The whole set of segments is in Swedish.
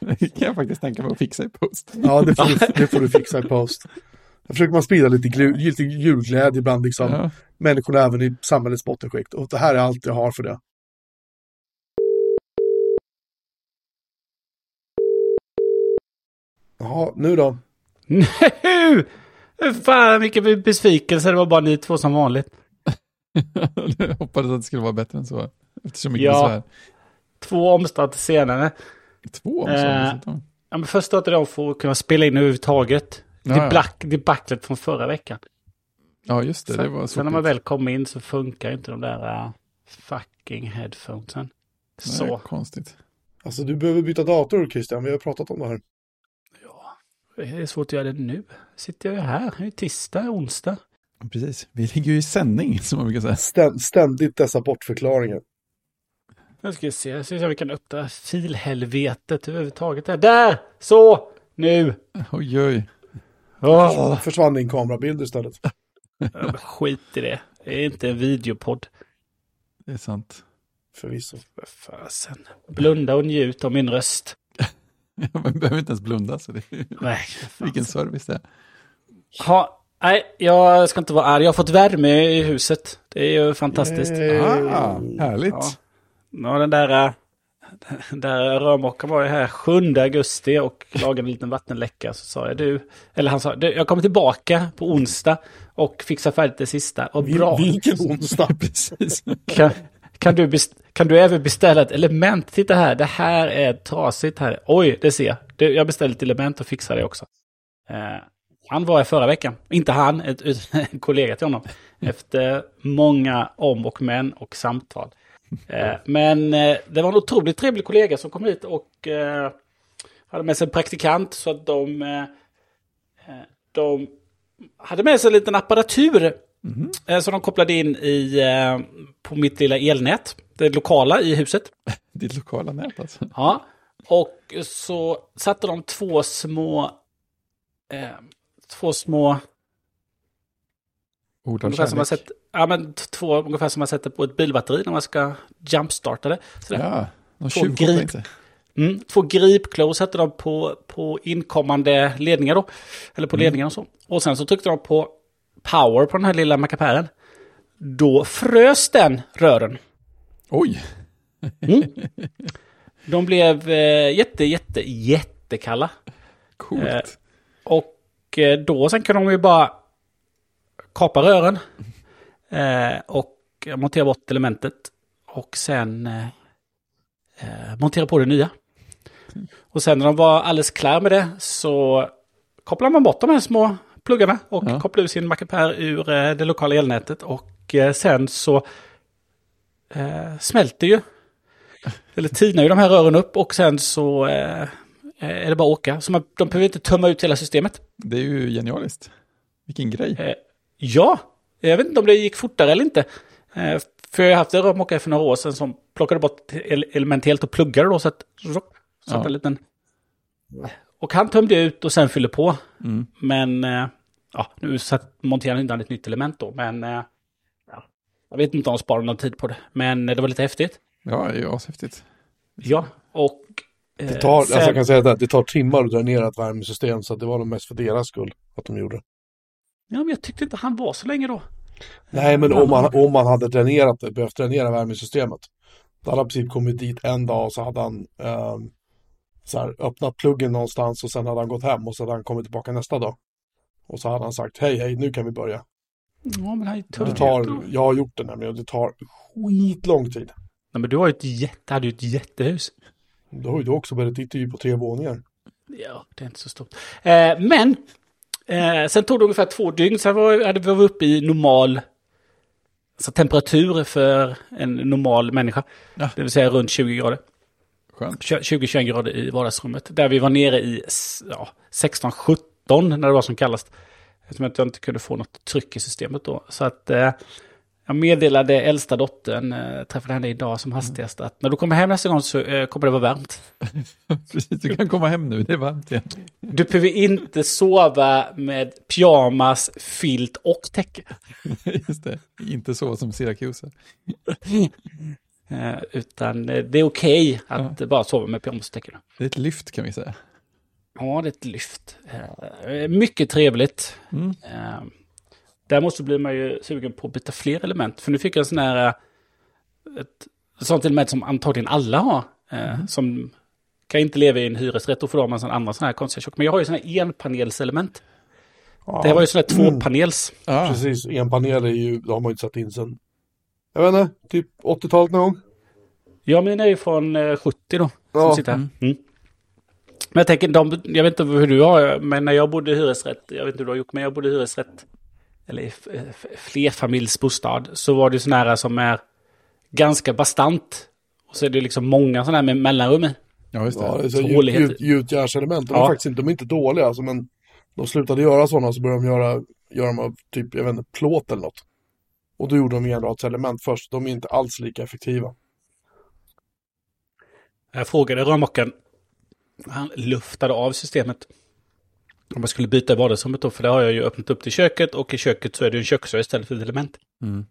Det kan jag faktiskt tänka mig att fixa i post. Ja, det får du, det får du fixa i post. Då försöker man sprida lite, glu, lite julglädje bland liksom, Ja. människorna även i samhällets bottenskikt. Och det här är allt jag har för det. Jaha, nu då? Nu! Fan vilken besvikelse, det var bara ni två som vanligt. Jag hoppades att det skulle vara bättre än så. Eftersom mycket Ja. besvär. Två omstart senare. Två om Eh. Ja, men först att de får kunna spela in överhuvudtaget. Ja, det ja. black, debaclet från förra veckan. Ja, just det. Det var sen, så. sen när man väl kommer in så funkar inte de där uh, fucking headphonesen. Så. Nej, konstigt. Alltså du behöver byta dator Christian, vi har pratat om det här. Ja, det är svårt att göra det nu. Sitter jag ju här, det är tisdag, onsdag. Precis. Vi ligger ju i sändning, som man brukar säga. Ständ, ständigt dessa bortförklaringar. Nu ska vi se, jag ska se om vi kan öppna filhelvetet överhuvudtaget. Där, där! Så! Nu! Oj, oj. Åh, Försvann din kamerabild istället. skit i det. Det är inte en videopodd. Det är sant. Förvisso. För fasen. Blunda och njut av min röst. Man behöver inte ens blunda, så det är Nej, vilken service det är. Ha, nej, jag ska inte vara arg. Jag har fått värme i huset. Det är ju fantastiskt. Ah, härligt. Ja. Ja, den där, den där rörmokaren var ju här 7 augusti och lagade en liten vattenläcka. Så sa jag du, eller han sa, du, jag kommer tillbaka på onsdag och fixar färdigt det sista. Och bra. Vilken onsdag. Precis. Kan, kan, du kan du även beställa ett element? Titta här, det här är trasigt här. Oj, det ser jag. Det- Jag beställde ett element och fixade det också. Eh, han var här förra veckan. Inte han, ett, ett, en kollega till honom. Efter många om och men och samtal. Eh, men eh, det var en otroligt trevlig kollega som kom hit och eh, hade med sig en praktikant så att de, de hade med sig en liten apparatur eh, som de kopplade in i, på mitt lilla elnät. Det lokala i huset. Ditt lokala nät alltså. Ja. Och så satte de två små... Eh, två små... Ord av Ungefär som man kärlek. Ja, men två ungefär som man sätter på ett bilbatteri när man ska jumpstarta det. Sådär. Ja, Två grip. Mm, två gripklor satte de på, på inkommande ledningar då. Eller på ledningen och så. Och sen så tryckte de på power på den här lilla mackapären. Då frös den rören. Oj, De blev eh, jätte, jätte, jättekalla. coolt. Eh, Och eh, då sen kan de ju bara kapa rören. Eh, och montera bort elementet. Och sen eh, eh, montera på det nya. Och sen när de var alldeles klar med det så kopplar man bort de här små pluggarna och Ja. kopplar ur sin Macapär ur eh, det lokala elnätet. Och eh, sen så eh, smälter ju, eller tinar ju de här rören upp och sen så eh, är det bara att åka. Så man, de behöver inte tömma ut hela systemet. Det är ju genialiskt. Vilken grej. Ja, jag vet inte om det gick fortare eller inte. Eh, för jag har haft en rörmokare för några år sedan som plockade bort el- element helt och pluggade då så att... Så att Ja. en liten... Och han tömde ut och sen fyllde på. Mm. Men... Eh, ja, nu satt, monterade han inte han ett nytt element då, men... Eh, ja, jag vet inte om de sparade någon tid på det. Men det var lite häftigt. Ja, det är ju ashäftigt. Ja, och... Det tar, sen- alltså jag kan säga det, det tar timmar att dränera ett värmesystem så att det var nog mest för deras skull att de gjorde det. Ja, men jag tyckte inte han var så länge då. Nej, men om man, om man hade dränerat det, behövt dränera värmesystemet. Då hade han i princip kommit dit en dag och så hade han ehm, så här, öppnat pluggen någonstans och sen hade han gått hem och så hade han kommit tillbaka nästa dag. Och så hade han sagt hej, hej, nu kan vi börja. Ja, men han Det tar, jag har gjort det nämligen och det tar skitlång tid. Nej, men du har ju ett jätte, hade ju ett jättehus. Då har ju du också börjat ditt på tre våningar. Ja, det är inte så stort. Eh, men eh, sen tog det ungefär två dygn, sen var, hade vi varit uppe i normal alltså temperatur för en normal människa. Ja. Det vill säga runt 20 grader. Skönt. 20-21 grader i vardagsrummet. Där vi var nere i ja, 16-17 när det var som kallast. Eftersom jag inte kunde få något tryck i systemet då. Så att eh, jag meddelade äldsta dottern, eh, träffade henne idag som hastigast, att när du kommer hem nästa gång så eh, kommer det vara varmt. Precis, du kan komma hem nu, det är varmt igen. Du behöver inte sova med pyjamas, filt och täcke. Just det, inte så som Syracuse. Eh, utan det är okej att bara sova med pyjamastäcken. Det är ett lyft kan vi säga. Ja, det är ett lyft. Mycket trevligt. Mm. Eh, däremot så blir man ju sugen på att byta fler element. För nu fick jag en sån här... eh, Ett sånt element som antagligen alla har. Eh, Som kan inte leva i en hyresrätt och får de en sån andra sån här konstiga tjock. Men jag har ju såna här enpanelselement. Ja, Det här var ju sån här tvåpanels. Ah, Precis, en panel är ju, det har man ju inte satt in sen, jag vet inte, typ 80-talet någon gång. Ja, min är ju från eh, 70 då. Som Ja. sitter här. Mm. Men jag tänker, de, jag vet inte hur du har, men när jag bodde i hyresrätt, jag vet inte hur du har gjort, men jag bodde i hyresrätt, eller f- flerfamiljsbostad, så var det sådana här som är ganska bastant. Och så är det liksom många sådana här med mellanrum i. ja, just det. Ja, det är så Tålighet. gjut, gjutjärnselement, de är Ja. faktiskt inte, de är inte dåliga alltså, men de slutade göra sådana så började de göra, göra dem av typ, jag vet inte, plåt eller något. Och då gjorde de enradselement först, de är inte alls lika effektiva. Jag frågade rörmokaren, han luftade av systemet. Om man skulle byta vardagsrummet då, för det har jag ju öppnat upp till köket och i köket så är det en köksrör istället för ett element. Mm.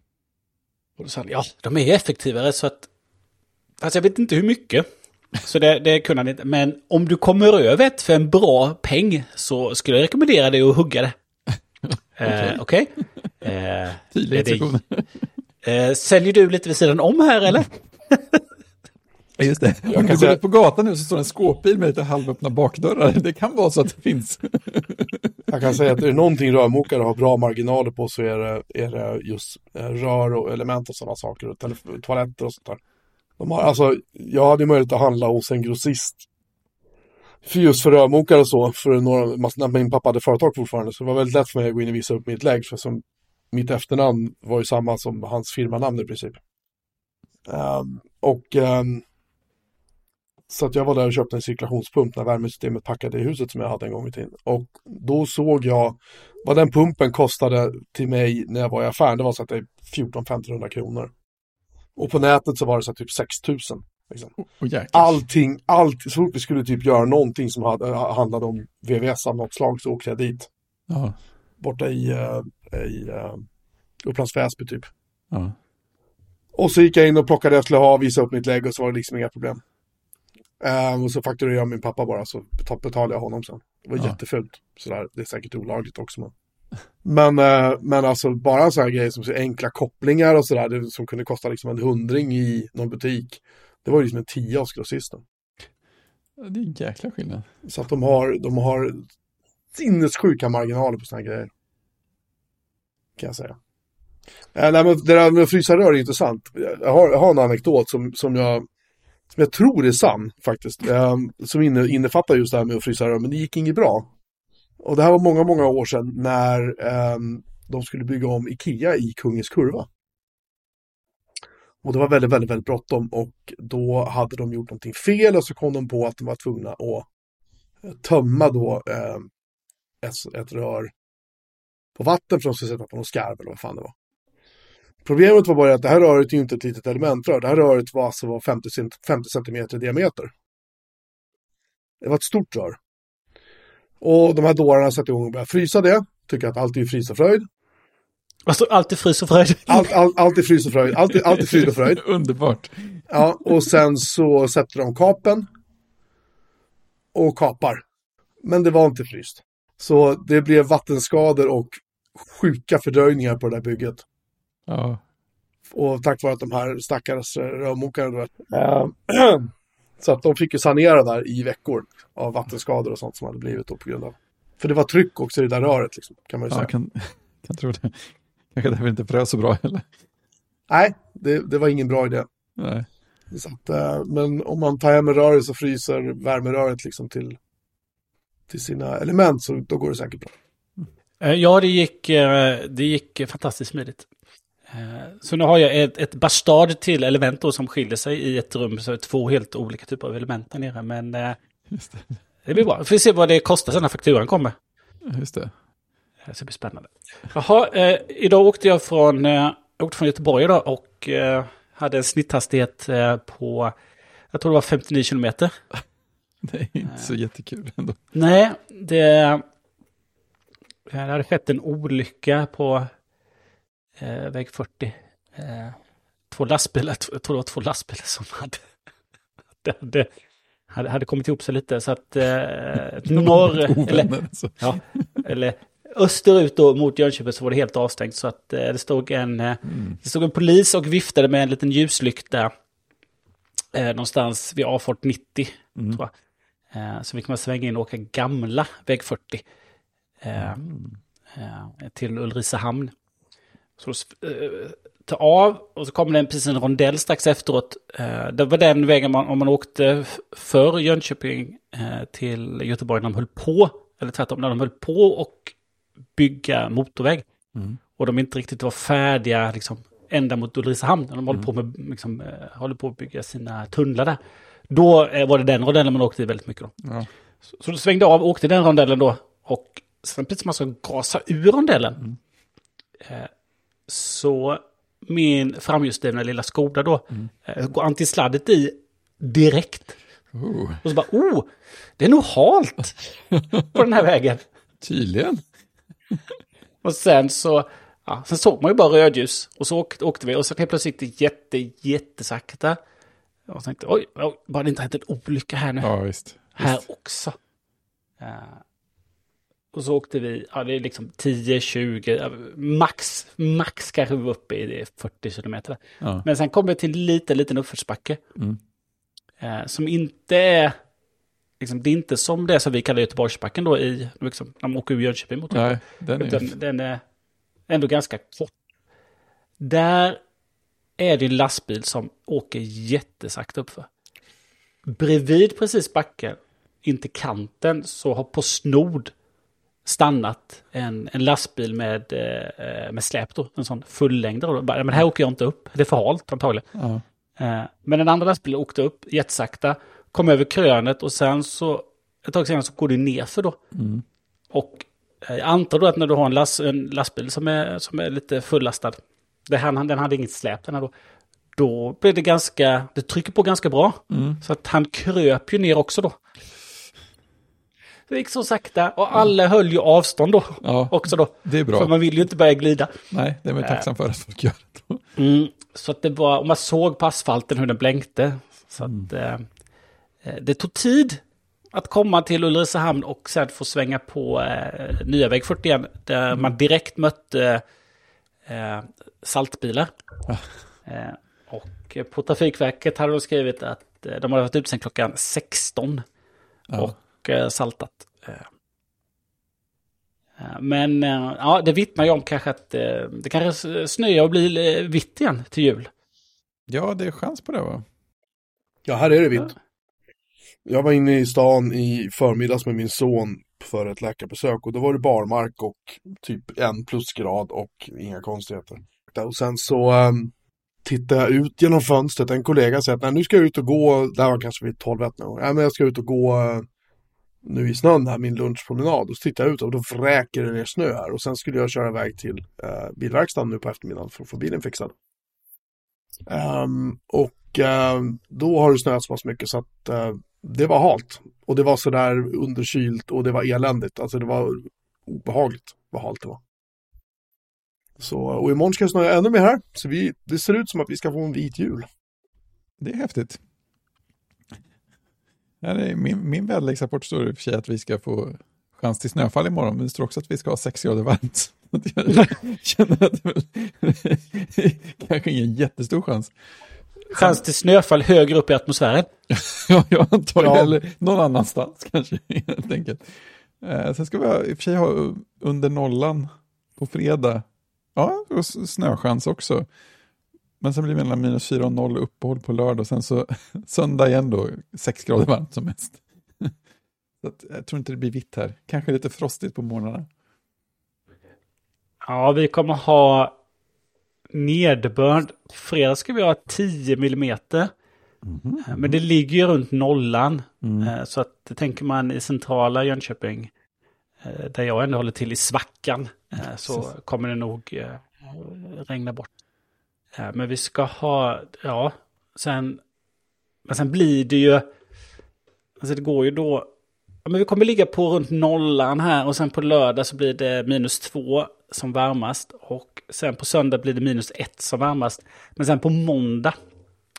Och då sa han, ja, de är effektivare så att... Alltså jag vet inte hur mycket. Så det, det kunde han inte. Men om du kommer över ett för en bra peng så skulle jag rekommendera dig att hugga det. Eh, Okej? Eh, Tydlig är det- instruktion. eh, säljer du lite vid sidan om här eller? Just det. Om du kan går säga- ut på gatan nu så står en skåpbil med lite halvöppna bakdörrar. Det kan vara så att det finns. Jag kan säga att är det någonting rörmokare har bra marginaler på så är det, är det just eh, rör och element och sådana saker, och toaletter och sånt där. De har, alltså, jag hade möjlighet att handla hos en grossist. För just för rörmokare och så, för några, när min pappa hade företag fortfarande, så det var väldigt lätt för mig att gå in och visa upp mitt lägg, för som mitt efternamn var ju samma som hans firmanamn i princip. Ehm, och ehm, så att jag var där och köpte en cirkulationspump när värmesystemet packade i huset som jag hade en gång i tiden. Och då såg jag vad den pumpen kostade till mig när jag var i affären. Det var så att det är 14-1500 kronor. Och på nätet så var det så att typ 6000. Liksom. Jäklar. Allting, allt, så fort vi skulle typ göra någonting som hade, handlade om VVS av något slag så åkte jag dit. Ja. Borta i, uh, i uh, Upplands Väsby typ. Ja. Och så gick jag in och plockade det jag skulle ha, visade upp mitt lägg och så var det liksom inga problem. Ehm, och så fakturerade jag min pappa bara så betal- betalade jag honom sen. Det var Ja. jättefult. Sådär. Det är säkert olagligt också. Men, men, eh, men alltså bara en sån här grej som så enkla kopplingar och sådär som kunde kosta liksom en hundring i någon butik. Det var ju liksom en tia hos grossisten. Det är en jäkla skillnad. Så att de har, de har sinnessjuka marginaler på såna här grejer. Kan jag säga. Äh, nej, men det där med att frysa rör är intressant. Jag har, jag har en anekdot som, som, jag, som jag tror är sann faktiskt. Eh, som inne, innefattar just det här med att frysa rör, men det gick inget bra. Och det här var många, många år sedan när eh, de skulle bygga om Ikea i Kungens Kurva. Och det var väldigt, väldigt, väldigt bråttom och då hade de gjort någonting fel och så kom de på att de var tvungna att eh, tömma då eh, ett, ett rör på vatten för att de skulle sätta på någon skarv eller vad fan det var. Problemet var bara att det här röret är ju inte ett litet elementrör. Det här röret var alltså var 50, cent- 50 centimeter i diameter. Det var ett stort rör. Och de här dårarna satte igång och började frysa det. Tycker att allt är frys och fröjd. Alltså alltid frys och fröjd. Allt, allt, allt är frys och fröjd. Allt, är- allt är fryd och fröjd. Underbart. Ja, och sen så sätter de kapen och kapar. Men det var inte fryst. Så det blev vattenskador och sjuka fördröjningar på det där bygget. Ja. Och tack vare att de här stackars rörmokarna då. eh, Så att de fick ju sanera där i veckor av vattenskador och sånt som hade blivit då på grund av. För det var tryck också i det där röret liksom, kan man ju Ja, säga. jag kan, kan tro det. Kanske därför inte frös så bra heller. Nej, det, det var ingen bra idé. Nej. Så att, eh, men om man tar hem en röret så fryser värmeröret liksom till, till sina element så då går det säkert bra. Eh, Ja, det gick, eh, det gick fantastiskt smidigt. Eh, Så nu har jag ett, ett bastard till element då som skiljer sig i ett rum. Så två helt olika typer av element där nere. Men eh, Just det. det blir bra. Vi får se vad det kostar sen när fakturan kommer. Just det. Det ska bli spännande. Jaha, eh, idag åkte jag från, eh, åkte från Göteborg idag och eh, hade en snitthastighet eh, på, jag tror det var 59 kilometer. Det är inte så jättekul ändå. Nej, det, det hade skett en olycka på eh, väg 40. Eh, två lastbilar, jag tror det var två lastbilar som hade, hade, hade, hade kommit ihop sig lite. Så att eh, norr, eller, alltså. ja, eller österut då mot Jönköping så var det helt avstängt. Så att eh, det, stod en, eh, Mm. det stod en polis och viftade med en liten ljuslykta eh, någonstans vid A40 90. Mm. Tror jag. Eh, så vi kan svänga in och åka gamla väg 40 eh, Mm. eh, till Ulricehamn. Så eh, ta av och så kommer det en, precis en rondell strax efteråt. Eh, det var den vägen man, om man åkte f- för Jönköping eh, till Göteborg när de höll på, eller tvärtom, när de höll på och bygga motorväg. Mm. Och de inte riktigt var färdiga liksom, ända mot Ulricehamn. När de håller, på med, liksom, håller på att bygga sina tunnlar där. Då var det den rondellen man åkte i väldigt mycket. Då. Ja. Så, så du svängde av och åkte den rondellen då. Och sen precis som man ska gasa ur rondellen. Eh, så min framhjulsdrivna lilla Skoda då. Eh, går antisladdet i direkt. Oh, Och så bara, oh, det är nog halt på den här vägen. tydligen. Och sen så, ja, sen såg man ju bara rödljus. Och så åkte, åkte vi och så helt plötsligt gick det jätte, jättesakta. Och tänkte, oj, oj, bara det inte hänt en olycka här nu. Ja, visst. här visst. också. Eh, och så åkte vi, ja det är liksom 10, 20, ja, max, max kanske vi var uppe i 40 kilometer. Ja. Men sen kom vi till en liten, liten uppförsbacke. Mm. Eh, som inte är, liksom, det är inte som det som vi kallar Göteborgsbacken då i, liksom, när man åker ur Jönköping mot Nej, den är utan den är ändå ganska kort. Där är det en lastbil som åker jättesakta uppför. Bredvid precis backen, inte kanten, så har på snod stannat en, en lastbil med, eh, med släp då, en sån fullängdare. då. Bara, Men här åker jag inte upp, det är för halt antagligen. ja. Eh, Men den andra lastbilen åkte upp jättesakta, kom över krönet och sen så, ett tag senare så går det nerför då. Mm. Och eh, jag antar då att när du har en, last, en lastbil som är, som är lite fullastad, det här, den hade inget släp den här då, då blir det ganska, det trycker på ganska bra. Mm. Så att han kröp ju ner också då. Det gick så sakta och alla höll ju avstånd då ja, också då. det är För bra. man vill ju inte börja glida. Nej, det är man tacksam för att folk gör. det. Mm, så att det var, och man såg på asfalten hur den blänkte. Så att eh, eh, det tog tid att komma till Ulricehamn och sen få svänga på eh, nya väg 41 där man direkt mötte eh, saltbilar. Ah. Eh, och eh, på Trafikverket hade de skrivit att eh, de hade varit ute sedan klockan 16 Ja. och eh, saltat. Eh. Men eh, ja, det vittnar ju om kanske att det kanske snöar och blir vitt igen till jul. ja, det är chans på det va? Ja, här är det vitt. Jag var inne i stan i förmiddags med min son för ett läkarbesök och då var det barmark och typ en plusgrad och inga konstigheter. Och sen så um, tittade jag ut genom fönstret. En kollega säger att nu ska jag ut och gå, det här var kanske vid 12 1 Nej, men jag ska ut och gå nu i snön här, min lunchpromenad. Och så tittar jag ut och då vräker det ner snö här. Och sen skulle jag köra iväg till eh, bilverkstaden nu på eftermiddagen för att få bilen fixad. Um, och ehm, då har det snöat så pass mycket så att eh, det var halt. Och det var sådär underkylt och det var eländigt. Alltså det var obehagligt vad halt det var. Så, och imorgon ska det snöa ännu mer här. Så vi, det ser ut som att vi ska få en vit jul. Det är häftigt. Ja, det är min, min väderleksrapport står i och för sig att vi ska få chans till snöfall imorgon, men det står också att vi ska ha 6 grader varmt. Jag känner att det kanske ingen jättestor chans. Chans till snöfall högre upp i atmosfären. Ja, jag antar Ja. eller någon annanstans kanske, helt enkelt. Eh, sen ska vi ha, i och för sig ha under nollan på fredag. Ja, och snöchans också. Men sen blir det mellan minus 4 och 0 uppehåll på lördag och sen så söndag igen då, 6 grader varmt som mest. Så att, jag tror inte det blir vitt här. Kanske lite frostigt på morgnarna. Ja, vi kommer ha nederbörd. Fredag ska vi ha 10 millimeter. Eh, Men det ligger ju runt nollan. Mm. Eh, Så att tänker man i centrala Jönköping, eh, där jag ändå håller till i svackan, så kommer det nog regna bort. Eh, Men vi ska ha, ja, sen, men sen blir det ju, alltså det går ju då Ja, men vi kommer ligga på runt nollan här och sen på lördag så blir det minus två som varmast. Och sen på söndag blir det minus ett som varmast. Men sen på måndag,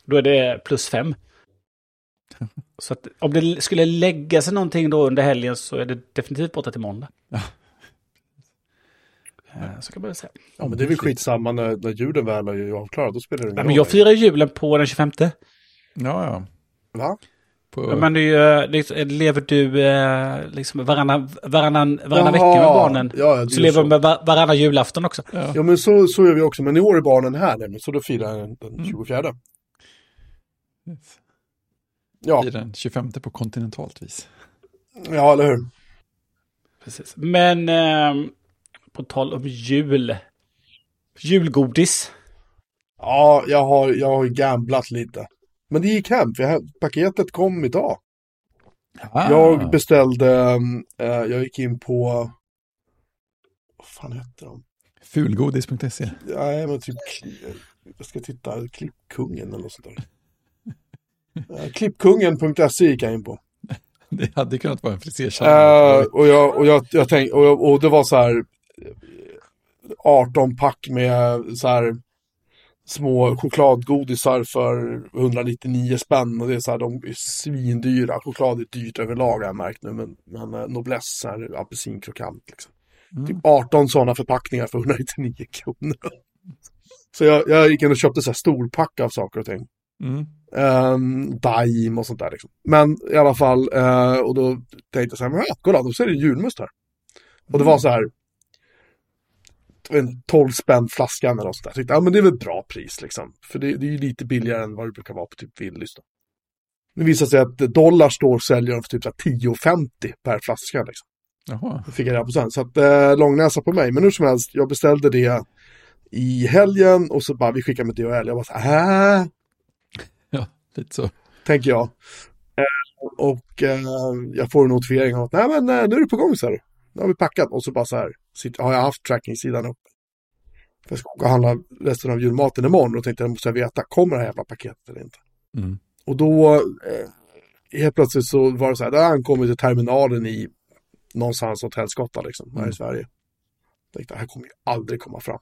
då är det plus fem. Så att om det skulle lägga sig någonting då under helgen så är det definitivt borta till måndag. Ja. Eh, Så kan man väl säga. Ja, men det är väl skitsamma när, när julen väl är ju avklarad. Då spelar det ingen Ja, roll. men jag firar julen på den 25. Ja, ja. Va? På, Men det är ju, liksom, lever du eh, liksom varannan, varannan, varannan Jaha. vecka med barnen? Ja, ja, så lever du med var, varannan julafton också. ja. Ja, men så, så gör vi också. Men i år är barnen här nämligen, så då firar jag den 24. Yes. Ja, I den 25 på kontinentalt vis. ja, eller hur? Precis. Men eh, på tal om jul. Julgodis. Ja, jag har, jag har ju gamblat lite. Men det gick hem, för jag, paketet kom idag. Ah. Jag beställde, eh, jag gick in på, vad fan hette de? Fulgodis.se. Nej, men typ, jag ska titta, Klippkungen eller något sånt där. Eh, Klippkungen.se gick jag in på. Det hade kunnat vara en frisersalong. Eh, och jag, och jag, jag tänkte, och, jag, och det var så här 18 pack med så här små chokladgodisar för 199 spänn och det är så här, de är svindyra. Choklad är dyrt överlag har jag märkt nu, men, men eh, Noblesse är apelsinkrokant liksom. Mm. Typ 18 sådana förpackningar för 199 kronor. Så jag, jag gick in och köpte så här storpack av saker och ting. Mm. Um, Daim och sånt där liksom. Men i alla fall, eh, och då tänkte jag så här, men ja, kolla, då ser det julmust här. Och det var så här, en 12 spänn flaskan eller något sånt där. Jag tyckte, ja men det är väl bra pris liksom. För det, det är ju lite billigare än vad det brukar vara på typ Willys. Det visade sig att dollar står och säljer för typ så här 10,50 per flaska liksom. Jaha. Det fick jag reda på sen. Så att eh, långnäsa på mig. Men hur som helst, jag beställde det i helgen och så bara, vi skickar med DHL. Jag bara så här, äh, Ja, lite så. tänker jag. Eh, och eh, jag får en notifiering om att nej men eh, nu är det på gång så här. Nu har vi packat och så bara så här har jag haft tracking-sidan uppe. Jag ska åka och handla resten av julmaten imorgon och tänkte jag måste jag veta, kommer det här jävla paketet eller inte? Mm. Och då eh, helt plötsligt så var det så här, det har ankommit till terminalen i någonstans åt helskotta liksom, här Mm. i Sverige. Jag tänkte, det här kommer ju aldrig komma fram.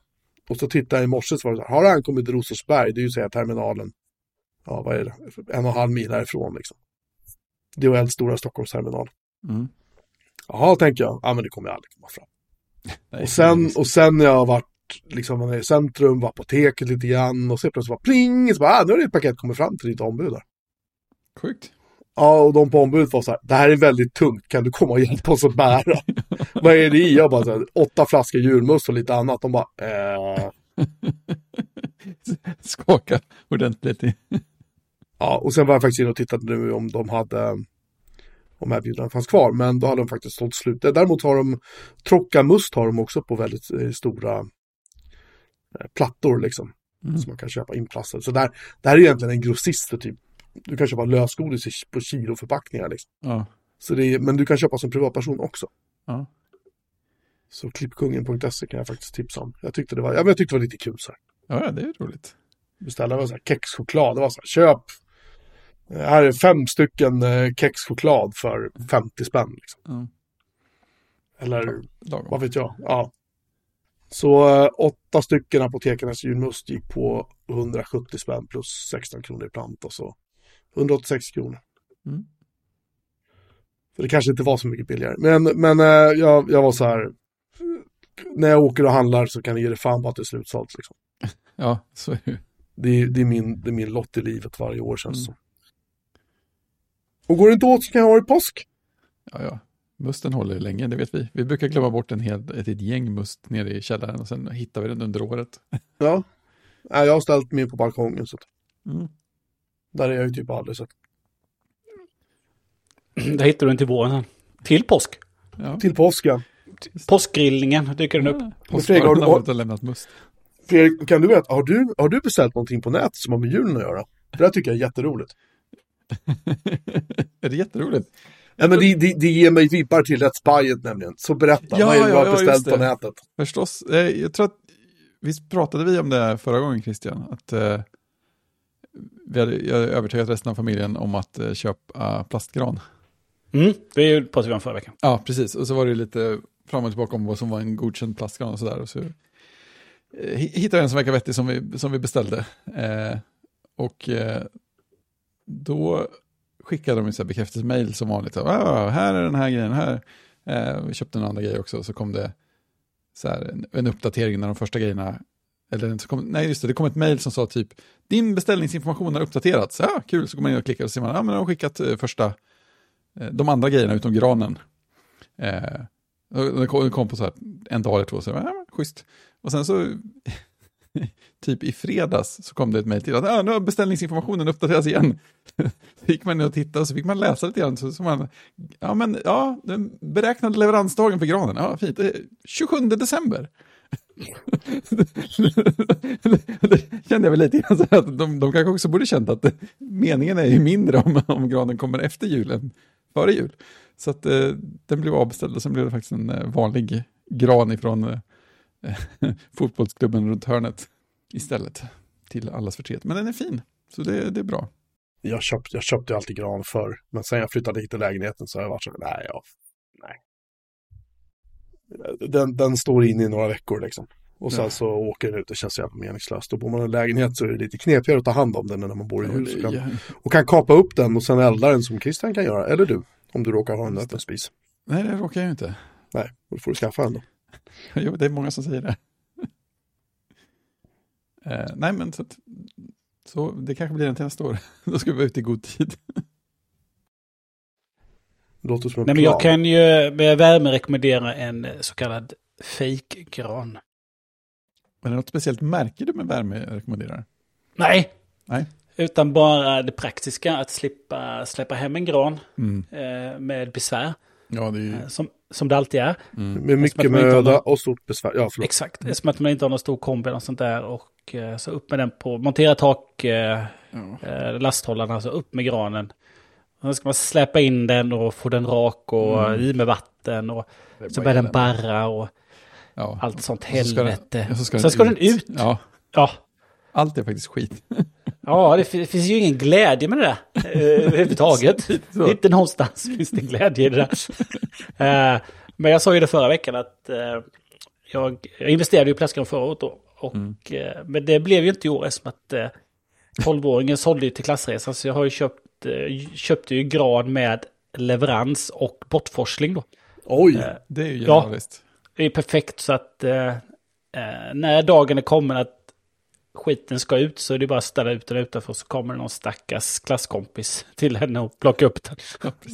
Och så tittade jag i morse så var det så här, har det ankommit till Rosersberg, det är ju säga terminalen, ja vad är det, en och en halv mil härifrån liksom. DHL stora Stockholmsterminal. Mm. Jaha, tänker jag, ja men det kommer aldrig komma fram. Och sen, och sen när jag har varit liksom i centrum, var på apoteket lite grann och så plötsligt bara pling, så bara, ah, nu har det ett paket kommit fram till ditt ombud där. Sjukt. Ja, och de på ombudet var så här, det här är väldigt tungt, kan du komma och hjälpa oss att bära? Vad är det i? Jag bara, så här, åtta flaskor julmust och lite annat. De bara, eh. Skaka ordentligt. Ja, och sen var jag faktiskt inne och tittade nu om de hade, om erbjudandet fanns kvar, men då hade de faktiskt sålt slut. Däremot har de, Trockamust har de också på väldigt eh, stora eh, plattor liksom. Mm. Som man kan köpa inplastade. Så där, det här är egentligen en grossist för typ, du kan köpa lösgodis på kiloförpackningar liksom. Ja. Så det är, men du kan köpa som privatperson också. Ja. Så klippkungen.se kan jag faktiskt tipsa om. Jag tyckte det var, ja, men jag tyckte det var lite kul så här. ja, det är roligt. Beställa var så här kexchoklad. Det var så här, köp. Här är fem stycken eh, kexchoklad för 50 spänn. Liksom. Ja. Eller Lagom. vad vet jag. Ja. Så eh, åtta stycken apotekarnas julmust gick på 170 spänn plus 16 kronor i plant och så 186 kronor. Mm. Så det kanske inte var så mycket billigare. Men, men eh, jag, jag var så här. När jag åker och handlar så kan jag ge det fan på att det är slutsålt. Liksom. Ja, så är det. Det, är- det, är min, det är min lott i livet varje år känns det Mm. Och går det inte åt så kan jag ha det i påsk. Ja, ja. Musten håller länge, det vet vi. Vi brukar glömma bort en hel, ett, ett gäng must nere i källaren och sen hittar vi den under året. Ja. Nej, jag har ställt mig på balkongen så att Mm. där är jag ju typ aldrig så att, Där hittar du den till våren. Till påsk. Ja. Till påsken. Påskgrillningen dyker den upp. Fredrik, har du- har lämnat must. Fredrik, kan du veta, har du, har du beställt någonting på nätet som har med julen att göra? Det här tycker jag är jätteroligt. är det jätteroligt? Ja, men det, det, det ger mig vibbar till Let's Buy It nämligen. Så berätta, Ja, vad är det du har ja, beställt på nätet? Förstås. Eh, Jag tror att, visst pratade vi om det här förra gången Christian? Att eh, vi hade, jag hade övertygat resten av familjen om att eh, köpa plastgran. Mm, det pratade vi om förra veckan. Ja, precis. Och så var det lite fram och tillbaka om vad som var en godkänd plastgran och sådär. Och så eh, hittade jag en som verkar vettig som vi, som vi beställde. Eh, och eh, då skickade de en bekräftelsemail som vanligt. Ah, här är den här grejen, här. Eh, vi köpte en andra grej också, så kom det så här, en, en uppdatering när de första grejerna eller så kom, nej, just det, det kom ett mejl som sa typ din beställningsinformation har uppdaterats. Ja, kul, så går man in och klickar och ser man, ja men de har skickat eh, första, eh, de andra grejerna utom granen. Eh, det kom, det kom på så här en dag eller två, så ja, ah, men, schysst. Och sen så, typ i fredags, så kom det ett mejl till att ah, nu har beställningsinformationen uppdaterats igen. så gick man in och tittade och så fick man läsa lite grann. Så, så man, ja men ja, den beräknade leveransdagen för granen, ja fint, 27 december det kände jag väl lite grann så att de, de kanske också borde känt att meningen är ju mindre om, om granen kommer efter julen, före jul. Så att eh, den blev avbeställd och sen blev det faktiskt en eh, vanlig gran ifrån eh, fotbollsklubben runt hörnet istället till allas förtret. Men den är fin, så det, det är bra. Jag, köpt, jag köpte alltid gran förr, men sen jag flyttade hit till lägenheten så har jag varit så nej, ja, nej, den, den står inne i några veckor liksom. Och sen ja. så åker den ut, det känns jävla meningslöst. Och bor man i en lägenhet så är det lite knepigare att ta hand om den när man bor i hus. Och kan, och kan kapa upp den och sen elda den som Christian kan göra, eller du, om du råkar ha en öppen spis. Nej, det råkar jag ju inte. Nej, och då får du skaffa en då. jo, det är många som säger det. uh, nej, men så, så det kanske blir en till nästa år. då ska vi vara ute i god tid. Låter som Nej, men jag kan ju med värme rekommendera en så kallad fake-gran. är det något speciellt märke du med värme rekommenderar? Nej. Nej. Utan bara det praktiska, att slippa släppa hem en gran mm. eh, med besvär. Ja, det är ju... Eh, som, som det alltid är. Mm. Med mycket möda någon... och stort besvär. Ja, förlåt. Exakt, det är som att man inte har någon stor kombi eller sånt där. Och eh, så upp med den på, montera tak, eh. Eh, lasthållarna, så upp med granen. Sen ska man släppa in den och få den rak och mm. i med vatten och så börjar den barra och ja. allt sånt helvete. Så ska den, Sen ska den ut. Ja. ja. Allt är faktiskt skit. ja, det finns ju ingen glädje med det där eh, överhuvudtaget. Inte någonstans finns det glädje i det där. uh, men jag sa ju det förra veckan att uh, jag, jag investerade i plastgran förra året då. Och, mm. uh, men det blev ju inte i år eftersom att 12-åringen sålde ju till klassresan. Så jag har ju köpt Eh, köpte ju gran med leverans och bortforsling då. Oj, eh, det är ju genialiskt. Ja, det är perfekt så att eh, eh, när dagen är kommen att skiten ska ut så är det bara att ställa ut den utanför så kommer någon stackars klasskompis till henne och plocka upp den.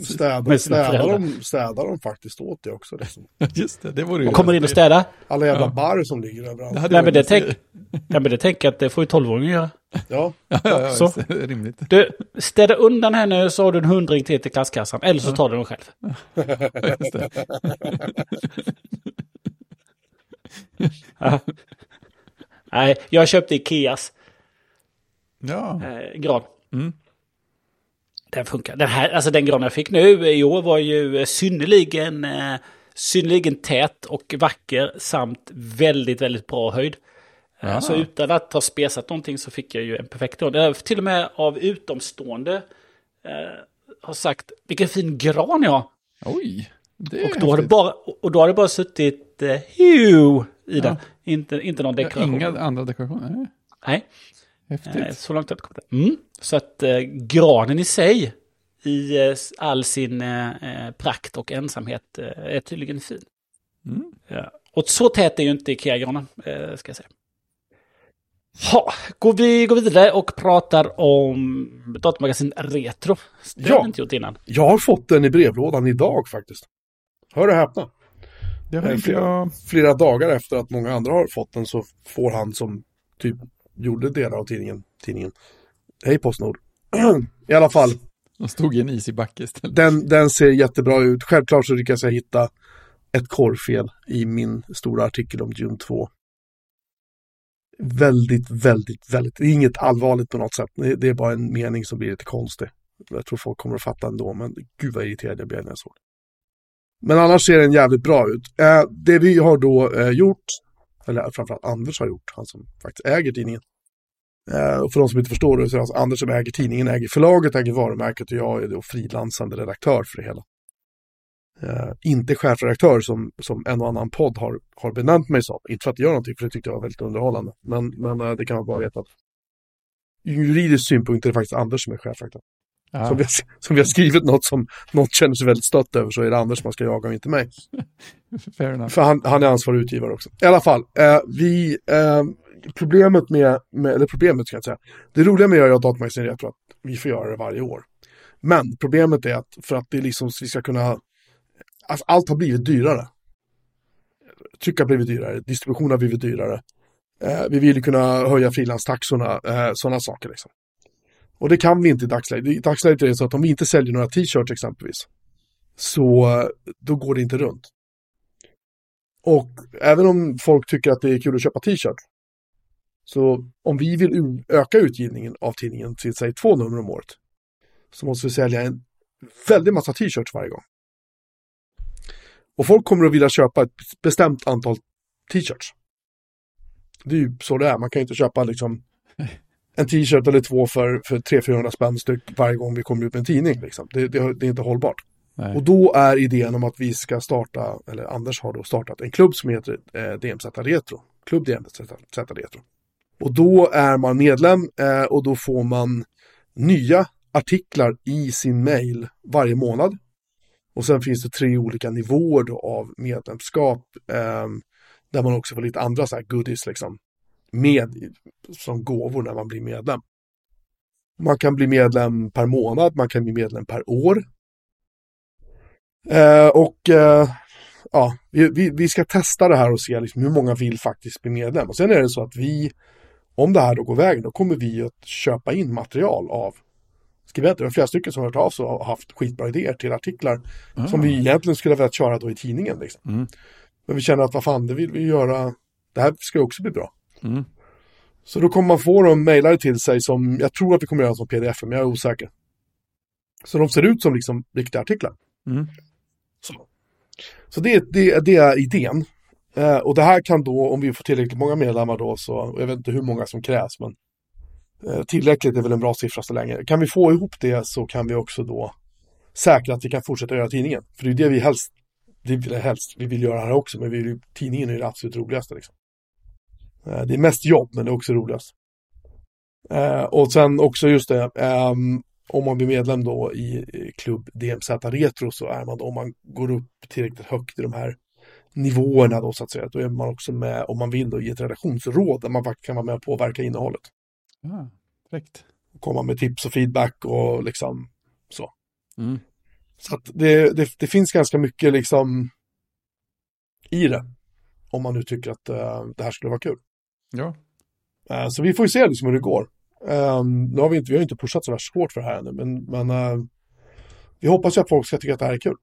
städar, städar, de, städar de faktiskt åt det också? Liksom. Just det, det vore ju... Och kommer in och städar? Alla jävla ja. barr som ligger överallt. Nej, men det tänk, ja, men det tänker jag att det får ju tolvåringen göra. Ja, ja, ja, ja så. rimligt. Du, städa undan henne så har du en hundring till till klasskassan, eller så tar du den själv. Nej, jag köpte Ikeas ja. eh, gran. Mm. Den funkar. Den, här, alltså den gran jag fick nu i år var ju synnerligen, eh, synnerligen tät och vacker samt väldigt, väldigt bra höjd. Eh, ja. Så utan att ha spesat någonting så fick jag ju en perfekt gran. Till och med av utomstående eh, har sagt vilken fin gran jag har. Oj, det och då, har det bara, och då har det bara suttit eh, Hugh i den. Inte, inte någon dekoration. Inga andra dekorationer? Nej. Häftigt. Eh, så långt har jag kommit. Mm. Så att eh, granen i sig, i eh, all sin eh, prakt och ensamhet, eh, är tydligen fin. Mm. Ja. Och så tät är ju inte Ikea-granen, eh, ska jag säga. Ha, går vi går vidare och pratar om datamagasin Retro. Det ja. har vi inte gjort innan. Jag har fått den i brevlådan idag faktiskt. Hör och häpna. Det har flera, jag... flera dagar efter att många andra har fått den så får han som typ gjorde delar av tidningen, tidningen. Hej Postnord. I alla fall. De stod i en is i backe istället. Den, den ser jättebra ut. Självklart så lyckas jag hitta ett korrfel i min stora artikel om Dune 2. Väldigt, väldigt, väldigt, det är inget allvarligt på något sätt. Det är bara en mening som blir lite konstig. Jag tror folk kommer att fatta ändå, men gud vad irriterad jag blev när jag såg det. Men annars ser den jävligt bra ut. Eh, det vi har då eh, gjort, eller framförallt Anders har gjort, han som faktiskt äger tidningen. Eh, och för de som inte förstår det så är det alltså Anders som äger tidningen, äger förlaget, äger varumärket och jag är då frilansande redaktör för det hela. eh, inte chefredaktör som, som en och annan podd har, har benämnt mig som. Inte för att jag gör någonting, för det tyckte jag var väldigt underhållande. Men, men eh, det kan man bara veta att ur juridisk synpunkt är det faktiskt Anders som är chefredaktör. Ja. Som, vi har, som vi har skrivit något som något känner sig väldigt stött över så är det Anders man ska jaga och inte mig. Fair enough. För han, han är ansvarig utgivare också. I alla fall, eh, vi, eh, problemet med, med, eller problemet ska jag säga, det roliga med att göra datamagasin är att vi får göra det varje år. Men problemet är att för att det liksom, vi ska kunna, alltså allt har blivit dyrare. Tryck har blivit dyrare, distribution har blivit dyrare. Eh, vi vill kunna höja frilanstaxorna, eh, sådana saker liksom. Och det kan vi inte i dagsläget. I dagsläget är det så att om vi inte säljer några t-shirts exempelvis, så eh, då går det inte runt. Och även om folk tycker att det är kul att köpa t-shirts så om vi vill öka utgivningen av tidningen till säg två nummer om året, så måste vi sälja en väldig massa t-shirts varje gång. Och folk kommer att vilja köpa ett bestämt antal t-shirts. Det är ju så det är, man kan ju inte köpa liksom en t-shirt eller två för, för 300-400 spänn styck varje gång vi kommer ut med en tidning. Liksom. Det, det, det är inte hållbart. Nej. Och då är idén om att vi ska starta, eller Anders har då startat en klubb som heter eh, DMZ Retro. Klubb DMZ Retro. Och då är man medlem eh, och då får man nya artiklar i sin mail varje månad. Och sen finns det tre olika nivåer av medlemskap. Eh, där man också får lite andra så här goodies liksom. Med som gåvor när man blir medlem. Man kan bli medlem per månad, man kan bli medlem per år. Eh, och eh, ja, vi, vi, ska testa det här och se liksom hur många vill faktiskt bli medlem. Och sen är det så att vi, om det här då går vägen, då kommer vi att köpa in material av skribenter. Det är flera stycken som har hört av sig och haft skitbra idéer till artiklar som vi egentligen skulle ha velat köra då i tidningen. Liksom. Mm. Men vi känner att vad fan, det vill vi göra. Det här ska också bli bra. Mm. Så då kommer man få dem mejlade till sig som, jag tror att vi kommer göra som pdf, men jag är osäker. Så de ser ut som liksom riktiga artiklar. Mm. Så, så det, det, det är idén. Eh, och det här kan då, om vi får tillräckligt många medlemmar då, så jag vet inte hur många som krävs, men eh, tillräckligt är väl en bra siffra så länge. Kan vi få ihop det så kan vi också då säkra att vi kan fortsätta göra tidningen. För det är det vi helst, det vill helst, vi vill göra här också, men vi vill, tidningen är det absolut roligaste. Liksom. Eh, det är mest jobb, men det är också roligast. Eh, och sen också just det, ehm, om man blir medlem då i klubb DMZ Retro så är man då, om man går upp tillräckligt högt i de här nivåerna då så att säga, då är man också med om man vill då i ett redaktionsråd där man faktiskt kan vara med och påverka innehållet. Ja, direkt. Komma med tips och feedback och liksom så. Mm. Så att det, det, det finns ganska mycket liksom i det. Om man nu tycker att eh, det här skulle vara kul. Ja, Eh, så vi får ju se liksom hur det går. Um, nu har vi, inte, vi har inte pushat så värst hårt för det här ännu, men, men eh, vi hoppas ju att folk ska tycka att det här är kul.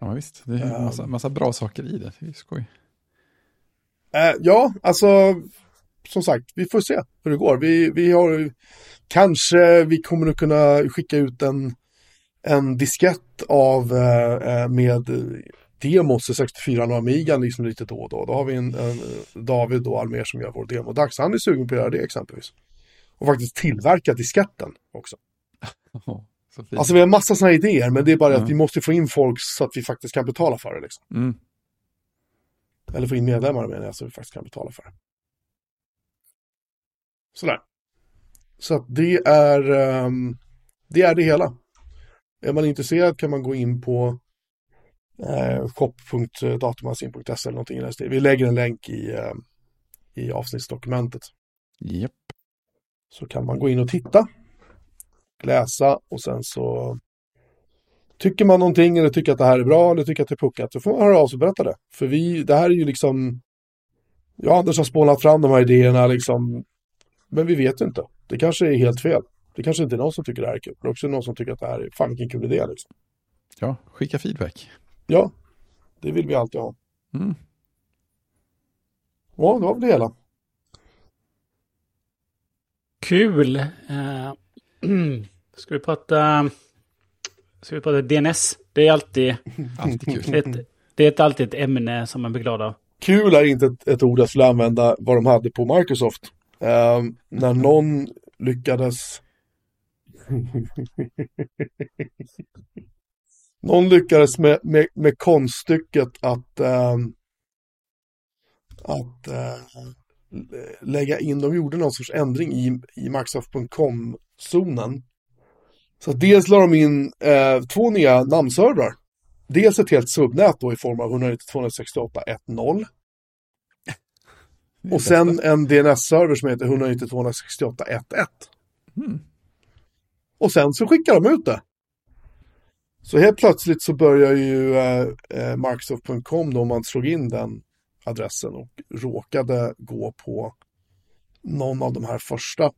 ja visst. Det är en Ehm. massa, massa bra saker i det. Det är skoj. Eh, ja, alltså som sagt, vi får se hur det går. Vi, vi har kanske, vi kommer att kunna skicka ut en, en diskett av eh, med demos i 64 och Amigan liksom lite då och då. Då har vi en, en David då, Almer som gör vår demodags. Han är sugen på att göra det exempelvis. Och faktiskt tillverka disketten också. Fint. Alltså vi har massa sådana idéer, men det är bara Ja. att vi måste få in folk så att vi faktiskt kan betala för det. Liksom. mm. Eller få in medlemmar menar jag, så vi faktiskt kan betala för det. Sådär. Så att det är, ehm, det är det hela. Är man intresserad kan man gå in på eh, shop.datamagasin.se eller någonting i den. Vi lägger en länk i, eh, i avsnittsdokumentet. Japp. Så kan man gå in och titta, läsa och sen så tycker man någonting eller tycker att det här är bra eller tycker att det är puckat, då får man höra av sig och berätta det. För vi, det här är ju liksom, jag och Anders har spånat fram de här idéerna liksom, men vi vet inte. Det kanske är helt fel. Det kanske inte är någon som tycker det här är kul. Det är också någon som tycker att det här är fan vilken kul idé liksom. Ja, skicka feedback. Ja, det vill vi alltid ha. Mm. Ja, det var väl det hela. Kul. Eh, ska vi prata... Ska vi prata DNS? Det är alltid... Alltid kul. Ett, det är ett, alltid ett ämne som man blir glad av. Kul är inte ett, ett ord jag skulle använda vad de hade på Microsoft. Ehm, när någon lyckades Någon lyckades med, med, med konststycket att, äh, att äh, lägga in, de gjorde någon sorts ändring i, i Microsoft.com-zonen. Så dels la de in äh, två nya namnservrar. Dels ett helt subnät då i form av 192.168.1.0. Och sen en DNS-server som heter 192.168.1.1. Mm. Och sen så skickar de ut det. Så helt plötsligt så börjar ju eh, eh Microsoft.com då om man slog in den adressen och råkade gå på någon av de här första,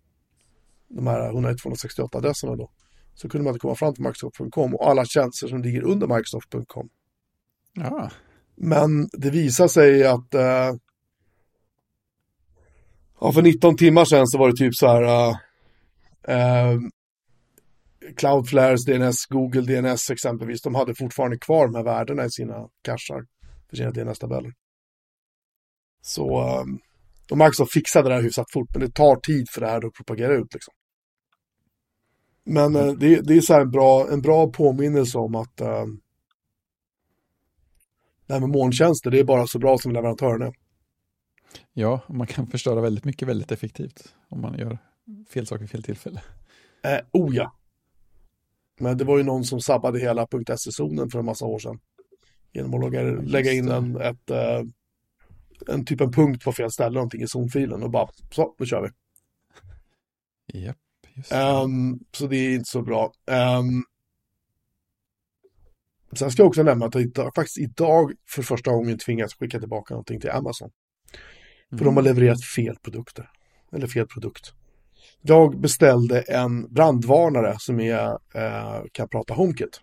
de här 19268 adresserna då, så kunde man inte komma fram till Microsoft.com och alla tjänster som ligger under Microsoft.com. Ja. Men det visar sig att eh, ja, för 19 timmar sedan så var det typ så här uh, uh, Cloudflares DNS, Google DNS exempelvis, de hade fortfarande kvar de här värdena i sina cachar för sina DNS-tabeller. Så de Microsoft fixade det här hyfsat fort, men det tar tid för det här att propagera ut. Liksom. Men uh, det, det, är så en bra, en bra påminnelse om att uh, det här med molntjänster, det är bara så bra som leverantören är. Ja, man kan förstöra väldigt mycket väldigt effektivt om man gör fel saker vid fel tillfälle. Eh, oh ja. Men det var ju någon som sabbade hela .se-zonen för en massa år sedan. Genom att lägga, lägga in en, ett, uh, en typ en punkt på fel ställe någonting i zonfilen och bara så, nu kör vi. Japp, just det. Um, så det är inte så bra. Um, sen ska jag också nämna att jag faktiskt idag för första gången tvingas skicka tillbaka någonting till Amazon. För de har mm. levererat fel produkter. Eller fel produkt. Jag beställde en brandvarnare som är, eh, kan prata HomeKit.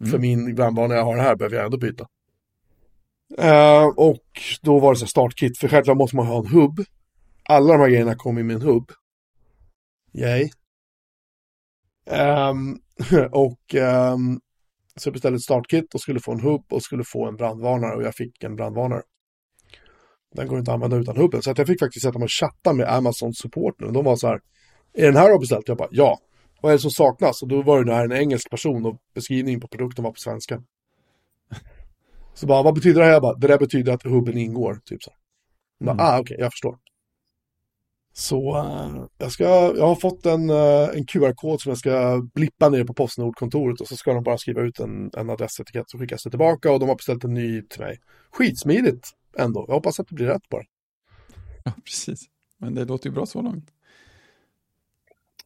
Mm. För min brandvarnare jag har här behöver jag ändå byta. Eh, och då var det så startkit, för självklart måste man ha en hubb. Alla de här grejerna kom i min hubb. Yay. Um, och um, så jag beställde ett startkit och skulle få en hubb och skulle få en brandvarnare och jag fick en brandvarnare. Den går inte att använda utan hubben. Så att jag fick faktiskt sätta mig och chatta med Amazon support nu. De var så här, är den här har beställt? Jag bara, ja. Vad är det som saknas? Och då var det här en engelsk person och beskrivningen på produkten var på svenska. Så bara, vad betyder det här? Jag bara, det där betyder att hubben ingår. Typ så. Mm. ah, okej, okay, jag förstår. Så uh, jag, ska, jag har fått en, uh, en QR-kod som jag ska blippa ner på Postnord-kontoret och så ska de bara skriva ut en, en adressetikett så skickas det tillbaka och de har beställt en ny till mig. Skitsmidigt ändå. Jag hoppas att det blir rätt bara. Ja, precis. Men det låter ju bra så långt.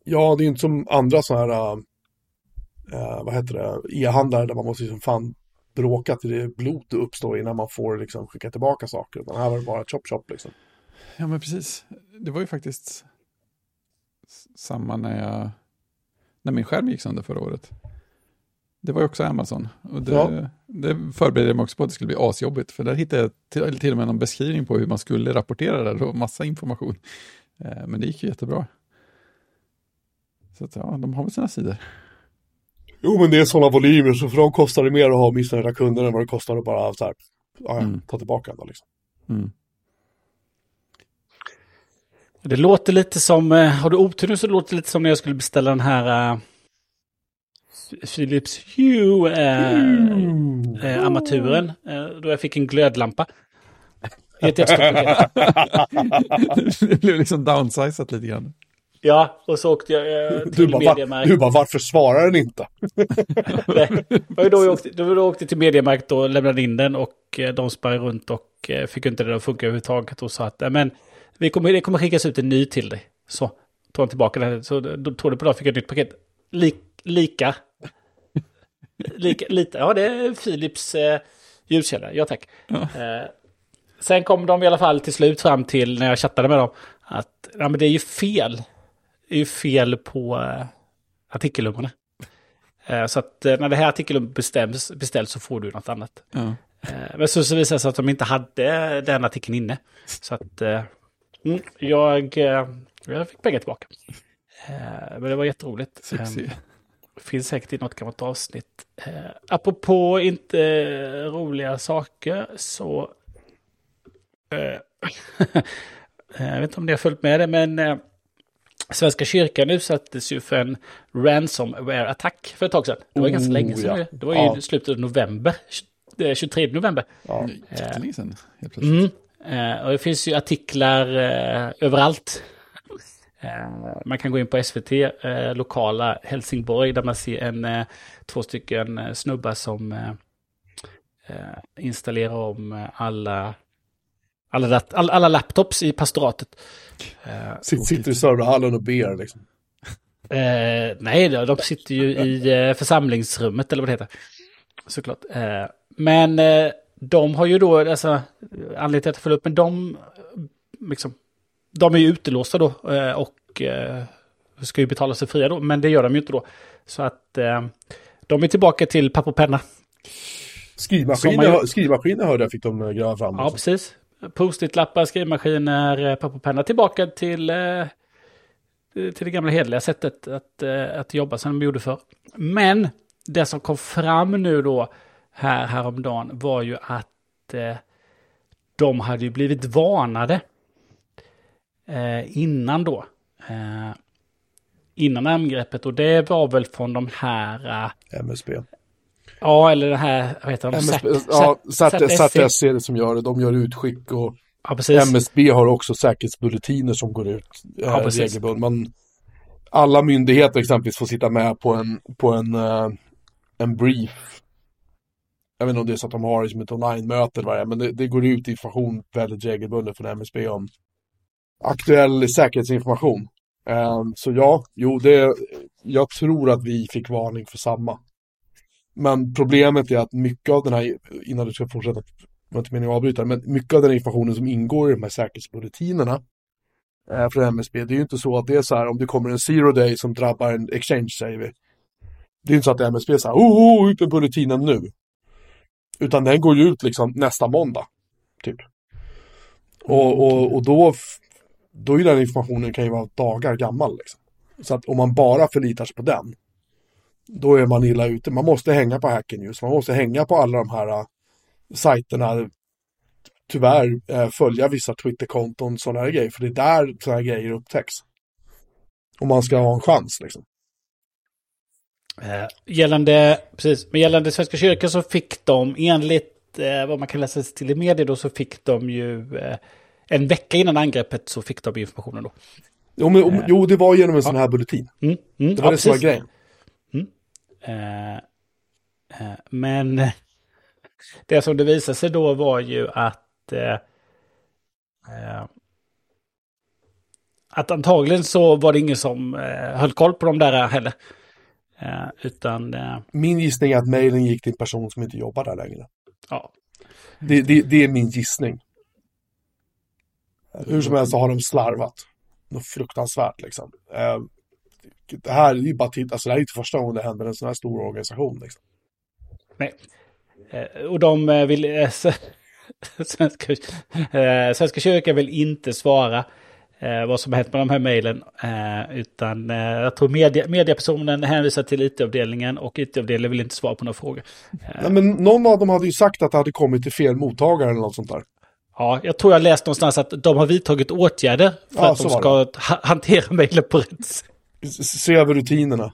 Ja, det är ju inte som andra sådana här, uh, vad heter det, e-handlare där man måste liksom fan bråka till det blod uppstår innan man får liksom skicka tillbaka saker. Men här var det bara chop chop liksom. Ja, men precis. Det var ju faktiskt samma när jag, när min skärm gick sönder förra året. Det var ju också Amazon. Och det, ja. det förberedde jag mig också på att det skulle bli asjobbigt. För där hittade jag till, till och med någon beskrivning på hur man skulle rapportera det och massa information. Eh, men det gick ju jättebra. Så att, ja, de har väl sina sidor. Jo, men det är sådana volymer, så för dem kostar det mer att ha missnöjda kunder än vad det kostar att bara så här, ja, mm. ta tillbaka den. Liksom. Mm. Det låter lite som, eh, har du otur nu så låter det lite som när jag skulle beställa den här uh, Philips Hue uh, mm. uh, armaturen. då jag fick en glödlampa. det blev liksom downsizat lite grann. Ja, och så åkte jag eh, till du Mediamarkt. Du bara, varför svarar den inte? Nej, var då jag åkte, då jag åkte till Mediamarkt och lämnade in den och de sprang runt och fick inte det att funka överhuvudtaget och sa att men vi kommer, det kommer skickas ut en ny till dig. Så, tog han tillbaka den. Så då tog det på dag fick jag ett nytt paket. Lik, lika. lika. Lite, ja det är Philips eh, ljuskälla. Ja tack. Ja. Eh, sen kom de i alla fall till slut fram till, när jag chattade med dem, att ja, men det är ju fel. Det är ju fel på eh, artikelnumren. Eh, så att eh, när det här artikelnumret bestäms, beställs så får du något annat. Ja. Eh, men så, så visade det sig att de inte hade den artikeln inne. Så att eh, Mm, jag, eh, jag fick pengar tillbaka. Eh, men det var jätteroligt. Succé. Eh, finns säkert i något gammalt avsnitt. apropå inte roliga saker så... jag vet inte om ni har följt med det, men Svenska kyrkan utsattes ju för en ransomware-attack för ett tag sedan. Det var Oh, ganska länge sedan. ja. Det var ju Ja. slutet av november. eh, 23 november. Ja. Jättelänge sedan, helt plötsligt. Mm. Eh, och det finns ju artiklar eh, överallt. Eh, man kan gå in på SVT, lokala Helsingborg, där man ser en, två stycken snubbar som installerar om alla, alla, dat- alla, alla laptops i pastoratet. Eh, Sitter, sitter i serverhallen och ber liksom. Eh, nej, då, de sitter ju i eh, församlingsrummet eller vad det heter. Såklart. Men de har ju då, alltså, anledningen till att jag följer upp, men de, liksom, de är ju utelåsta då eh, och eh, ska ju betala sig fria då, men det gör de ju inte då. Så att eh, de är tillbaka till papper och penna. Man Skrivmaskiner, hörde jag fick de gräva fram. Ja, också. precis. Post-it-lappar, skrivmaskiner, papper och penna. Tillbaka till, till det gamla hederliga sättet att, att jobba som de gjorde för. Men det som kom fram nu då här häromdagen var ju att eh, de hade ju blivit varnade eh, innan då. Eh, innan angreppet och det var väl från de här, eh, MSB. ja eller det här, vad heter de? MSB Sat- ja, Sat- Sat- Sat- SATS är det som gör det. De gör utskick och Ja, precis. MSB har också säkerhetsbulletiner som går ut eh, Ja, regelbundet. Men alla myndigheter exempelvis får sitta med på en, på en, eh, en brief. Jag vet inte om det är så att de har liksom ett online-möte eller vad det är, men det, det går ut information väldigt regelbundet från MSB om aktuell säkerhetsinformation. Um, så ja, jo, det, jag tror att vi fick varning för samma. Men problemet är att mycket av den här, innan du ska fortsätta, var inte meningen att avbryta, men mycket av den informationen som ingår i de här säkerhetsbulletinerna eh, från MSB, det är ju inte så att det är så här om det kommer en zero day som drabbar en exchange, säger vi. Det är inte så att MSB säger, oh, oh, ut med bulletinen nu. Utan den går ju ut liksom nästa måndag, typ. Och, och, och då, då är den informationen kan ju vara dagar gammal liksom. Så att om man bara förlitar sig på den, då är man illa ute. Man måste hänga på Hacker News, man måste hänga på alla de här äh, sajterna, tyvärr eh, följa vissa Twitterkonton, sådana här grejer, för det är där sådana här grejer upptäcks. Om man ska ha en chans liksom. Eh, gällande, precis, men gällande Svenska kyrkan så fick de enligt eh, vad man kan läsa sig till i media då så fick de ju eh, en vecka innan angreppet så fick de informationen då. Jo, men, om, jo det var genom en sån här bulletin. Mm, mm, Det var ja, det som var grejen. Eh, eh, men eh, det som det visade sig då var ju att eh, eh, att antagligen så var det ingen som eh, höll koll på dem där heller. Eh, utan eh, Min gissning är att mejlen gick till en person som inte jobbar där längre. ja, Det, det, det är min gissning. Hur som helst så har de slarvat. Något fruktansvärt liksom. Eh, Det här är ju bara titta, alltså det här är inte första gången det händer en sån här stor organisation. Liksom. Nej. Och de vill... Svenska, Svenska kyrkan vill inte svara eh, vad som hänt med de här mejlen. Eh, utan eh, jag tror media, mediapersonen hänvisar till IT-avdelningen och IT-avdelningen vill inte svara på några frågor. Nej, men någon av dem hade ju sagt att det hade kommit till fel mottagare eller något sånt där. Ja, jag tror jag läst någonstans att de har vidtagit åtgärder för Ja, att de ska ha- hantera mejlen på rätt sätt. Se över rutinerna.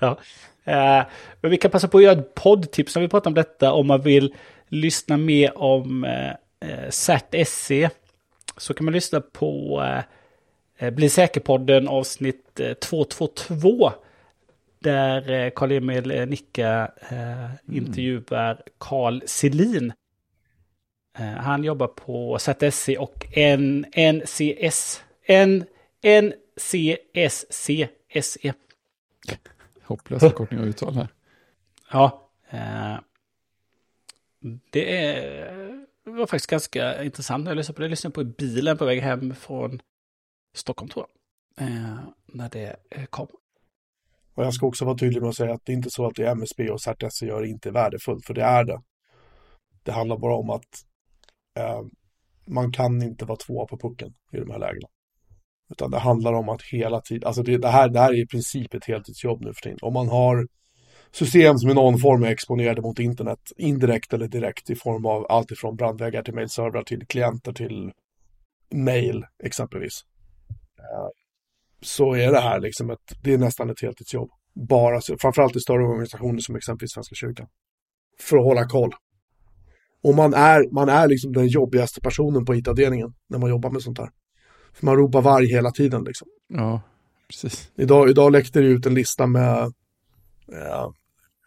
Ja. Eh, men vi kan passa på att göra ett poddtips när vi pratar om detta. Om man vill lyssna mer om eh, eh, CERT-SE så kan man lyssna på eh, eh, Bli säker-podden avsnitt eh, 222. Där eh, Karl-Emil eh, Nicka eh, intervjuar Carl Selin. Eh, han jobbar på CERT-SE och N- NCS. N- NCSC SE. Hopplös förkortning av uttal här. Ja. Eh, det är, det var faktiskt ganska intressant när jag lyssnade på det. Jag lyssnade på i bilen på väg hem från Stockholm tror jag. Eh, när det eh, kom. Och jag ska också vara tydlig med att säga att det är inte så att det MSB och CERT-SE gör inte är värdefullt, för det är det. Det handlar bara om att eh, man kan inte vara tvåa på pucken i de här lägena. Utan det handlar om att hela tiden, alltså det, det, här, det här är i princip ett heltidsjobb nu för tiden. Om man har system som i någon form är exponerade mot internet, indirekt eller direkt i form av allt ifrån brandväggar till mailservrar till klienter till mail exempelvis. Eh, så är det här liksom ett, det är nästan ett heltidsjobb. Bara, framförallt i större organisationer som exempelvis Svenska kyrkan. För att hålla koll. Och man är, man är liksom den jobbigaste personen på IT-avdelningen när man jobbar med sånt här. För man ropar varg hela tiden liksom. Ja, precis. Idag, idag läckte det ut en lista med eh,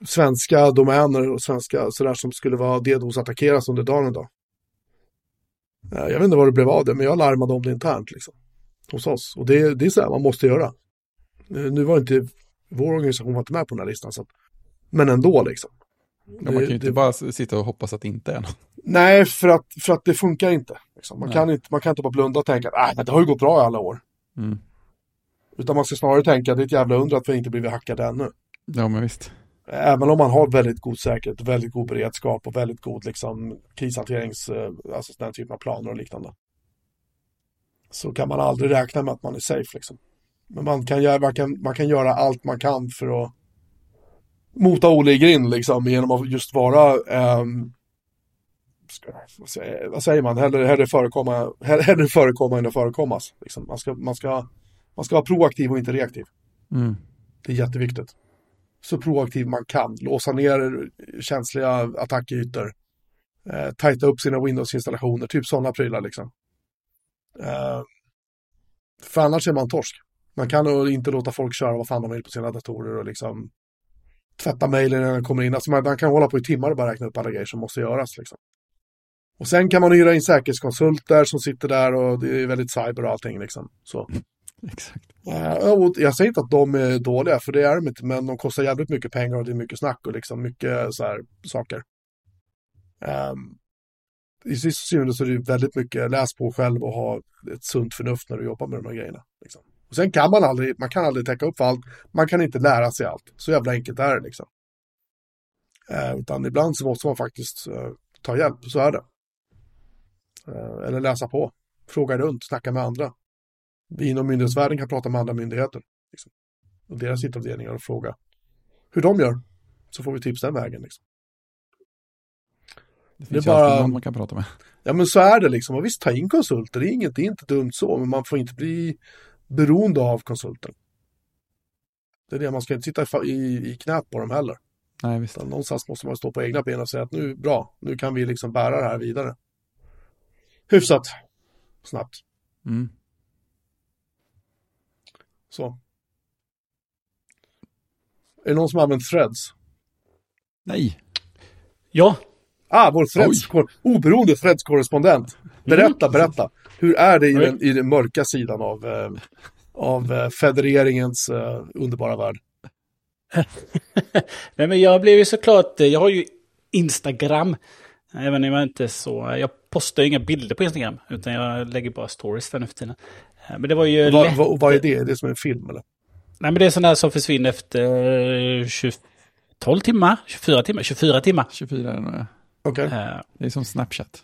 svenska domäner och svenska sådär som skulle vara DDoS-attackeras under dagen idag. Eh, jag vet inte vad det blev av det, men jag larmade om det internt liksom. Hos oss. Och det, det är så här man måste göra. Eh, nu var inte vår organisation var inte med på den här listan, så att, men ändå liksom. Ja, man kan ju inte det, bara sitta och hoppas att det inte är något. Nej, för att, för att det funkar inte. Liksom. Man, Nej. kan inte man kan inte bara blunda och tänka att äh, det har ju gått bra i alla år. Mm. Utan man ska snarare tänka att det är ett jävla under att vi inte blivit hackade ännu. Ja, men visst. Även om man har väldigt god säkerhet, väldigt god beredskap och väldigt god liksom, krishanterings, eh, alltså den typen av planer och liknande. Så kan man aldrig räkna med att man är safe liksom. Men man kan, göra, man kan, man kan göra allt man kan för att mota Olle i grind liksom genom att just vara ehm, ska, vad, säger, vad säger man, hellre, hellre, förekomma, hellre, hellre förekomma än att förekommas. Liksom. Man, ska, man, ska, man ska vara proaktiv och inte reaktiv. Mm. Det är jätteviktigt. Så proaktiv man kan. Låsa ner känsliga attackytor. Eh, tajta upp sina Windows-installationer. Typ sådana prylar liksom. Eh, för annars är man torsk. Man kan nog inte låta folk köra vad fan de vill på sina datorer och liksom tvätta mejlen när den kommer in. Alltså man, man kan hålla på i timmar och bara räkna upp alla grejer som måste göras. Liksom. Och sen kan man hyra in säkerhetskonsulter som sitter där och det är väldigt cyber och allting. Liksom. Så. Exakt. Eh, jag säger inte att de är dåliga, för det är de inte, men de kostar jävligt mycket pengar och det är mycket snack och liksom mycket så här saker. Um, I sist och syvende så är det väldigt mycket läs på själv och ha ett sunt förnuft när du jobbar med de här grejerna. Liksom. Och sen kan man aldrig, man kan aldrig täcka upp för allt, man kan inte lära sig allt. Så jävla enkelt är det liksom. Eh, utan ibland så måste man faktiskt eh, ta hjälp, så är det. Eh, eller läsa på, fråga runt, snacka med andra. Vi inom myndighetsvärlden kan prata med andra myndigheter. Liksom. Och deras IT-avdelningar och fråga hur de gör. Så får vi tips den vägen. Liksom. Det finns Det är bara- någon man kan prata med. Ja men så är det liksom. Och visst, ta in konsulter. Det är, inget, det är inte dumt så. Men man får inte bli beroende av konsulten. Det är det, man ska inte sitta i, i knät på dem heller. Nej, visst. Utan någonstans måste man stå på egna ben och säga att nu, bra, nu kan vi liksom bära det här vidare. Hyfsat snabbt. Mm. Så. Är det någon som har använt threads? Nej. Ja, Ah, vår threads, oberoende threads-korrespondent. Berätta, berätta. Hur är det i den, i den mörka sidan av, eh, av eh, federeringens eh, underbara värld? Nej, men jag blev ju såklart, jag har ju Instagram. Även om jag inte så, jag postar ju inga bilder på Instagram. Utan jag lägger bara stories där nu för tiden. Eh, Men det var ju Vad, lätt. vad, vad är det? Är det som en film eller? Nej, men det är sådana här som försvinner efter eh, 20, 12 timmar, 24 timmar, 24 timmar. 24 är det nog. ja. Okej. Eh, Det är som Snapchat.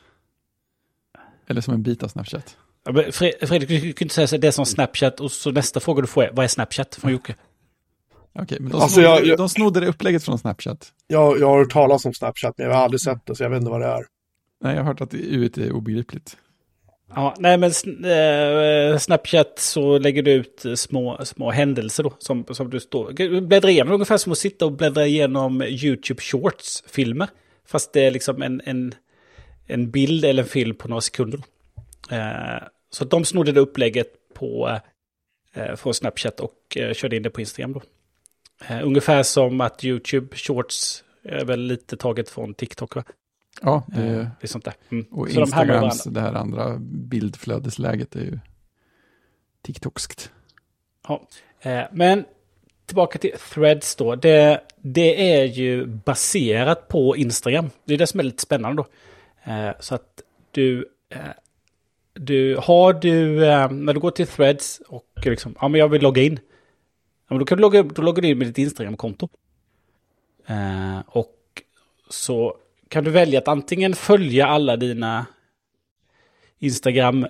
Eller som en bit av Snapchat. ja, men Fre- Fredrik, du kan ju inte säga så, det är som Snapchat och så nästa fråga du får är, vad är Snapchat från Jocke? Okej, men de, Alltså, snodde, jag- jag- de snodde det upplägget från Snapchat. Jag, jag har hört talas om Snapchat, men jag har aldrig sett det, så jag vet inte vad det är. Nej, jag har hört att U är obegripligt. Ja, nej men eh, Snapchat så lägger du ut eh, små, små händelser då. Som, som du står, bläddrar igenom ungefär som att sitta och bläddra igenom YouTube Shorts-filmer. Fast det är liksom en, en, en bild eller en film på några sekunder. då. Eh, så de snodde det upplägget på, eh, från Snapchat och eh, körde in det på Instagram då. Eh, ungefär som att YouTube Shorts är väl lite taget från TikTok va? Ja, det, Eh, det är sånt där. Mm. och Så de härmar Instagrams, det här andra bildflödesläget är ju TikTokskt. Ja, eh, men tillbaka till Threads då. Det, det är ju baserat på Instagram. Det är det som är lite spännande då. Eh, så att du, eh, du har du, eh, när du går till Threads och liksom, ja men jag vill logga in. Ja, men då kan du logga, då loggar du in med ditt Instagram-konto. Och så kan du välja att antingen följa alla dina Instagram,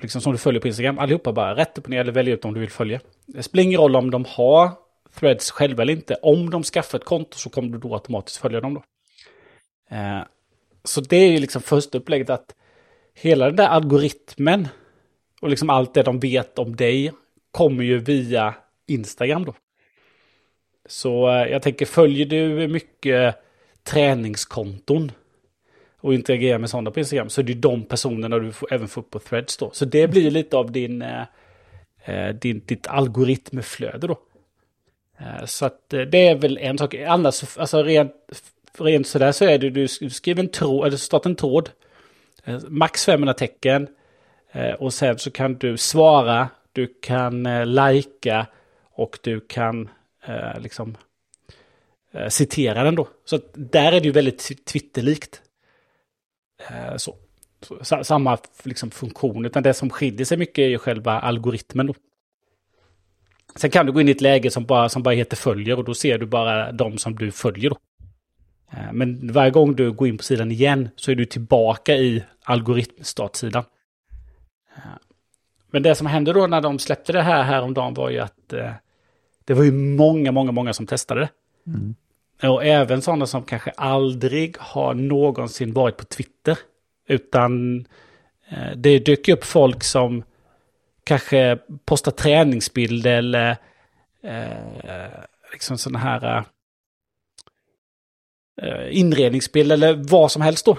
liksom som du följer på Instagram, allihopa bara rätt upp och ner eller välja ut om du vill följa. Det spelar ingen roll om de har threads själva eller inte. Om de skaffar ett konto så kommer du då automatiskt följa dem då. Eh, så det är ju liksom första upplägget att hela den där algoritmen och liksom allt det de vet om dig kommer ju via Instagram då. Så eh, jag tänker, följer du mycket träningskonton och interagerar med sådana på Instagram så är det ju de personerna du får, även får upp på threads då. Så det blir lite av din, eh, eh din, ditt algoritmflöde då. Eh, så att eh, det är väl en sak. Annars, alltså rent, rent sådär så är det du skriver en tråd, eller startar en tråd. Eh, max 500 tecken. Eh, och sen så kan du svara, du kan eh, lajka och du kan liksom Eh, citerar den då. Så att där är det ju väldigt Twitterlikt. Eh, så. så. Samma liksom funktion, utan det som skiljer sig mycket är ju själva algoritmen då. Sen kan du gå in i ett läge som bara, som bara heter följer och då ser du bara de som du följer. Då. Eh, men varje gång du går in på sidan igen så är du tillbaka i algoritmstartsidan. Eh, men det som hände då när de släppte det här häromdagen var ju att eh, det var ju många, många, många som testade det. Mm. Och även sådana som kanske aldrig har någonsin varit på Twitter. Utan eh, det dök upp folk som kanske postar träningsbilder eller eh, liksom sådana här eh, inredningsbilder eller vad som helst då.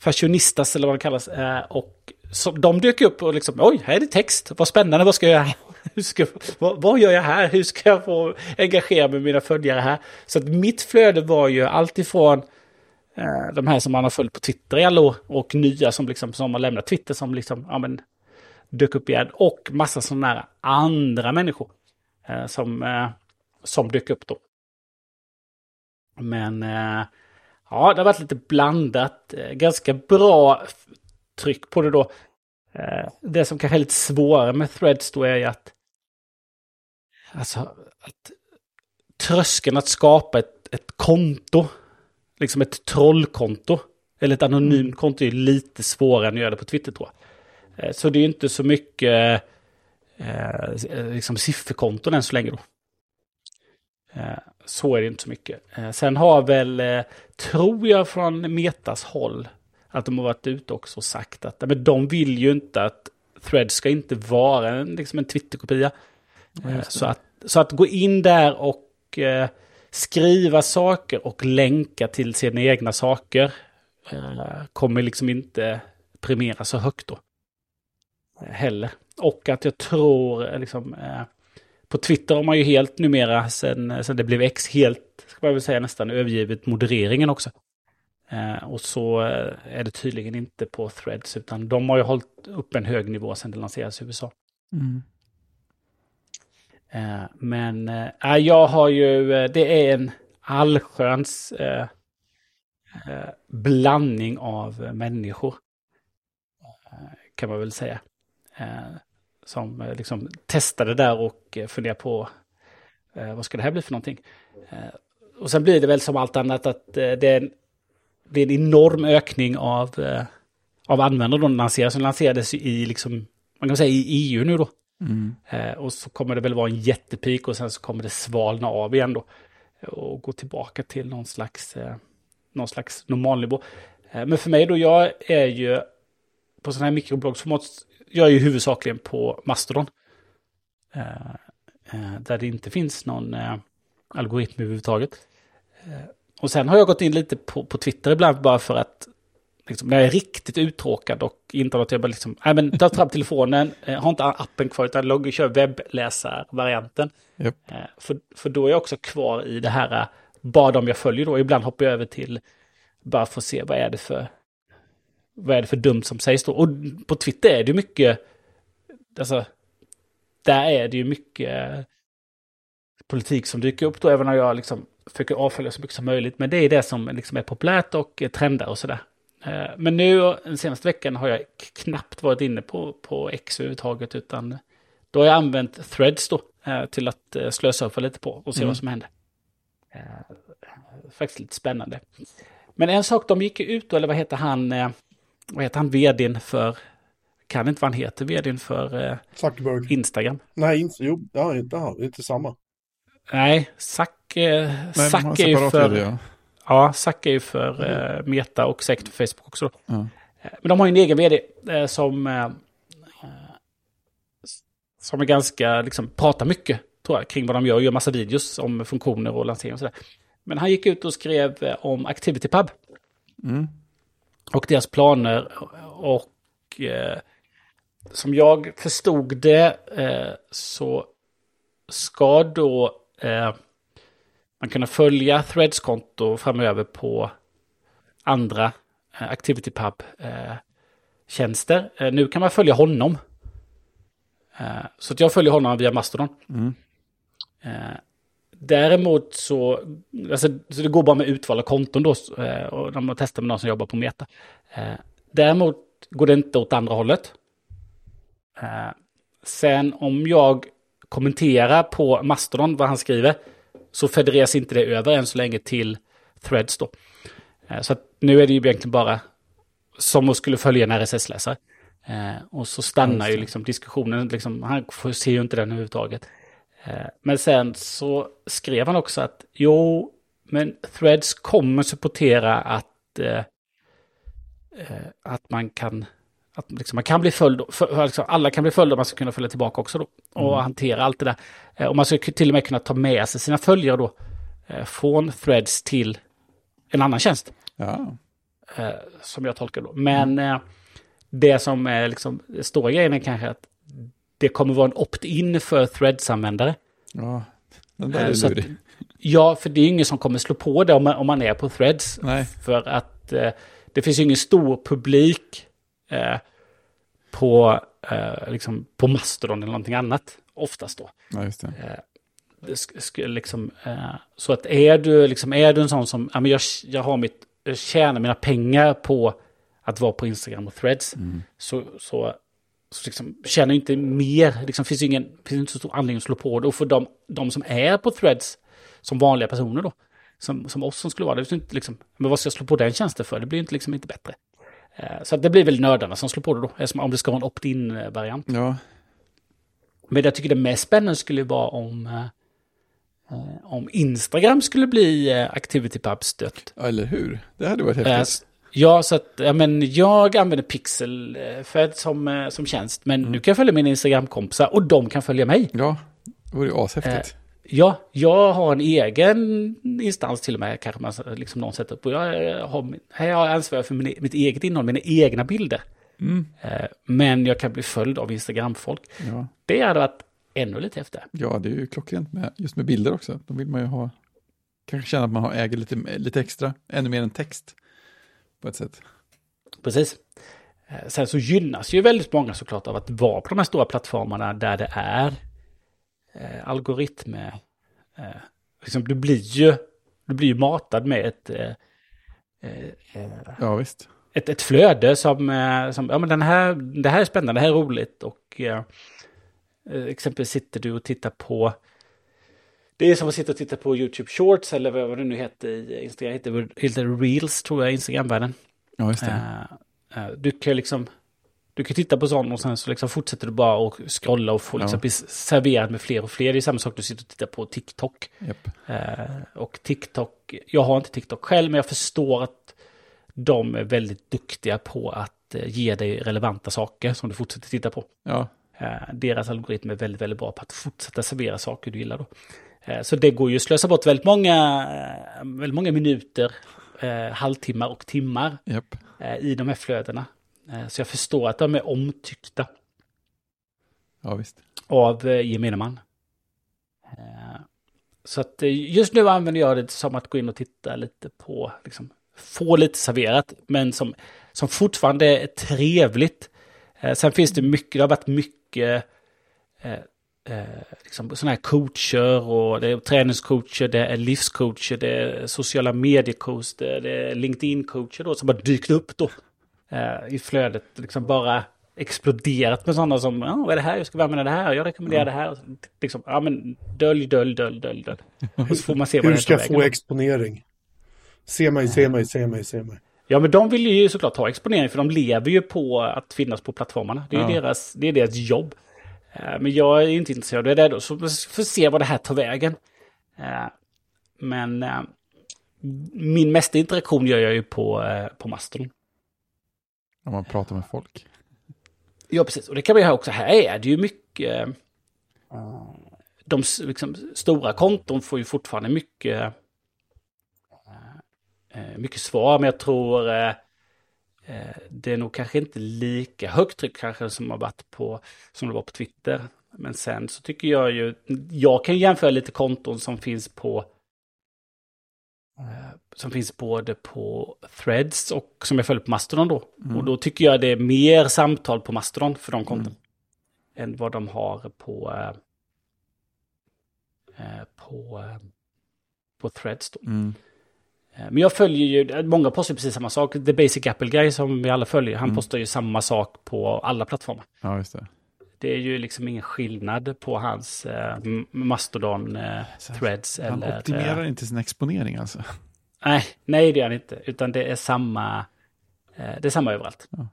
Fashionistas eller vad det kallas. Eh, och så, de dök upp och liksom, oj, här är det text, vad spännande, vad ska jag göra? Hur ska, vad, vad gör jag här? Hur ska jag få engagera med mina följare här? Så att mitt flöde var ju alltifrån eh, de här som man har följt på Twitter i alla år och nya som, liksom, som har lämnat Twitter som liksom, ja men dök upp igen. Och massa sådana här andra människor eh, som, eh, som dök upp då. Men eh, ja, det har varit lite blandat. Eh, ganska bra tryck på det då. Eh, det som kanske är lite svårare med threads då är ju att Alltså att tröskeln att skapa ett, ett konto, liksom ett trollkonto, eller ett anonymt konto är lite svårare än att göra det på Twitter tror jag. Eh, så det är inte så mycket eh, liksom sifferkonton än så länge. Då. Eh, så är det inte så mycket. Sen har väl, tror jag från Metas håll, att de har varit ute också och sagt att men de vill ju inte att Thread ska inte vara en, liksom en Twitter-kopia. Så, att, så att gå in där och eh, skriva saker och länka till sina egna saker eh, kommer liksom inte premiera så högt då heller. Och att jag tror, eh, liksom, eh, på Twitter har man ju helt numera, sen, sen det blev X, helt, ska man väl säga nästan övergivit modereringen också. Eh, och så eh, är det tydligen inte på Threads, utan de har ju hållit upp en hög nivå sedan det lanserades i USA. Mm. Eh, men eh, äh, jag har ju, eh, det är en allsköns eh, blandning av människor. kan man väl säga. Eh, som liksom testade där och funderade på vad ska det här bli för någonting. och sen blir det väl som allt annat att det är en, det är en enorm ökning av, av användare De lanseras. Lanserades i, liksom, man kan säga i EU nu då. Mm. Eh, och så kommer det väl vara en jättepik och sen så kommer det svalna av igen då. Eh, och gå tillbaka till någon slags, eh, någon slags normalnivå. men för mig då, jag är ju på sådana här mikrobloggsformat jag är ju huvudsakligen på Mastodon. Eh, eh, där det inte finns någon eh, algoritm överhuvudtaget. och sen har jag gått in lite på, på Twitter ibland bara för att liksom, när jag är riktigt uttråkad och inte har något, jag bara liksom, nej men ta fram telefonen, har inte appen kvar utan loggar, kör webbläsarvarianten. Yep. för, för då är jag också kvar i det här, bara de jag följer då, ibland hoppar jag över till, bara för att se vad är det för vad är det för dumt som sägs då? Och på Twitter är det ju mycket, alltså, där är det ju mycket politik som dyker upp då, även om jag liksom försöker avfölja så mycket som möjligt. Men det är det som liksom är populärt och trendar och sådär. Eh, men nu den senaste veckan har jag knappt varit inne på, på X överhuvudtaget, utan då har jag använt threads då eh, till att eh, slösurfa lite på och se mm. vad som händer. Faktiskt lite spännande. Men en sak, de gick ut då, eller vad heter han, vad heter han, vdn för, kan inte vad han heter, vdn för Zuckerberg. Instagram. Nej, in, jo, ja, inte, ja, inte samma. Nej, Zack, eh, Zack är ju för... Ja. Ja, Zack är ju för mm. eh, Meta och säkert för Facebook också. Mm. Men de har ju en egen vd eh, som... Eh, som är ganska, liksom, pratar mycket tror jag, kring vad de gör. Gör massa videos om funktioner och lansering och sådär. Men han gick ut och skrev eh, om ActivityPub. Mm. Och deras planer. Och eh, som jag förstod det eh, så ska då man kunna följa Threads-konto framöver på andra eh, ActivityPub-tjänster. Eh, nu kan man följa honom. Eh, så att jag följer honom via Mastodon. Mm. Eh, däremot så, alltså, så det går bara med utvalda konton då, eh, och de har testat med någon som jobbar på Meta. Eh, däremot går det inte åt andra hållet. Eh, sen om jag kommenterar på Mastodon vad han skriver, så federeras inte det över än så länge till Threads då. Eh, så nu är det ju egentligen bara som att skulle följa en RSS-läsare. Eh, och så stannar ju liksom diskussionen, liksom, han ser ju inte den överhuvudtaget. Eh, men sen så skrev han också att jo, men Threads kommer supportera att, att man kan att liksom man kan bli följd, för, alltså alla kan bli följda och man ska kunna följa tillbaka också då. Och hantera allt det där. Eh, och man ska till och med kunna ta med sig sina följare då. Eh, från Threads till en annan tjänst. Ja. Eh, som jag tolkar då. Men eh, det som är liksom stora grejen är kanske att det kommer vara en opt-in för Threads-användare. ja. Den där är så att- lurig. Ja, för det är ingen som kommer slå på det om man, om man är på Threads. Nej. För att det finns ju ingen stor publik eh, på, eh, liksom, på Mastodon eller någonting annat. Oftast då. Ja, just det. Sk- liksom, eh, så att är du, liksom, är du en sån som, ja, men jag, jag har mitt, jag tjänar mina pengar på att vara på Instagram och Threads. Så, så, så liksom, ju inte mer, liksom, finns ingen, finns inte så stor anledning att slå på det. Och för de, de som är på Threads, som vanliga personer då, som, som oss som skulle vara det, det är inte liksom, men vad ska jag slå på den tjänsten för? Det blir inte, liksom, inte bättre. Eh, Så att det blir väl nördarna som slår på det då, eftersom- om det ska vara en opt-in-variant. Ja, Men jag tycker det mest spännande skulle vara om, eh, eh, om Instagram skulle bli ActivityPub-stött. eller hur? Det hade varit häftigt. ja, så att ja, men jag använder Pixel för, som, som tjänst. Men nu kan jag följa mina Instagram-kompisar och de kan följa mig. Ja, det vore ju ashäftigt. Ja, jag har en egen instans till och med, kanske man liksom någon sätter upp. Och jag eh, har, här har jag ansvar för min, mitt eget innehåll, mina egna bilder. Mm. Eh, Men jag kan bli följd av Instagram-folk. Ja. Det hade varit ännu lite häftigare. ja, det är ju klockrent med, just med bilder också. Då vill man ju ha, kanske känna att man har, äger lite, lite extra, ännu mer än text på ett sätt. Precis. Eh, Sen så gynnas ju väldigt många såklart av att vara på de här stora plattformarna där det är eh, algoritmer. Eh, liksom, du blir ju du blir ju matad med ett, eh, eh, eh, Ja, visst. ett, ett flöde som, eh, som ja men den här, det här är spännande, det här är roligt och exempelvis sitter du och tittar på det är som att sitta och titta på YouTube Shorts eller vad det nu heter i Instagram, heter, heter Reels tror jag i Instagram-världen. Ja, just det. Eh, eh, du kan liksom, du kan titta på sån och sen så liksom fortsätter du bara och scrolla och få liksom Ja. bli serverad med fler och fler. Det är samma sak du sitter och tittar på TikTok. Japp. Eh, och TikTok, jag har inte TikTok själv men jag förstår att de är väldigt duktiga på att eh, ge dig relevanta saker som du fortsätter titta på. Ja, Eh, deras algoritm är väldigt, väldigt bra på att fortsätta servera saker du gillar då. Eh, så det går ju att slösa bort väldigt många, eh, väldigt många minuter, eh, halvtimmar och timmar eh, i de här flödena. Eh, så jag förstår att de är omtyckta Ja, visst. av eh, gemene man. Eh, så att just nu använder jag det som att gå in och titta lite på, liksom, få lite serverat, men som, som fortfarande är trevligt. Sen finns det mycket, det har varit mycket eh, liksom sådana här coacher och det är träningscoacher, det är livscoacher, det är sociala mediecoach, det är, det är LinkedIn-coacher då som har dykt upp då eh, i flödet, liksom bara exploderat med sådana som, ja vad är det här, jag ska använda det här, jag rekommenderar det här. Liksom, ja men dölj, dölj, dölj, dölj, dölj. Och så får man se vad Hur ska jag få exponering? Se mig, se mig, se mig, se mig. Ja, men de vill ju såklart ha exponering för de lever ju på att finnas på plattformarna. Det är, Ja. deras, det är deras jobb. Eh, Men jag är inte intresserad av det då, så vi får se vad det här tar vägen. Eh, Men eh, min mesta interaktion gör jag ju på, på Mastodon. Om man pratar med folk. Ja, precis. Och det kan man ju ha också. Här är det ju mycket... de liksom, stora konton får ju fortfarande mycket, eh, mycket svar, men jag tror eh, eh, det är nog kanske inte lika högt tryck kanske som har varit på, som det var på Twitter. Men sen så tycker jag ju, jag kan jämföra lite konton som finns på som finns både på Threads och som jag följer på Mastodon då. Mm. Och då tycker jag det är mer samtal på Mastodon för de konton. Mm. Än vad de har på, eh, på, eh, på Threads då. Mm. Eh, men jag följer ju, många postar precis samma sak. The Basic Apple Guy som vi alla följer, han mm. postar ju samma sak på alla plattformar. Ja, just det. Det är ju liksom ingen skillnad på hans eh, Mastodon, eh, han eller... Han optimerar eh, inte sin exponering alltså? Nej, nej det gör han inte. Utan det är samma, eh, det är samma överallt. Ja.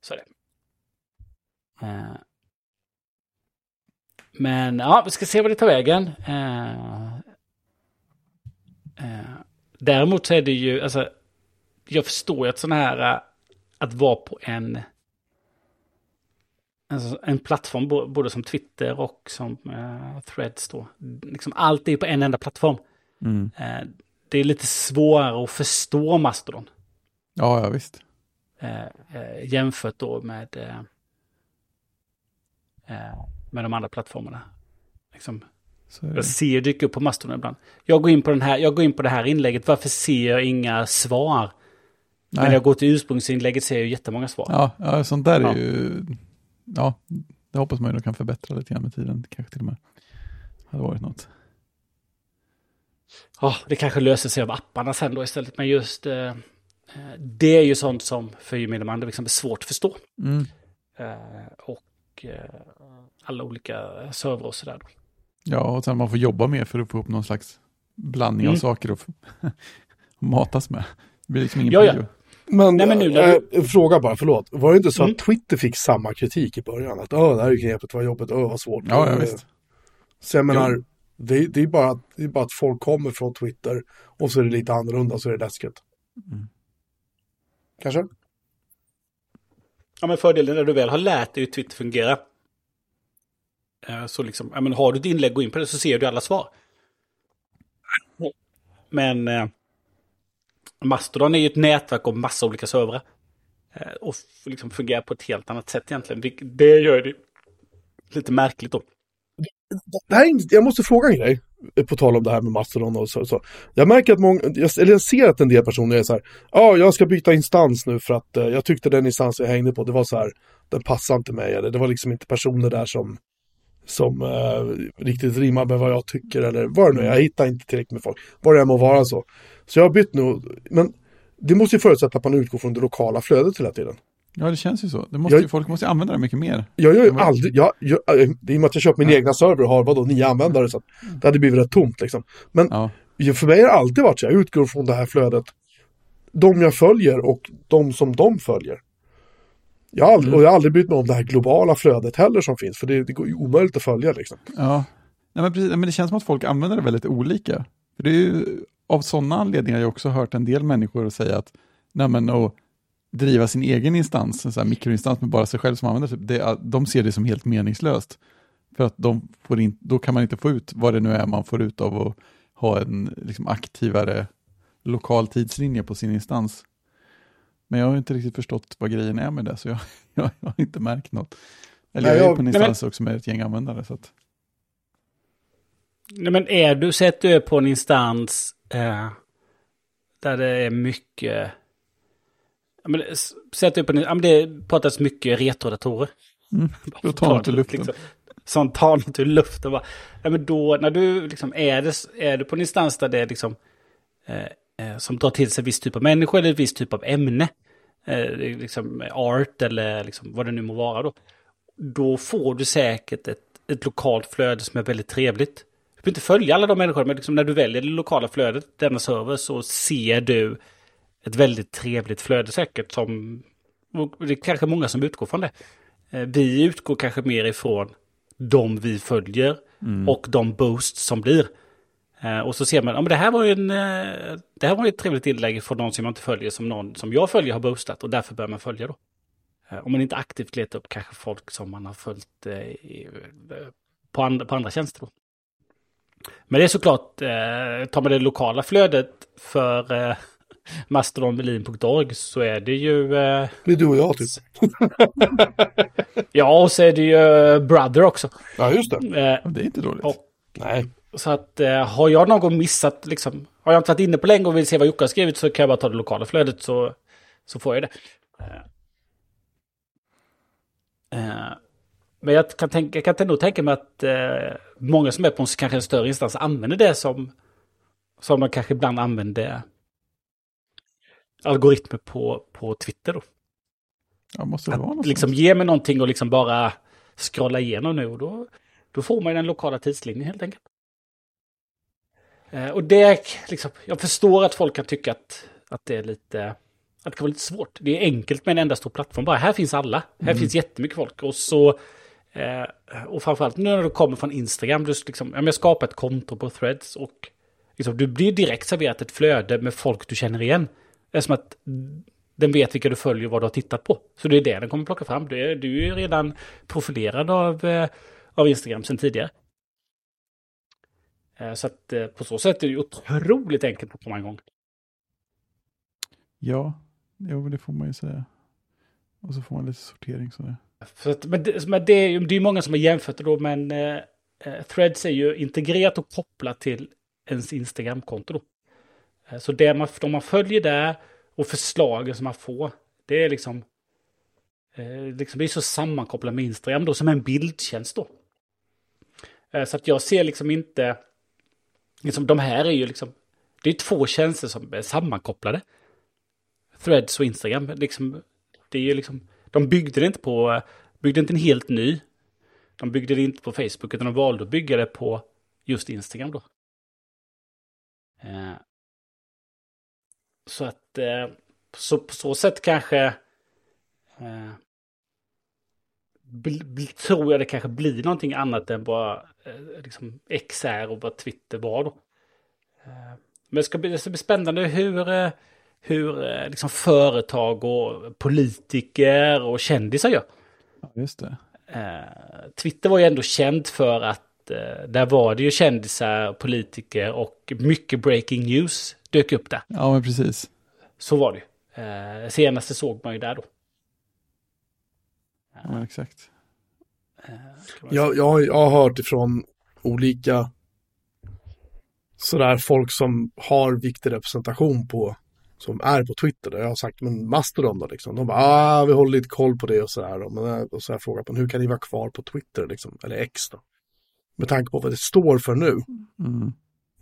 Så är det. Eh, men ja, vi ska se vad det tar vägen. Eh, eh, däremot så är det ju, alltså, jag förstår ju att sådana här, att vara på en, alltså en plattform, både som Twitter och som uh, Threads då. Liksom allt är på en enda plattform. Mm. Uh, det är lite svårare att förstå Mastodon. Ja, ja visst. Uh, jämfört då med med de andra plattformarna. Liksom. Jag ser dyka upp på Mastodon ibland. Jag går, in på den här, jag går in på det här inlägget, varför ser jag inga svar? Nej. Men jag går till ursprungsinlägget ser jag jättemånga svar. Ja, ja sånt där ja. är ju... Ja, det hoppas man ju kan förbättra lite grann med tiden. Kanske till och med hade varit något. Ja, det kanske löser sig av apparna sen då istället. Men just eh, det är ju sånt som för gemene man liksom är svårt att förstå. Mm. Eh, och eh, alla olika servrar och sådär. Ja, och sen man får jobba mer för att få upp någon slags blandning mm. av saker att matas med. Det blir liksom ingen ja, ja. Men, Nej, men nu, äh, du... fråga bara, förlåt. Var det inte så mm. att Twitter fick samma kritik i början? Att det här är knepigt, vad jobbigt, vad svårt. Ja, ja visst. Så jag menar, det, det, är bara, det är bara att folk kommer från Twitter och så är det lite annorlunda, så är det läskigt. Mm. Kanske? Ja, men fördelen när du väl har lärt dig hur Twitter fungerar Eh, så liksom, ja, men har du ett inlägg, gå in på det så ser du alla svar. Men eh, Mastodon är ju ett nätverk av massa olika servrar. Eh, och liksom fungerar på ett helt annat sätt egentligen. Det gör det lite märkligt då. Det här är, jag måste fråga en grej, eh, på tal om det här med Mastodon och så. så. Jag märker att många, eller jag ser att en del personer är så här, ja, ah, jag ska byta instans nu för att eh, jag tyckte den instans jag hängde på, det var så här, den passade inte mig, eller det var liksom inte personer där som som eh, riktigt rimmar med vad jag tycker eller vad det nu är. Jag hittar inte tillräckligt med folk. Vad det än må vara så. Så jag har bytt nu. Men det måste ju förutsätta att man utgår från det lokala flödet hela tiden. Ja, det känns ju så. Det måste jag, ju, folk måste använda det mycket mer. Jag gör ju aldrig, jag, jag, det är i och med att jag köpt min ja. egna server och har vadå, nio användare så att det hade blivit rätt tomt liksom. Men ja. för mig har det alltid varit så, jag utgår från det här flödet. De jag följer och de som de följer. Jag har aldrig, mm. Och jag har aldrig brytt mig om det här globala flödet heller som finns, för det, det går ju omöjligt att följa liksom. Ja, Nej, men, precis, men det känns som att folk använder det väldigt olika. För det är ju av sådana anledningar jag också hört en del människor säga att nej men, att driva sin egen instans, en sån mikroinstans med bara sig själv som använder det, de ser det som helt meningslöst. För att de får in, då kan man inte få ut vad det nu är man får ut av att ha en liksom, aktivare lokal tidslinje på sin instans. Men jag har inte riktigt förstått vad grejen är med det, så jag, jag, jag har inte märkt något. Eller nej, jag är på en instans men, också med ett gäng användare. Så att... Nej, men är du, sett du är på en instans eh, där det är mycket... Men, sätt du på en, ja, men det pratas mycket retrodatorer. Mm, då tar något ur luften. Liksom, som tar något ur luften. Bara. Ja, men då, när du liksom, är, det, är du på en instans där det är liksom... Eh, eh, som drar till sig viss typ av människor eller viss typ av ämne. Eh, liksom art eller liksom vad det nu må vara då. Då får du säkert ett, ett lokalt flöde som är väldigt trevligt. Du behöver inte följa alla de människorna, men liksom när du väljer det lokala flödet, denna server, så ser du ett väldigt trevligt flöde säkert som... Det är kanske många som utgår från det. Eh, vi utgår kanske mer ifrån de vi följer mm. och de boosts som blir. Eh, och så ser man, ja men det här var ju en, eh, det här var ju ett trevligt inlägg från någon som jag inte följer, som någon som jag följer har boostat och därför bör man följa då. Eh, om man inte aktivt letar upp kanske folk som man har följt på, andra, på andra tjänster. Då. Men det är såklart, eh, tar man det lokala flödet för eh, mastodonmelin.org så är det ju... Eh, det är du och jag typ. ja, och så är det ju Brother också. Ja, just det. Eh, det är inte dåligt. Och, Nej. Så att eh, har jag någon gång missat, liksom, har jag inte varit inne på länge och vill se vad Jocke har skrivit så kan jag bara ta det lokala flödet så, så får jag det. Eh, men jag kan, tänka, jag kan nog tänka mig att eh, många som är på en, kanske en större instans använder det som, som de kanske ibland använder algoritmer på, på Twitter. Då. Ja, måste det vara något liksom ge mig någonting och liksom bara scrolla igenom nu och då, då får man den lokala tidslinjen helt enkelt. Eh, och det, liksom, jag förstår att folk kan tycka att, att det är lite, att det kan vara lite svårt. Det är enkelt med en enda stor plattform. Bara här finns alla. Här finns jättemycket folk. Och så, eh, och framförallt nu när du kommer från Instagram, du liksom, jag skapar ett konto på Threads och liksom, du blir direkt serverat ett flöde med folk du känner igen. Det är som att den vet vilka du följer och vad du har tittat på. Så det är det den kommer plocka fram. Du är, du är redan profilerad av, eh, av Instagram sedan tidigare. Eh, så att eh, på så sätt är det otroligt enkelt att komma igång. Ja, jo, det får man ju säga. Och så får man lite sortering sådär. För att, men det, men det, är det är många som har jämfört det då, men eh, Threads är ju integrerat och kopplat till ens Instagram-konto då. Eh, så det man, de man följer där och förslagen som man får, det är liksom, eh, liksom det är så sammankopplat med Instagram då, som en bildtjänst då. Eh, så att jag ser liksom inte, liksom de här är ju liksom, det är två tjänster som är sammankopplade. Threads och Instagram, liksom, det är ju liksom, de byggde det inte på, byggde inte en helt ny. De byggde det inte på Facebook, utan de valde att bygga det på just Instagram då. Eh, så att eh, så, på så sätt kanske eh, tror jag det kanske blir någonting annat än bara eh, liksom X är och vad Twitter var då. Eh, men det ska, bli, det ska bli spännande hur, eh, hur liksom företag och politiker och kändisar gör. Just det. Twitter var ju ändå känd för att där var det ju kändisar, politiker och mycket breaking news dök upp där. Ja, men precis. Så var det eh, Senaste såg man ju där då. Ja, exakt. Eh, jag, jag, jag har hört ifrån olika sådär folk som har viktig representation på som är på Twitter. Där jag har sagt, men Mastodon då liksom. De bara, ah, vi håller lite koll på det och sådär. Och så har jag frågat, men hur kan ni vara kvar på Twitter liksom? Eller X då? Med tanke på vad det står för nu. Mm.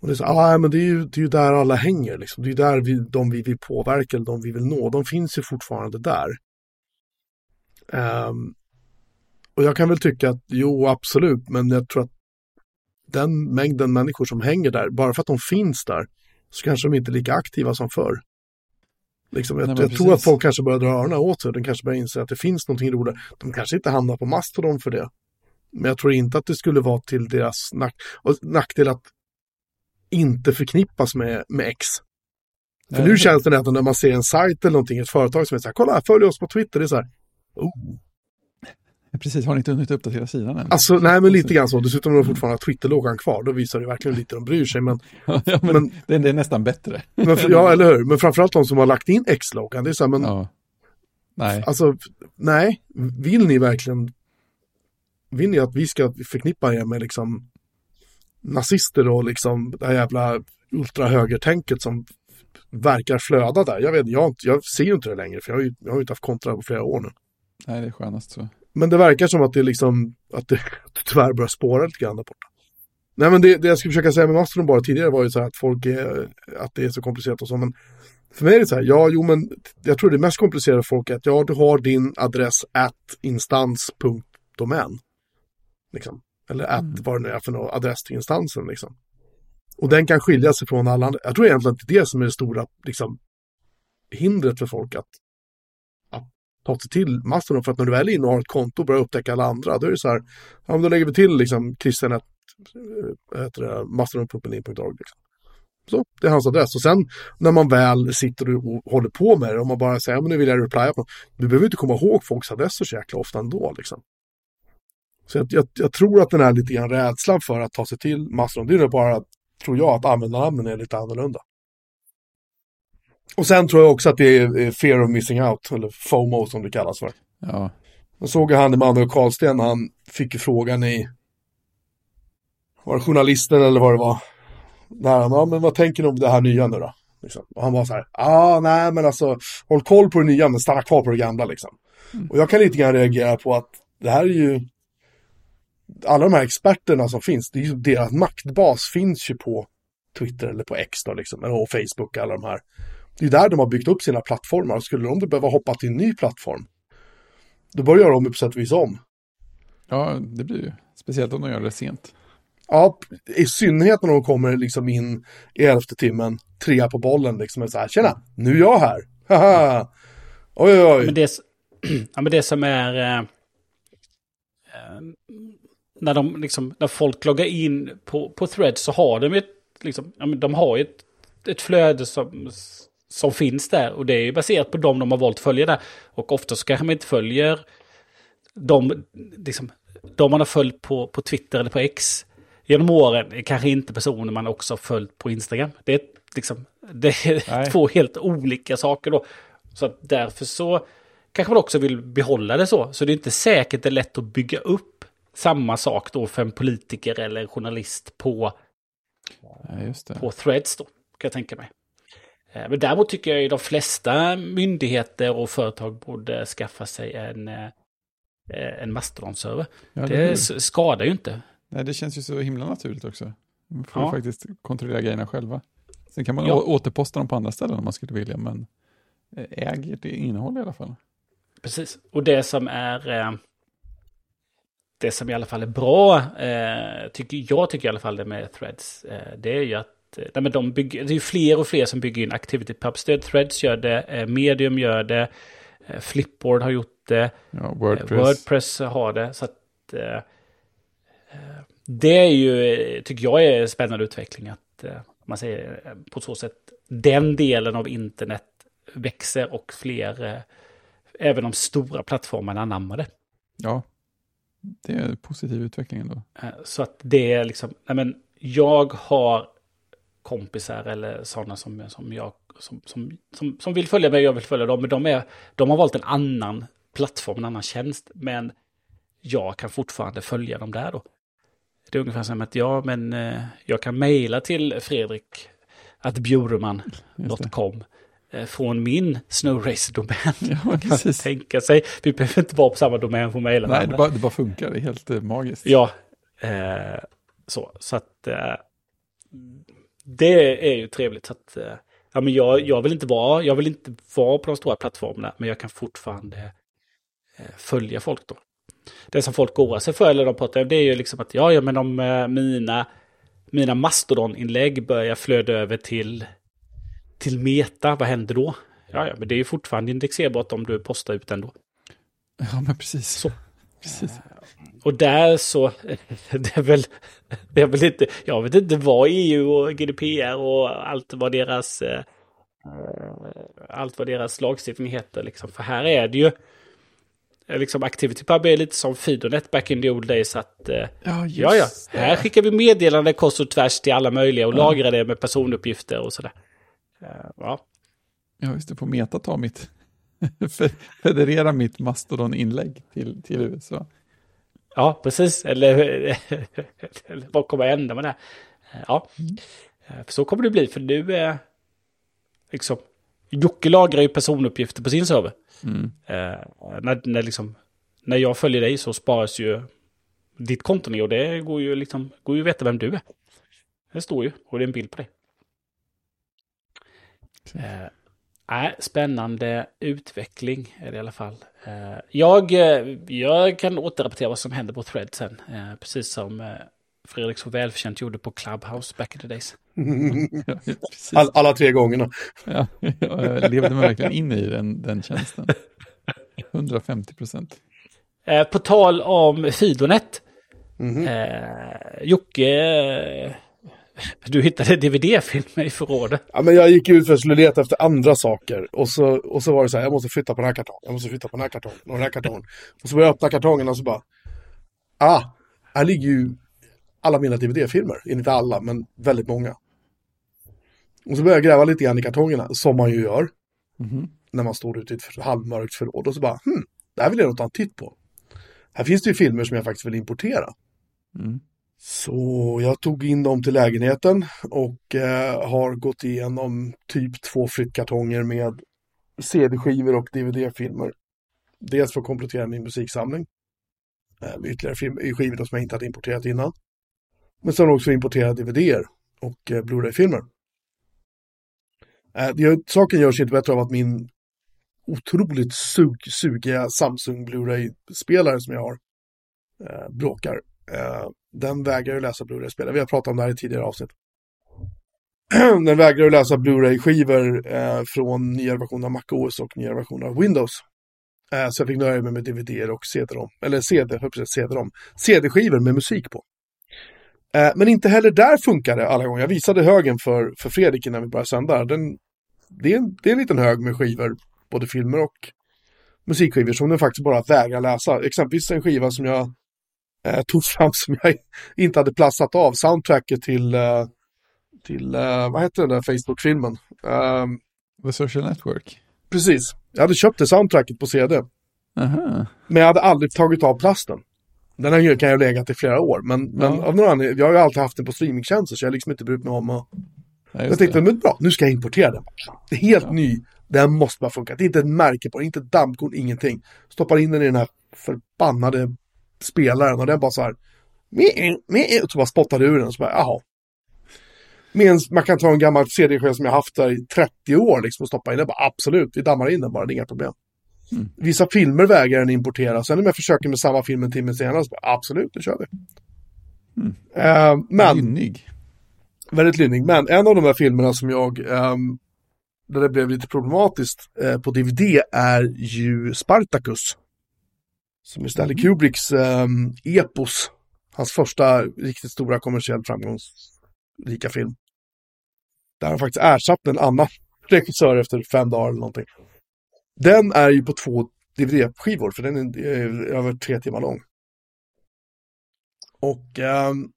Och det är så, ah, men det är, ju, det är ju där alla hänger. Liksom. Det är ju där vi, de vi vill påverka, eller de vi vill nå, de finns ju fortfarande där. Um, och jag kan väl tycka att jo, absolut, men jag tror att den mängden människor som hänger där, bara för att de finns där, så kanske de inte är lika aktiva som förr. Liksom, jag, Nej, jag tror att folk kanske börjar dra öronen åt sig, de kanske börjar inse att det finns någonting roligt. De kanske inte hamnar på Mastodon för det. Men jag tror inte att det skulle vara till deras nack nackdel att inte förknippas med, med X. För nu känns det nästan när man ser en sajt eller någonting, ett företag som är så här, kolla, följ oss på Twitter, det är så här, oh. Precis, har ni inte hunnit uppdatera sidan än? Alltså, nej men lite grann så. Dessutom har de fortfarande Twitter-loggan kvar. Då visar det verkligen lite de bryr sig. Men, ja, men, men det, det, är nästan bättre. Men, ja, eller hur. Men framförallt de som har lagt in X-loggan. Det är så här, men... Ja. Nej. Alltså, nej. Vill ni verkligen... Vill ni att vi ska förknippa er med liksom nazister och liksom det här jävla ultrahögertänket som verkar flöda där. Jag, vet, jag, jag ser ju inte det längre för jag har ju, jag har ju inte haft kontra på flera år nu. Nej, det är skönast så. Men det verkar som att det liksom, att det, att det tyvärr börjar spåra lite grann där borta. Nej men det, det jag skulle försöka säga med Mastodon bara tidigare var ju så här att folk är, att det är så komplicerat och så, men för mig är det så här, ja jo men jag tror det mest komplicerade för folk är att ja du har din adress at instans.domän. Liksom. Eller att mm. vad det nu är för någon adress till instansen liksom. Och den kan skilja sig från alla andra. Jag tror egentligen att det är det som är det stora liksom, hindret för folk att ta sig till Mastodon. För att när du väl är inne och har ett konto och börjar upptäcka alla andra, då är det så här, ja men då lägger vi till liksom Christian att, eh, Liksom. Så, det är hans adress. Och sen när man väl sitter och håller på med det, om man bara säger, men nu vill jag replya på Du behöver inte komma ihåg folks adresser så jäkla ofta ändå liksom. Så jag, jag, jag, tror att den här lite grann rädslan för att ta sig till Mastodon, det är bara, tror jag, att användarnamnen är lite annorlunda. Och sen tror jag också att det är fear of missing out, eller FOMO som det kallas för. Ja. Jag såg han Emanuel Karlsten, han fick frågan i, var det journalisten eller vad det var? Där han, ja men vad tänker ni om det här nya nu då? Liksom. Och han var så här, ja ah, nej men alltså, håll koll på det nya men stanna kvar på det gamla liksom. Mm. Och jag kan lite grann reagera på att det här är ju, alla de här experterna som finns, det är ju, deras maktbas finns ju på Twitter eller på X då liksom, eller Facebook, alla de här. Det är där de har byggt upp sina plattformar. Skulle de behöva hoppa till en ny plattform, då börjar de på sätt och vis om. Ja, det blir ju. Speciellt om de gör det sent. Ja, i synnerhet när de kommer liksom in i elfte timmen, trea på bollen liksom. Och så här, Tjena, nu är jag här. Haha. Oj, oj, oj. Men det, ja, men det som är... Eh, eh, när, de, liksom, när folk loggar in på, på Thread så har de ett, liksom, ja, men de har ett, ett flöde som, som finns där. Och det är ju baserat på dem de har valt att följa där. Och ofta så kanske man inte följer de, liksom, de man har följt på, på Twitter eller på X genom åren är kanske inte personer man också har följt på Instagram. Det är, liksom, det är två helt olika saker då. Så att därför så kanske man också vill behålla det så. Så det är inte säkert det är lätt att bygga upp samma sak då för en politiker eller en journalist på, ja, på threads då, kan jag tänka mig. Eh, men däremot tycker jag att de flesta myndigheter och företag borde skaffa sig en, eh, en Mastodon-server. Ja, det, det skadar ju inte. Nej, det känns ju så himla naturligt också. Man får ja. faktiskt kontrollera grejerna själva. Sen kan man ja. återposta dem på andra ställen om man skulle vilja, men eh, äger det innehåll i alla fall. Precis, och det som är det som i alla fall är bra, tycker jag tycker i alla fall det med threads, det är ju att nej, men de bygger, det är fler och fler som bygger in activity pub-stöd. Threads gör det, eh, Medium gör det, Flipboard har gjort det, ja, Wordpress. Wordpress har det. Så att det är ju, tycker jag är en spännande utveckling. Att eh, man säger eh, på så sätt, den delen av internet växer och fler, eh, även de stora plattformarna anammar det. Ja, det är en positiv utveckling ändå. Så att det är liksom, nej men jag har kompisar eller sådana som, som jag som, som, som, som vill följa mig, jag vill följa dem, men de, är, de har valt en annan plattform, en annan tjänst, men jag kan fortfarande följa dem där då. Det är ungefär som att ja, men eh, jag kan mejla till Fredrik att bjureman.com eh, från min Snowracer-domän. Ja, kan tänka sig. Vi behöver inte vara på samma domän för att mejla. Nej, det bara, det bara, funkar. Det är helt eh, magiskt. Ja, eh, så, så att eh, det är ju trevligt. Så att, eh, ja, men jag, jag, vill inte vara, jag vill inte vara på de stora plattformarna, men jag kan fortfarande följa folk då det som folk oroar sig för, eller de pratar om, det är ju liksom att ja, ja men om eh, mina, mina Mastodon-inlägg börjar flöda över till, till Meta, vad händer då? Ja, ja, men det är ju fortfarande indexerbart om du postar ut ändå. Ja, men precis. Så. Precis. Och där så, det är väl, det är väl inte, jag vet inte vad EU och GDPR och allt vad deras, eh, allt vad deras lagstiftning heter liksom. För här är det ju, Eh, liksom ActivityPub är lite som Fidonet back in the old days. Att, eh, ja, ja, ja, här skickar vi meddelande kors och tvärs till alla möjliga och ja. lagrar det med personuppgifter och sådär. Ja. ja, just det. Får Meta ta mitt, federera mitt Mastodon-inlägg till, till USA. Ja, precis. Eller, eller vad kommer att hända med det? Ja, mm. så kommer det bli. För nu är liksom, Jocke lagrar ju personuppgifter på sin server. Mm. Eh, när, när, liksom, när jag följer dig så sparas ju ditt konto ner och det går ju liksom, går ju att veta vem du är. Det står ju och det är en bild på dig. Eh, spännande utveckling är det i alla fall. Eh, jag, eh, jag kan återrapportera vad som händer på Thread sen. Eh, precis som eh, Fredrik så välförtjänt gjorde på Clubhouse back in the days. All, alla tre gångerna. Ja, jag levde mig verkligen in i den, den tjänsten. 150 procent. Eh, på tal om Fidonet. Mm -hmm. eh, Jocke, Du hittade DVD-filmer i förrådet. Ja, men jag gick ut för att skulle leta efter andra saker. Och så, och så var det så här, jag måste flytta på den här kartongen, jag måste flytta på den här kartongen och den här kartongen. Och så började jag öppna kartongen och så bara, ah, här ligger ju alla mina DVD-filmer. Inte alla, men väldigt många. Och så började jag gräva lite grann i kartongerna, som man ju gör. Mhm. När man står ute i ett halvmörkt förråd. Och så bara, hmm, det här vill jag nog ta en titt på. Här finns det ju filmer som jag faktiskt vill importera. Mm. Så jag tog in dem till lägenheten och eh, har gått igenom typ två flyttkartonger med CD-skivor och DVD-filmer. Dels för att komplettera min musiksamling. Eh, med ytterligare film, eh, skivor som jag inte hade importerat innan. Men sen också importera DVD-er och eh, Blu-ray-filmer. Eh, saken görs inte bättre av att min otroligt sug, sugiga Samsung Blu-ray-spelare som jag har eh, bråkar. Eh, den vägrar ju läsa Blu-ray-spelare. Vi har pratat om det här i tidigare avsnitt. den vägrar ju läsa Blu-ray-skivor eh, från nya versioner av MacOS och nya versioner av Windows. Eh, så jag fick nöja mig med DVD och CD-ROM. Eller CD, precis, CD-ROM. CD-skivor med musik på. Eh, men inte heller där funkar det alla gånger. Jag visade högen för, för Fredrik innan vi började sända. Den, det, är en, det är en liten hög med skivor, både filmer och musikskivor som den faktiskt bara vägrar läsa. Exempelvis en skiva som jag eh, tog fram som jag inte hade plastat av. Soundtracket till, eh, till eh, vad heter den där Facebook-filmen? Ehm, The Social Network. precis, jag hade köpt det soundtracket på CD. Aha. Men jag hade aldrig tagit av plasten. Den här kan jag legat i flera år, men, men Ja. av någon anledning, jag har ju alltid haft den på streamingtjänster så jag har liksom inte brytt mig om att... Ja, Jag tänkte, det. men bra, nu ska jag importera den. Det är helt ny, den måste bara funka. Det är inte ett märke på den, inte ett dammkorn, ingenting. Stoppar in den i den här förbannade spelaren och den bara så här... Och så bara spottar det ur den och så bara, jaha. Med en, man kan ta en gammal CD-skiva som jag haft där i 30 år liksom och stoppa in den. Bara, absolut, vi dammar in den bara, det är inga problem. Mm. Vissa filmer vägrar den importera. Sen om jag försöker med samma film en timme senare så bara, absolut, det kör vi. Mm. Eh, men, Lynnig. väldigt lynnig. Men en av de här filmerna som jag, ehm, där det blev lite problematiskt eh, på DVD är ju Spartacus. Som är Stanley Kubricks um, epos. Hans första riktigt stora kommersiellt framgångsrika film. Där han faktiskt ersatt en annan regissör efter fem dagar eller någonting. Den är ju på två DVD-skivor, för den är eh, över tre timmar lång. Och um,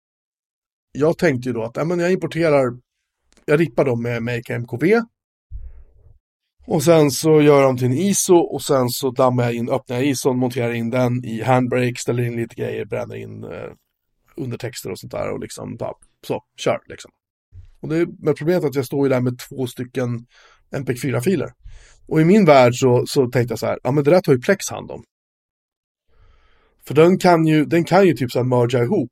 jag tänkte ju då att äh, men jag importerar, jag rippar dem med Make MKV. Och sen så gör jag till en ISO och sen så dammar jag in, öppnar jag ISOn, monterar in den i handbrake, ställer in lite grejer, bränner in eh, undertexter och sånt där och liksom bara, så, kör liksom. Och det, men problemet är att jag står ju där med två stycken MP4-filer. Och i min värld så, så tänkte jag så här, ja men det där tar ju Plex hand om. För den kan ju, den kan ju typ så här merga ihop.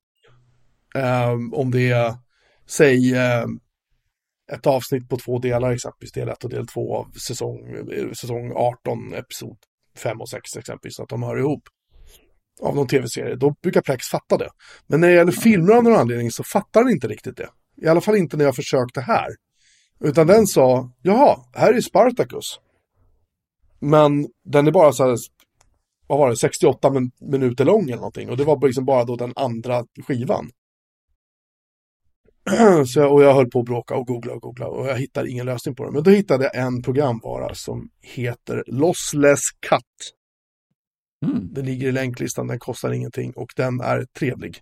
Eh, om det är, säg, eh, ett avsnitt på två delar exempelvis, del 1 och del 2 av säsong, säsong 18, episod 5 och 6 exempelvis, så att de hör ihop. Av någon tv-serie, då brukar Plex fatta det. Men när det gäller filmer av någon anledning så fattar den inte riktigt det. I alla fall inte när jag försökte här. Utan den sa, jaha, här är Spartacus. Men den är bara så här, vad var det, 68 min- minuter lång eller någonting. Och det var liksom bara då den andra skivan. Så jag, och jag höll på att bråka och googla och googla och jag hittade ingen lösning på det. Men då hittade jag en programvara som heter Lossless Cut. Mm. Den ligger i länklistan, den kostar ingenting och den är trevlig.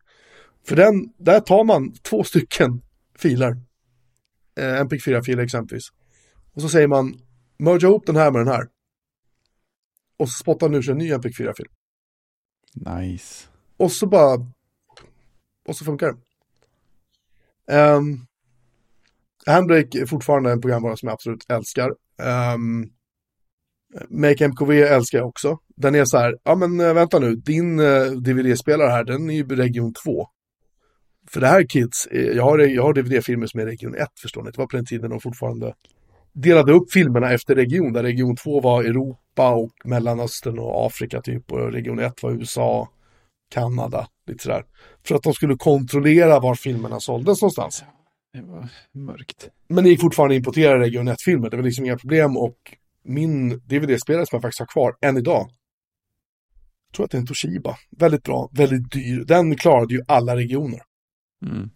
För den, där tar man två stycken filer. Eh, MP4-filer exempelvis. Och så säger man, merge ihop den här med den här. Och så spottar den ur sig en ny MP4-fil. Nice. Och så bara... Och så funkar det. Um, Handbrake är fortfarande en programvara som jag absolut älskar. Um, Make MKV älskar jag också. Den är så här, ja men eh, vänta nu, din eh, uh, DVD-spelare här, den är ju region 2. För det här kids, eh, jag har, jag har DVD-filmer som är region 1 förstår ni. Det var på den tiden de fortfarande delade upp filmerna efter region, där region 2 var Europa och Mellanöstern och Afrika typ, och region 1 var USA, Kanada, lite sådär. För att de skulle kontrollera var filmerna såldes någonstans. Det var mörkt. Men det gick fortfarande att importera region 1-filmer, det var liksom inga problem och min DVD-spelare som jag faktiskt har kvar än idag, jag tror att det är en Toshiba, väldigt bra, väldigt dyr, den klarade ju alla regioner. Mm.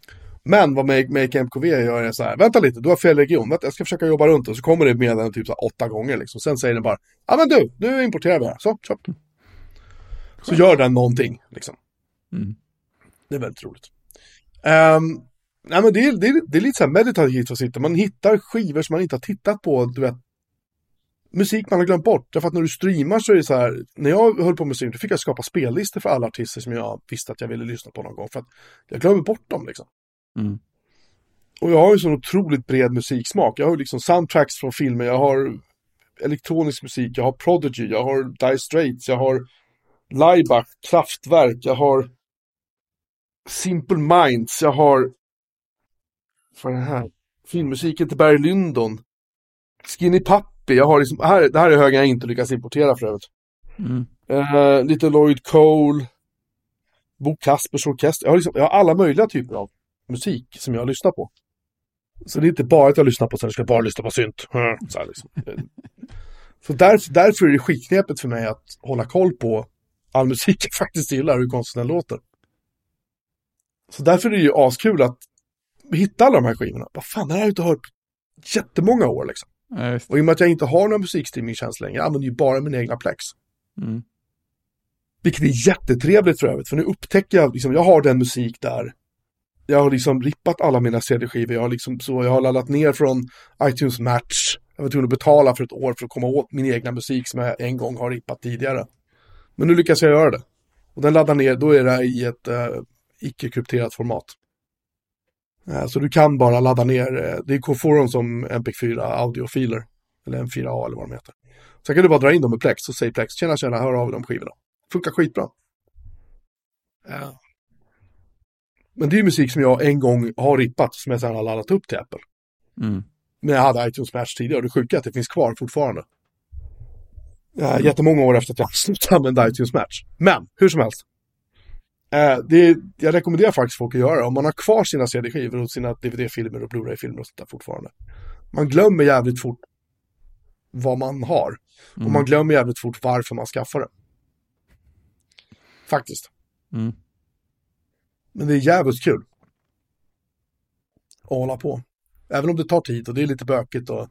Men vad Make, Make MKV gör är så här, vänta lite, du har fel region, vänta, jag ska försöka jobba runt och så kommer det med den typ så här åtta gånger liksom. Sen säger den bara, ja men du, nu importerar vi här, så, köp. Så gör den någonting liksom. Mm. Det är väldigt roligt. Um, nej men det är, det, är, det är lite så här meditativt att sitta, man hittar skivor som man inte har tittat på, du vet. Musik man har glömt bort, därför att när du streamar så är det så här, när jag höll på med stream, då fick jag skapa spellistor för alla artister som jag visste att jag ville lyssna på någon gång, för att jag glömmer bort dem liksom. Mm. Och jag har ju sån otroligt bred musiksmak. Jag har liksom soundtracks från filmer, jag har elektronisk musik, jag har Prodigy, jag har Dire Straits, jag har Laibach, Kraftwerk, jag har Simple Minds, jag har är det här? Filmmusiken till Barry Lyndon. Skinny Puppy, jag har liksom, här, det här är högen jag inte lyckats importera för övrigt. Mm. Eh, lite Lloyd Cole, Bo Kaspers Orkester, jag har, liksom, jag har alla möjliga typer av musik som jag lyssnar på. Så det är inte bara att jag lyssnar på så jag ska bara lyssna på synt. Så, här liksom. så därför, därför är det skitknepet för mig att hålla koll på all musik jag faktiskt gillar, hur konstigt den låter. Så därför är det ju askul att hitta alla de här skivorna. Vad fan, det här har jag inte hört på jättemånga år liksom. Ja. Och i och med att jag inte har någon musikstreamingtjänst längre, jag använder ju bara min egna Plex. Mm. Vilket är jättetrevligt för övrigt, för nu upptäcker jag, liksom, jag har den musik där. Jag har liksom rippat alla mina CD-skivor, jag har liksom så, jag har laddat ner från iTunes Match. Jag var tvungen att betala för ett år för att komma åt min egna musik som jag en gång har rippat tidigare. Men nu lyckas jag göra det. Och den laddar ner, då är det i ett uh, icke-krypterat format. Uh, så du kan bara ladda ner, uh, det är K-forum som MP4 audiofiler. Eller M4A eller vad de heter. Sen kan du bara dra in dem i Plex och säga Plex, tjena tjena, hör av de skivorna. Funkar skitbra. Ja. Men det är musik som jag en gång har rippat, som jag sedan har laddat upp till Apple. Mm. Men jag hade iTunes Match tidigare och det sjuka är att det finns kvar fortfarande. Ja, jättemånga år efter att jag slutade använda iTunes Match. Men, hur som helst. Eh, det, jag rekommenderar faktiskt folk att göra det. Om man har kvar sina CD-skivor och sina DVD-filmer och Blu-ray-filmer och sånt där fortfarande. Man glömmer jävligt fort vad man har. Och Mm. man glömmer jävligt fort varför man skaffar det. Faktiskt. Mm. Men det är jävligt kul. Att hålla på. Även om det tar tid och det är lite bökigt och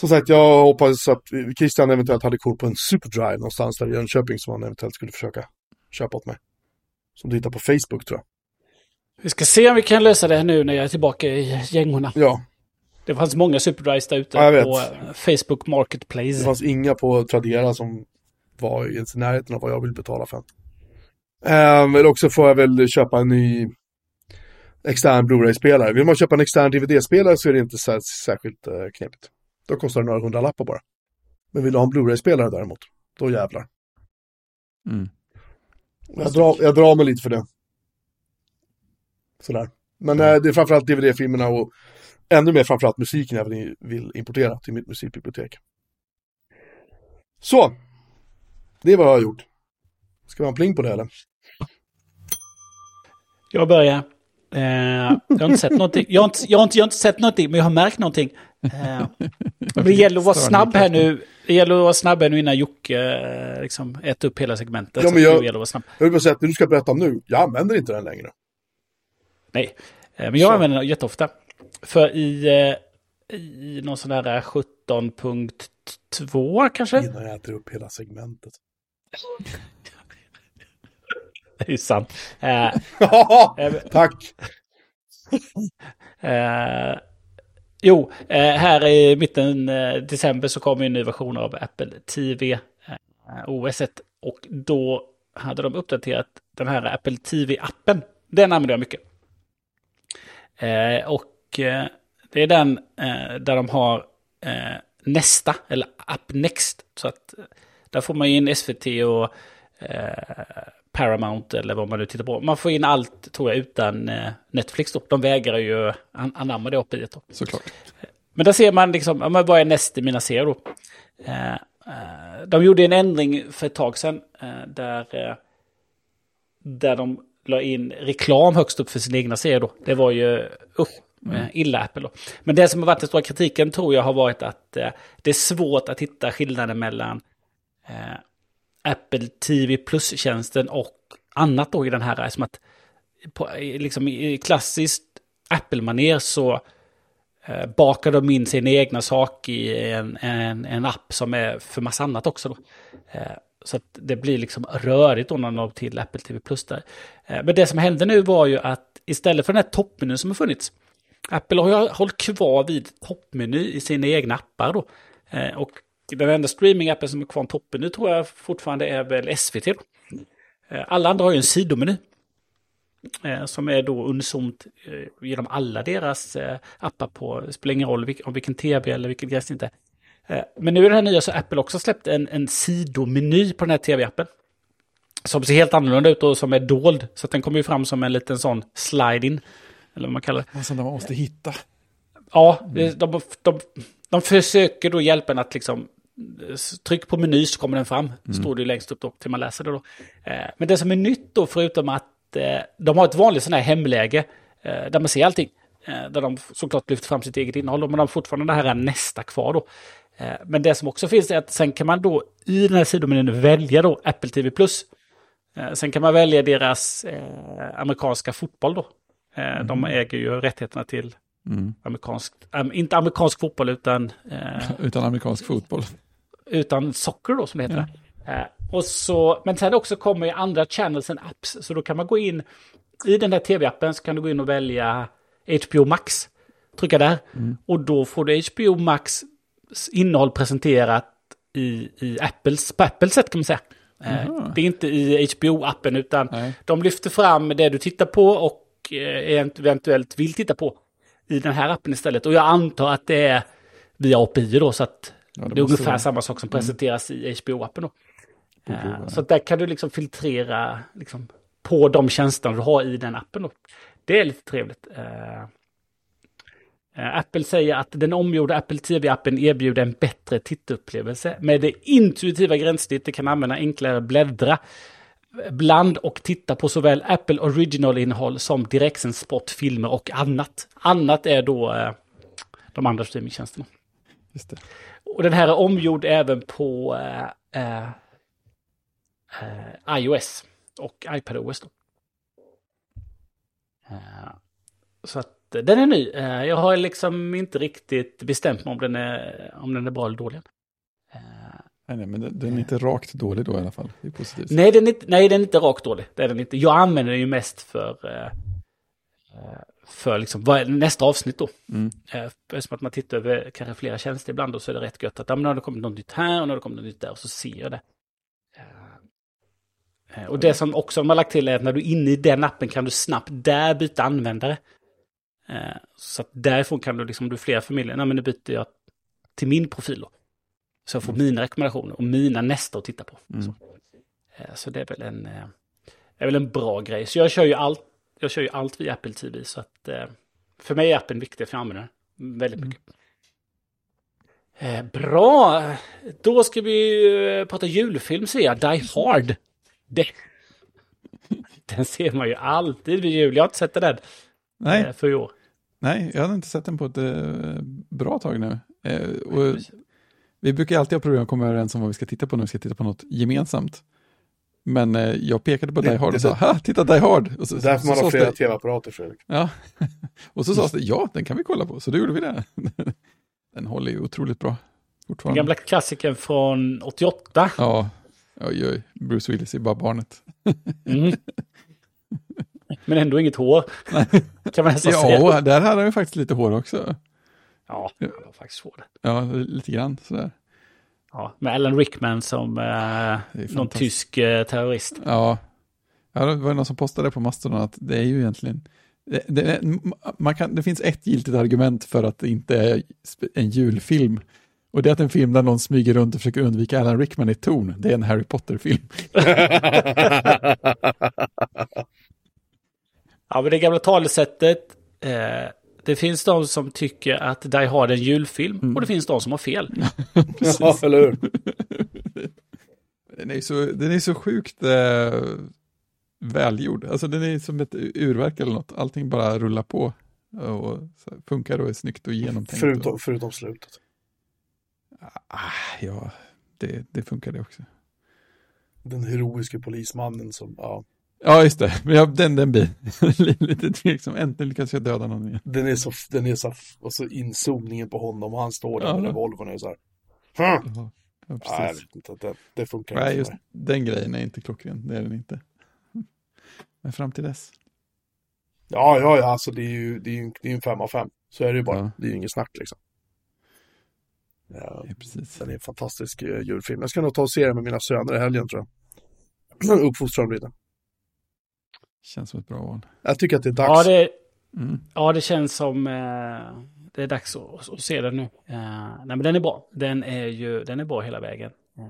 som sagt, jag hoppas att Christian eventuellt hade koll på en Superdrive någonstans där i Jönköping som han eventuellt skulle försöka köpa åt mig. Som du hittar på Facebook tror jag. Vi ska se om vi kan lösa det här nu när jag är tillbaka i gängorna. Ja, Det fanns många Superdrives där ute Ja, på eh, Facebook det Marketplace. fanns inga på Tradera som var ens i närheten av vad jag vill betala för. Um, eller också får jag väl köpa en ny extern Blu-ray-spelare. Vill man köpa en extern DVD-spelare så är det inte särskilt uh, knepigt. Då kostar det några hundra lappar bara. Men vill du ha en Blu-ray-spelare däremot, då jävlar. Mm. Jag drar, jag drar mig lite för det. Sådär. Men eh, det är framförallt DVD-filmerna och ännu mer framförallt musiken jag vill, vill importera till mitt musikbibliotek. Så. Det är vad jag har gjort. Ska vi ha en pling på det eller? Jag börjar. Eh, jag har inte sett någonting. Jag har inte, jag, har inte, jag har inte sett någonting, men jag har märkt någonting. Eh, men det gäller att vara snabb här nu. Det gäller att vara snabb här nu innan Jocke eh, liksom äter upp hela segmentet. Ja, men jag- det gäller att vara snabb. Jag vill bara säga att det du ska berätta om nu, jag använder inte den längre. Nej, eh, men jag Så. använder den jätteofta. För i, eh, i någon sån där 17.2 kanske? Innan jag äter upp hela segmentet. Det är ju sant. Eh, eh, Tack! Eh, jo, eh, här i mitten eh, december så kom en ny version av Apple TV eh, OS 1 och då hade de uppdaterat den här Apple TV-appen. Den använder jag mycket. Och det är den där de har nästa, eller App Next. Så att där får man in SVT och eh, Paramount eller vad man nu tittar på. Man får in allt, tror jag, utan eh, Netflix då. De vägrar ju an anamma det API. Såklart. Men där ser man liksom, ja, men vad är näst i mina serier då? Eh, eh, de gjorde en ändring för ett tag sedan där, där de la in reklam högst upp för sina egna serier då. Det var ju, usch, eh, illa Apple då. Men det som har varit den stora kritiken tror jag har varit att det är svårt att hitta skillnaden mellan Apple TV Plus-tjänsten och annat då i den här. Som att på, liksom i klassiskt Apple-manér så eh, bakar de in sin egna sak i en, en, en app som är för massa annat också. Då. Eh, så att det blir liksom rörigt då när de till Apple TV Plus där. Eh, men det som hände nu var ju att istället för den här toppmenyn som har funnits, Apple har ju hållit kvar vid toppmeny i sina egna appar då. Eh, och den enda streamingappen som är kvar en toppmeny tror jag fortfarande är väl SVT. Eh, alla andra har ju en sidomeny. Eh, som är då unisont eh, genom alla deras appar på, det spelar ingen roll om vilken tv eller vilket gräs inte. Men nu är det här nya så Apple också släppt en, en sidomeny på den här tv-appen. Som ser helt annorlunda ut och som är dold. Så den kommer ju fram som en liten sån slide-in. Eller vad man kallar det. Som man måste hitta. Ja, de, de, de, de försöker då hjälpa en att liksom tryck på meny så kommer den fram. Mm. Står det längst upp då till man läser det då. Eh, men det som är nytt då, förutom att eh, de har ett vanligt sån här hemläge eh, där man ser allting. Där de såklart lyfter fram sitt eget innehåll, men de har fortfarande det här nästa kvar då. Men det som också finns är att sen kan man då i den här sidomenyn välja då Apple TV+. Sen kan man välja deras amerikanska fotboll då. Mm. De äger ju rättigheterna till mm. amerikansk, inte amerikansk fotboll utan... utan amerikansk fotboll utan socker då som det heter. Ja. Eh, och så, men sen också kommer ju andra channels and apps, så då kan man gå in i den där tv-appen så kan du gå in och välja HBO Max. Trycka där. Mm. Och då får du HBO Max innehåll presenterat i, i Apples, på Apples sätt kan man säga. Mm. Det är inte i HBO-appen utan Nej. de lyfter fram det du tittar på och eh, eventuellt vill titta på i den här appen istället. Och jag antar att det är via API då så att Ja, det, det är ungefär vara. samma sak som mm. presenteras mm. i HBO-appen. Då. Uh, så där kan du liksom filtrera liksom, på de tjänster du har i den appen. Då. Det är lite trevligt. Uh, Apple säger att den omgjorda Apple TV-appen erbjuder en bättre tittupplevelse. Med det intuitiva gränssnittet kan använda enklare bläddra bland och titta på såväl Apple Original-innehåll som direktsänd sport, filmer och annat. Annat är då eh, de andra streamingtjänsterna. Just det. Och den här är omgjord även på eh, eh, iOS och iPadOS. Då. Eh, så att den är ny. Eh, jag har liksom inte riktigt bestämt mig om den är, om den är bra eller dålig. Eh, nej, nej, men den är inte rakt dålig då i alla fall. Det är positivt. Nej, den är inte, nej, den är inte rakt dålig. Det är den inte. Jag använder den ju mest för för liksom, vad nästa avsnitt då? Mm. Eh, eftersom att man tittar över kanske flera tjänster ibland och så är det rätt gött att ja, men nu har det kommit något nytt här och nu har det kommit något nytt där och så ser jag det. Eh, och det som också de har lagt till är att när du är inne i den appen kan du snabbt där byta användare. Eh, så att därifrån kan du liksom, om du är flera familjer, nej men nu byter jag till min profil då. Så jag får mm. mina rekommendationer och mina nästa att titta på. Mm. Så. så. det är väl en, är väl en bra grej. Så jag kör ju allt jag kör ju allt via Apple TV så att eh, för mig är appen viktig för jag använder den väldigt mycket. Mm. Eh, bra, då ska vi eh, prata julfilm ser jag, Die Hard. Det, den ser man ju alltid vid jul, jag har inte sett den än Nej. Eh, för i år. Nej, jag har inte sett den på ett eh, bra tag nu. Eh, vi brukar alltid ha problem att komma överens om vad vi ska titta på när vi ska titta på något gemensamt. Men eh, jag pekade på det, Die Hard och sa, ha, titta Die Hard! Och så, därför man har flera tv-apparater, Fredrik. Ja, och så sades det, ja, den kan vi kolla på, så då gjorde vi det. den håller ju otroligt bra. Den gamla klassikern från 88. Ja, oj, oj, Bruce Willis är bara barnet. mm. Men ändå inget hår. kan man nästan ja, säga. Ja, där hade han ju faktiskt lite hår också. Ja, han har faktiskt hår. Ja, lite grann sådär. Ja, med Alan Rickman som eh, någon tysk eh, terrorist. Ja. ja, det var någon som postade på Mastodon att det är ju egentligen, det, det, man kan, det finns ett giltigt argument för att det inte är en julfilm. Och det är att en film där någon smyger runt och försöker undvika Alan Rickman i ton, det är en Harry Potter-film. ja, men det gamla talesättet, eh, det finns de som tycker att Die Hard är en julfilm mm. och det finns de som har fel. ja, eller hur? Den är så, den är så sjukt eh, välgjord. Alltså den är som ett urverk eller något. Allting bara rullar på och funkar och är snyggt och genomtänkt. Förutom, och... förutom slutet. Ah, ja, det, det funkar det också. Den heroiska polismannen som, ja. Ja, just det. Men jag, den, den blir lite tveksam. Äntligen lyckas jag döda någon igen. Den är så, den är så, och så inzoomningen på honom och han står där Ja. med revolvern och är så här. Hm. Ja, ja, Nej, precis. vet inte, det, det funkar Nej, inte just den grejen är inte klockren. Det är den inte. Men fram till dess. Ja, ja, ja, alltså det är ju det är ju det är en fem av fem. Så är det ju bara. Ja. Det är ju inget snack liksom. Ja, Ja, precis. den är en fantastisk uh, julfilm. Jag ska nog ta och se den med mina söner i helgen tror jag. Uppfostra dem lite. Känns som ett bra val. Jag tycker att det är dags. Ja, det, Mm. ja, det känns som eh, det är dags att, att se den nu. Eh, nej, men den är bra. Den är ju den är bra hela vägen. Eh,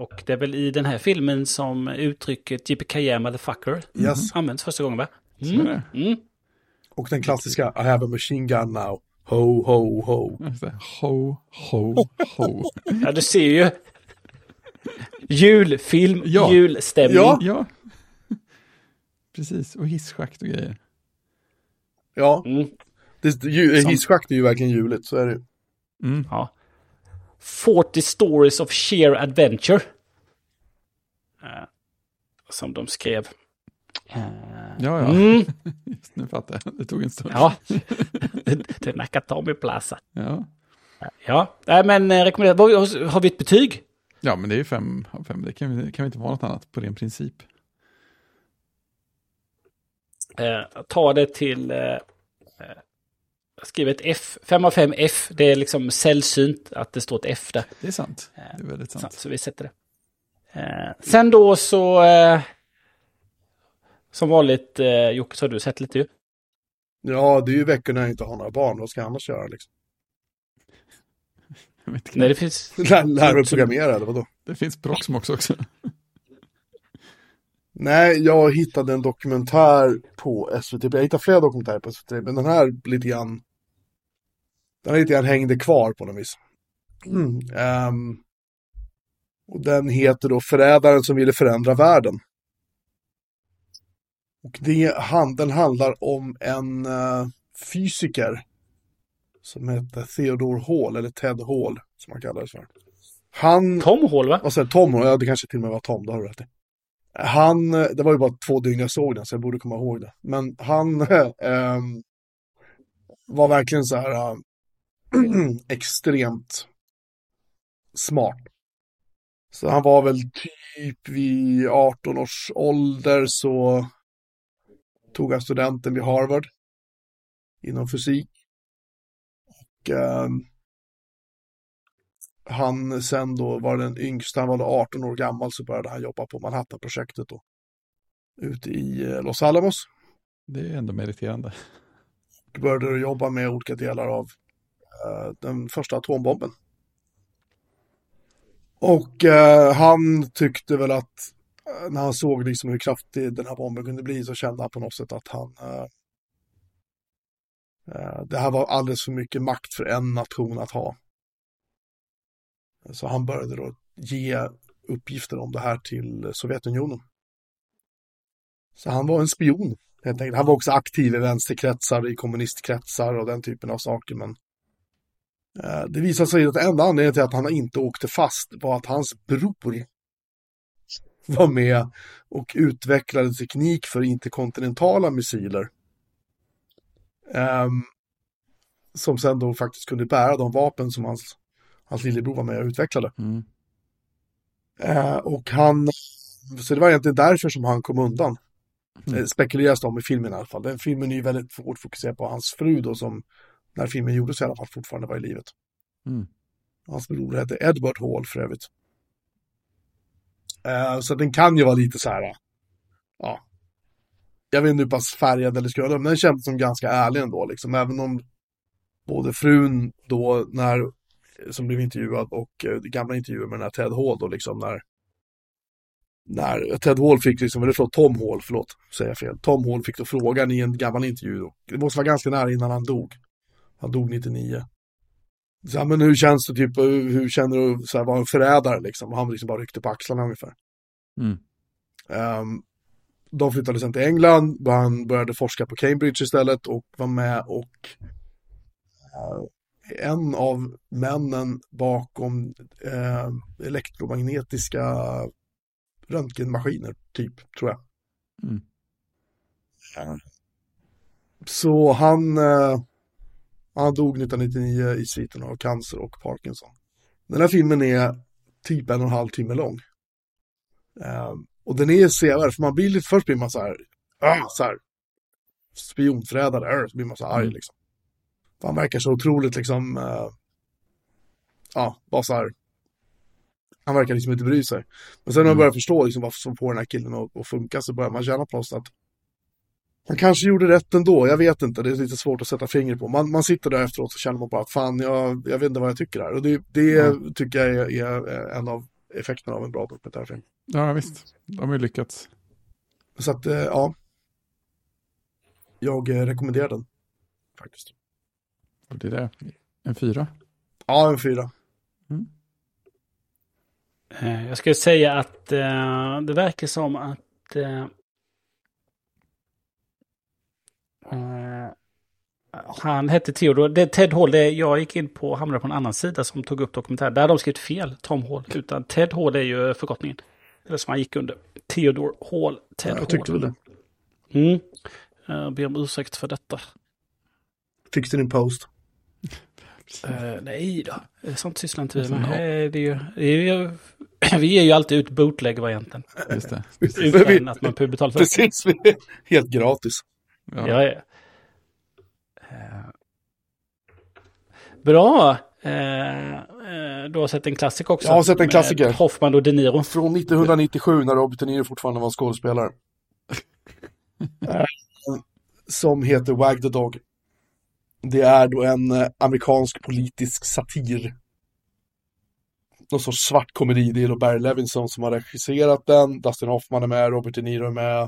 och det är väl i den här filmen som uttrycket JPKM motherfucker Yes. används första gången, va? Det. Mm. Och den klassiska I have a machine gun now. Ho, ho, ho. Ho, ho, ho. Ja, du ser ju. Julfilm, Ja. julstämning. Ja. ja. Precis, och hisschakt och grejer. Ja, Mm. det, ju, Som- hisschakt är ju verkligen juligt, så är det ju. Mm. Ja. 40 stories of sheer adventure. Eh, som de skrev. Eh, Ja, ja. Mm, Just nu fattar jag. Det tog en stund. ja. det är Nakatomi Plaza. Ja. Ja, nej men eh, rekommenderar. Har vi ett betyg? Ja, men det är ju fem av fem. Det kan, vi- kan vi inte vara något annat på ren princip. Eh, ta det till... Eh, eh, jag skriver ett F. 5 av 5 F. Det är liksom sällsynt att det står ett F där. Det är sant. Det är väldigt Så, sant. så vi sätter det. Eh, sen då så... Eh, som vanligt, eh, Jocke, så har du sett lite ju. Ja, det är ju veckor när jag inte har några barn. Vad ska jag annars göra liksom? Nej, det finns... Lär, lär mig programmera eller vadå? Det finns Proxmox också. Nej, jag hittade en dokumentär på SVT. Jag hittade flera dokumentärer på SVT, men den här lite grann... Den här lite grann hängde kvar på något vis. Mm. ehm, och den heter då Förrädaren som ville förändra världen. Och det, han, den handlar om en eh, fysiker som heter Theodore Hall, eller Ted Hall, som han kallades för. Han... Tom Hall, va? Och sen Tom, ja det kanske till och med var Tom, det har du rätt i. Han, det var ju bara två dygn jag såg den så jag borde komma ihåg det. Men han ehm, var verkligen så här äh, extremt smart. Så han var väl typ vid 18 års ålder så tog han studenten vid Harvard inom fysik. Och ehm, han sen då var den yngsta, han var då 18 år gammal så började han jobba på Manhattan-projektet då. Ute i eh, Los Alamos. Det är ändå meriterande. Och började jobba med olika delar av eh, den första atombomben. Och eh, han tyckte väl att eh, när han såg liksom hur kraftig den här bomben kunde bli så kände han på något sätt att han eh, eh, det här var alldeles för mycket makt för en nation att ha. Så han började då ge uppgifter om det här till Sovjetunionen. Så han var en spion, helt enkelt. Han var också aktiv i vänsterkretsar, i kommunistkretsar och den typen av saker, men eh, det visade sig att enda anledningen till att han inte åkte fast var att hans bror var med och utvecklade teknik för interkontinentala missiler. Um, som sen då faktiskt kunde bära de vapen som hans, hans lillebror var med och utvecklade. Mm. Eh, och han, så det var egentligen därför som han kom undan. Mm. Eh, spekuleras det om i filmen i alla fall. Den filmen är ju väldigt hårt fokuserad på hans fru då som, när filmen gjordes i alla fall, fortfarande var i livet. Mm. Hans bror hette Edward Hall för övrigt. Eh, så den kan ju vara lite så här, ja. Jag vet inte hur pass färgad eller skrödad, men den kändes som ganska ärlig ändå liksom. Även om både frun då, när, som blev intervjuad och eh, gamla intervjuer med den här Ted Hall då liksom, när när Ted Hall fick liksom, eller förlåt, Tom Hall, förlåt, säger jag fel. Tom Hall fick då frågan i en gammal intervju då. Det måste vara ganska nära innan han dog. Han dog 99. Så, men hur känns det, typ, hur, hur känner du så här, vara en förrädare liksom? Och han liksom bara ryckte på axlarna ungefär. Mm. Ehm, de flyttade sen till England, han började forska på Cambridge istället och var med och eh, en av männen bakom eh, elektromagnetiska röntgenmaskiner, typ, tror jag. Mm. Så han, eh, han dog 1999 i sviten av cancer och Parkinson. Den här filmen är typ en och en halv timme lång. Eh, och den är sevärd, för man blir lite, först blir man så här, ah, så här spionförrädare, så blir man så arg Mm. liksom. Han verkar så otroligt liksom, eh, ja, bara så här. Han verkar liksom inte bry sig. Men sen när man Mm. börjar förstå liksom vad som får den här killen att, att funka så börjar man känna på något att han kanske gjorde rätt ändå, jag vet inte, det är lite svårt att sätta fingret på. Man, man sitter där efteråt och känner man bara att fan, jag, jag vet inte vad jag tycker här. Och det, det Mm. tycker jag är, är en av effekterna av en bra dokumentärfilm. Ja, visst. De har ju lyckats. Så att, eh, ja. Jag eh, rekommenderar den. Faktiskt. Och det är det. En fyra. Ja, en fyra. Eh, Jag skulle säga att eh, det verkar som att eh, eh, han hette Theodor. Det är Ted Hall, det jag gick in på, hamnade på en annan sida som tog upp dokumentär. Där har de skrivit fel, Tom Hall. Utan Ted Hall är ju förkortningen. Eller som han gick under. Theodor Hall. Ted Ja, Hall. jag tyckte väl det. Mm. Jag ber om ursäkt för detta. Fix din post. Uh, nej då, sånt sysslar inte vi med. ja. Eh, Det är ju, det är ju, vi ger ju alltid ut bootleg-varianten. Just det. Utan att man behöver betala för det. Precis, vi är helt gratis. Ja. Ja, ja. Eh, Bra. Eh, eh, Du har sett en klassiker också. Jag har sett en klassiker. Hoffman och De Niro. Från 1997 när Robert De Niro fortfarande var skådespelare. Eh, Som heter Wag the Dog. Det är då en eh, amerikansk politisk satir. Någon sorts svart komedi. Det är då Barry Levinson som har regisserat den. Dustin Hoffman är med, Robert De Niro är med.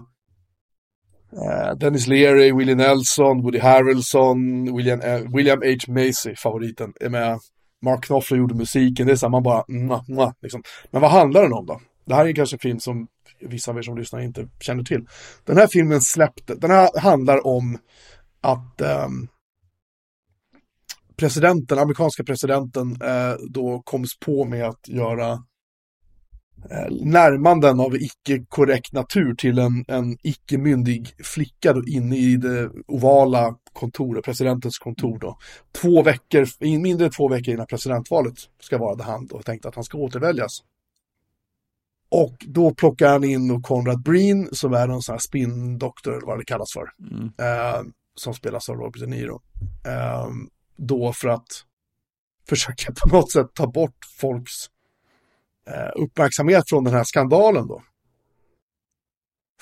Eh, Dennis Leary, Willie Nelson, Woody Harrelson, William, eh, William H. Macy, favoriten, är med. Mark Knopfler gjorde musiken. Det är så här, man bara, mwah, mwah, liksom. Men vad handlar den om då? Det här är kanske en film som vissa av er som lyssnar inte känner till. Den här filmen släppte, den här handlar om att ehm, presidenten, amerikanska presidenten, eh, då koms på med att göra eh, närmanden av icke korrekt natur till en, en icke myndig flicka då inne i det ovala kontoret, presidentens kontor då. Två veckor, in- mindre än två veckor innan presidentvalet ska vara det han då tänkte att han ska återväljas. Och då plockar han in då Conrad Breen som är någon sån här spindoktor eller vad det kallas för. Mm. Eh, som spelas av Robert De Niro. Eh, då för att försöka på något sätt ta bort folks eh, uppmärksamhet från den här skandalen då.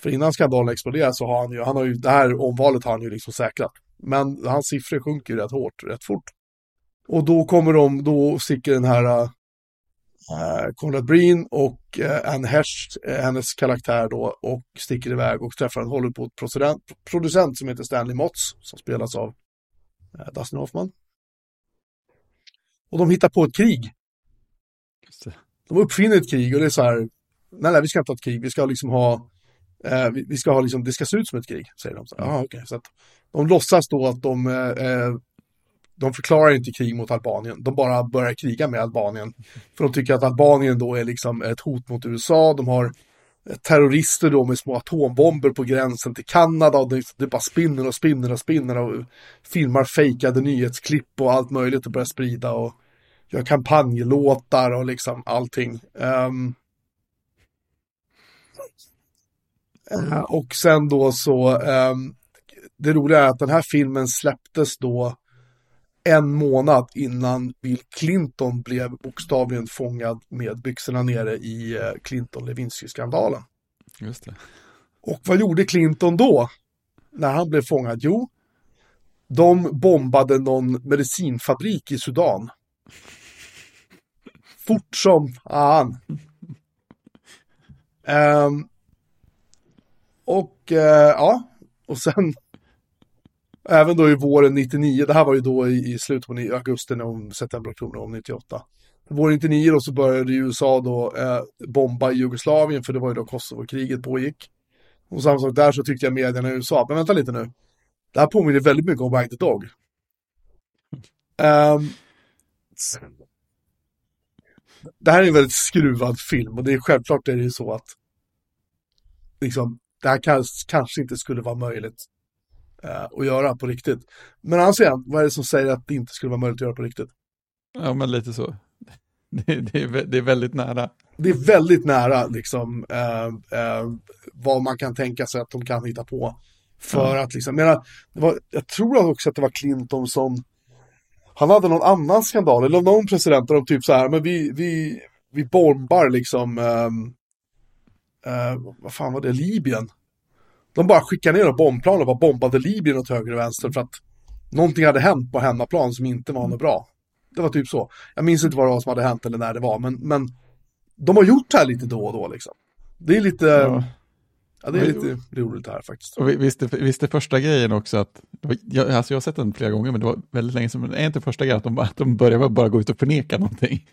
För innan skandalen exploderar så har han ju, han har ju, det här omvalet har han ju liksom säkrat. Men hans siffror sjunker ju rätt hårt, rätt fort. Och då kommer de, då sticker den här eh, Conrad Breen och eh, Anne Hesh, eh, hennes karaktär då, och sticker iväg och träffar en Hollywood-producent producent som heter Stanley Motts, som spelas av eh, Dustin Hoffman. Och de hittar på ett krig. De uppfinner ett krig och det är så här, nej, nej, vi ska inte ha ett krig, vi ska liksom ha, eh, vi, vi ska ha liksom, det ska se ut som ett krig, säger de. Så, här, "Jaha, okej." så att de låtsas då att de, eh, eh, de förklarar inte krig mot Albanien, de bara börjar kriga med Albanien. För de tycker att Albanien då är liksom ett hot mot USA, de har terrorister då med små atombomber på gränsen till Kanada och det, bara spinner och spinner och spinner och filmar fejkade nyhetsklipp och allt möjligt och börjar sprida och gör kampanjlåtar och liksom allting. Eh, och sen då så, ehm, det roliga är att den här filmen släpptes då en månad innan Bill Clinton blev bokstavligen fångad med byxorna nere i eh, Clinton-Lewinsky-skandalen. Just det. Och vad gjorde Clinton då? När han blev fångad? Jo, de bombade någon medicinfabrik i Sudan. Fort som fan. Ehm, och eh, ja, och sen även då i våren 99, det här var ju då i, i slutet på augusti, om september, oktober om 98. Våren 99 då så började ju USA då eh, bomba i Jugoslavien för det var ju då Kosovo-kriget pågick. Och samma sak där så tyckte jag medierna i USA, men vänta lite nu. Det här påminner väldigt mycket om Bite the Dog. Um, det här är en väldigt skruvad film och det är självklart är det ju så att liksom det här kanske, kanske inte skulle vara möjligt att göra på riktigt. Men han säger, vad är det som säger att det inte skulle vara möjligt att göra på riktigt? Ja, men lite så. Det, det, är, det är väldigt nära. Det är väldigt nära liksom eh, eh, vad man kan tänka sig att de kan hitta på. För att liksom, menar, var, jag tror också att det var Clinton som han hade någon annan skandal, eller någon president där de typ så här, men vi, vi, vi bombar liksom, um, uh, vad fan var det, Libyen. De bara skickade ner bombplan och bara bombade Libyen åt höger och vänster för att någonting hade hänt på hemmaplan som inte var något bra. Det var typ så. Jag minns inte vad det var som hade hänt eller när det var, men, men de har gjort det här lite då och då liksom. Det är lite, ja, ja det är lite roligt här faktiskt. Och visst, visst är första grejen också att, jag, alltså jag har sett den flera gånger, men det var väldigt länge sedan, men är inte första grejen att de, att de börjar bara gå ut och förneka någonting?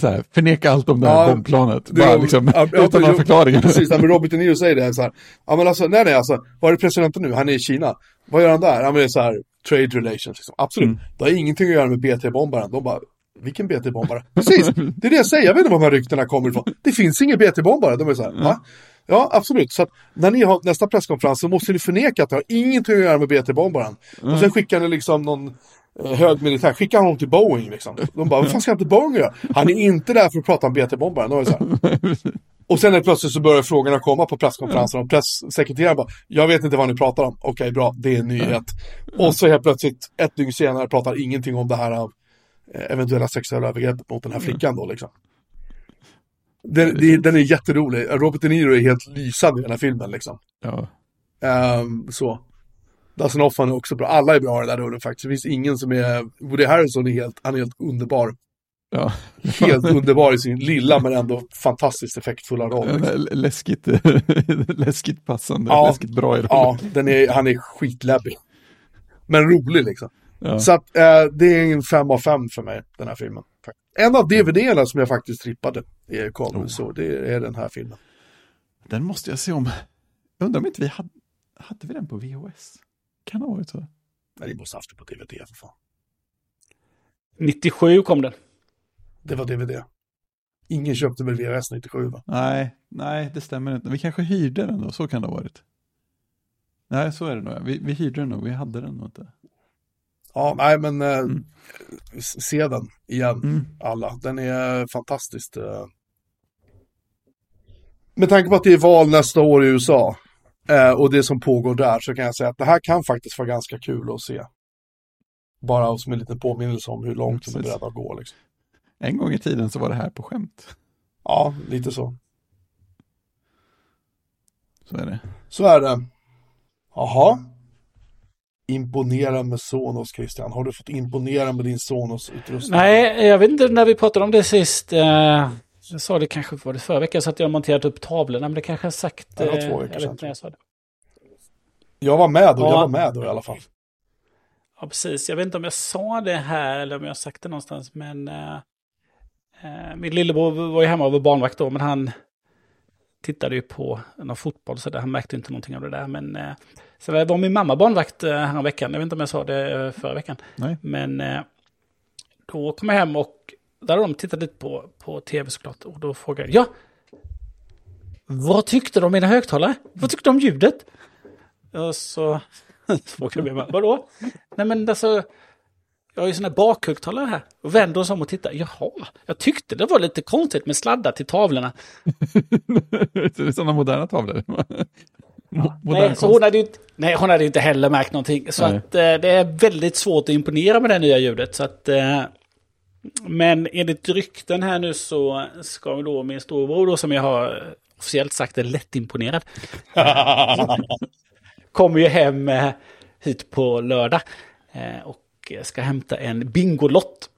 Så här, förneka allt om det här ja, bombplanet, bara liksom, ja, utan några förklaringar. Precis, när Robert De Niro säger det så här, ja men alltså, nej nej alltså, var är presidenten nu? Han är i Kina. Vad gör han där? Ja men det är så här, trade relations liksom. Absolut, mm. det har ingenting att göra med BT-bombaren. De bara, vilken BT-bombare? Precis, det är det jag säger, jag vet inte var de här ryktena kommer ifrån. Det finns ingen BT-bombare, de är så här, mm. va? Ja, absolut. Så att när ni har nästa presskonferens så måste ni förneka att det har ingenting att göra med BT-bombaren. Mm. Och sen skickar ni liksom någon Eh, hög militär, skicka honom till Boeing liksom. De bara, vad fan ska inte Boeing göra? Han är inte där för att prata om BT-bombaren. Och sen plötsligt så börjar frågorna komma på presskonferensen och presssekreteraren bara, jag vet inte vad ni pratar om. Okej, bra, det är en nyhet. Och så helt plötsligt, ett dygn senare, pratar ingenting om det här av eh, eventuella sexuella övergrepp mot den här flickan då liksom. Den, den är jätterolig. Robert De Niro är helt lysande i den här filmen liksom. Ja. Um, så. Dustin Hoffman är också bra. Alla är bra i den där rullen faktiskt. Det finns ingen som är... Woody Harrison är helt, han är helt underbar. Ja. Helt underbar i sin lilla men ändå fantastiskt effektfulla roll. Läskigt, läskigt passande, ja. läskigt bra i rollen. Ja, den är, han är skitläbbig. Men rolig liksom. Ja. Så att eh, det är en fem av fem för mig, den här filmen. En av DVD-erna som jag faktiskt trippade i Colin, oh. så det är den här filmen. Den måste jag se om. Jag undrar om inte vi hade, hade vi den på VHS? Kan ha varit så. Nej, ni måste haft det på DVD för fan. 97 kom den. Det var DVD. Ingen köpte väl VHS 97 va? Nej, nej det stämmer inte. Vi kanske hyrde den då, så kan det ha varit. Nej, så är det nog. Vi, vi hyrde den nog, vi hade den nog inte. Ja, nej men eh, mm. se den igen, mm. alla. Den är fantastiskt. Eh. Med tanke på att det är val nästa år i USA eh, och det som pågår där så kan jag säga att det här kan faktiskt vara ganska kul att se. Bara som en liten påminnelse om hur långt de är beredda att gå. Liksom. En gång i tiden så var det här på skämt. Ja, lite så. Så är det. Så är det. Jaha. Imponera med Sonos, Christian. Har du fått imponera med din Sonos-utrustning? Nej, jag vet inte när vi pratade om det sist. Eh, jag sa det kanske var det förra veckan så att jag monterat upp tavlorna, men det kanske jag sagt. Ja, det var två veckor sedan. Jag, det. jag var med då, ja. jag var med då i alla fall. Ja, precis. Jag vet inte om jag sa det här eller om jag sagt det någonstans, men äh, min lillebror var ju hemma och var barnvakt då, men han tittade ju på någon fotboll så där. Han märkte inte någonting av det där. Men äh, så var min mamma barnvakt här veckan. Jag vet inte om jag sa det förra veckan. Nej. Men äh, då kom jag hem och där har de tittat lite på, på tv såklart. Och då frågar jag, ja, vad tyckte de om mina högtalare? Vad tyckte de om ljudet? Och så frågade jag mig, vadå? Nej men alltså, jag har ju sådana bakhögtalare här. Och vänder oss om och tittar. Jaha, jag tyckte det var lite konstigt med sladdar till tavlorna. det är sådana moderna tavlor. nej, så hon hade ju inte, nej, hon hade inte heller märkt någonting. Så att, eh, det är väldigt svårt att imponera med det nya ljudet. Så att, eh, men enligt rykten här nu så ska då min storebror då som jag har officiellt sagt är lättimponerad. kommer ju hem eh, hit på lördag. Eh, och ska hämta en Bingolott.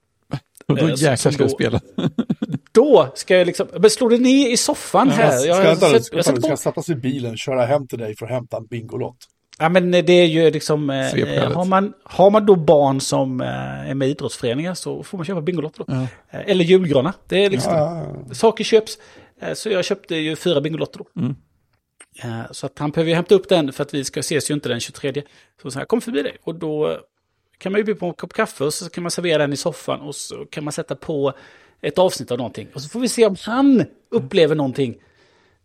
Och då eh, jäklar ska du spela. då ska jag liksom, men slå dig ner i soffan här. Jag, ska, jag, jag, ska sätta sig i bilen, köra hem till dig för att hämta en Bingolott. Ja men det är ju liksom, eh, har, man, har man då barn som eh, är med i idrottsföreningar så får man köpa Bingolotter då. Ja. Eh, eller julgranar, det är liksom, ja, saker köps. Eh, så jag köpte ju fyra Bingolotter då. Mm. Eh, så att han behöver ju hämta upp den för att vi ska ses ju inte den 23. Så, så här, kom förbi dig. Och då kan man ju bjuda på en kopp kaffe och så kan man servera den i soffan och så kan man sätta på ett avsnitt av någonting. Och så får vi se om han upplever någonting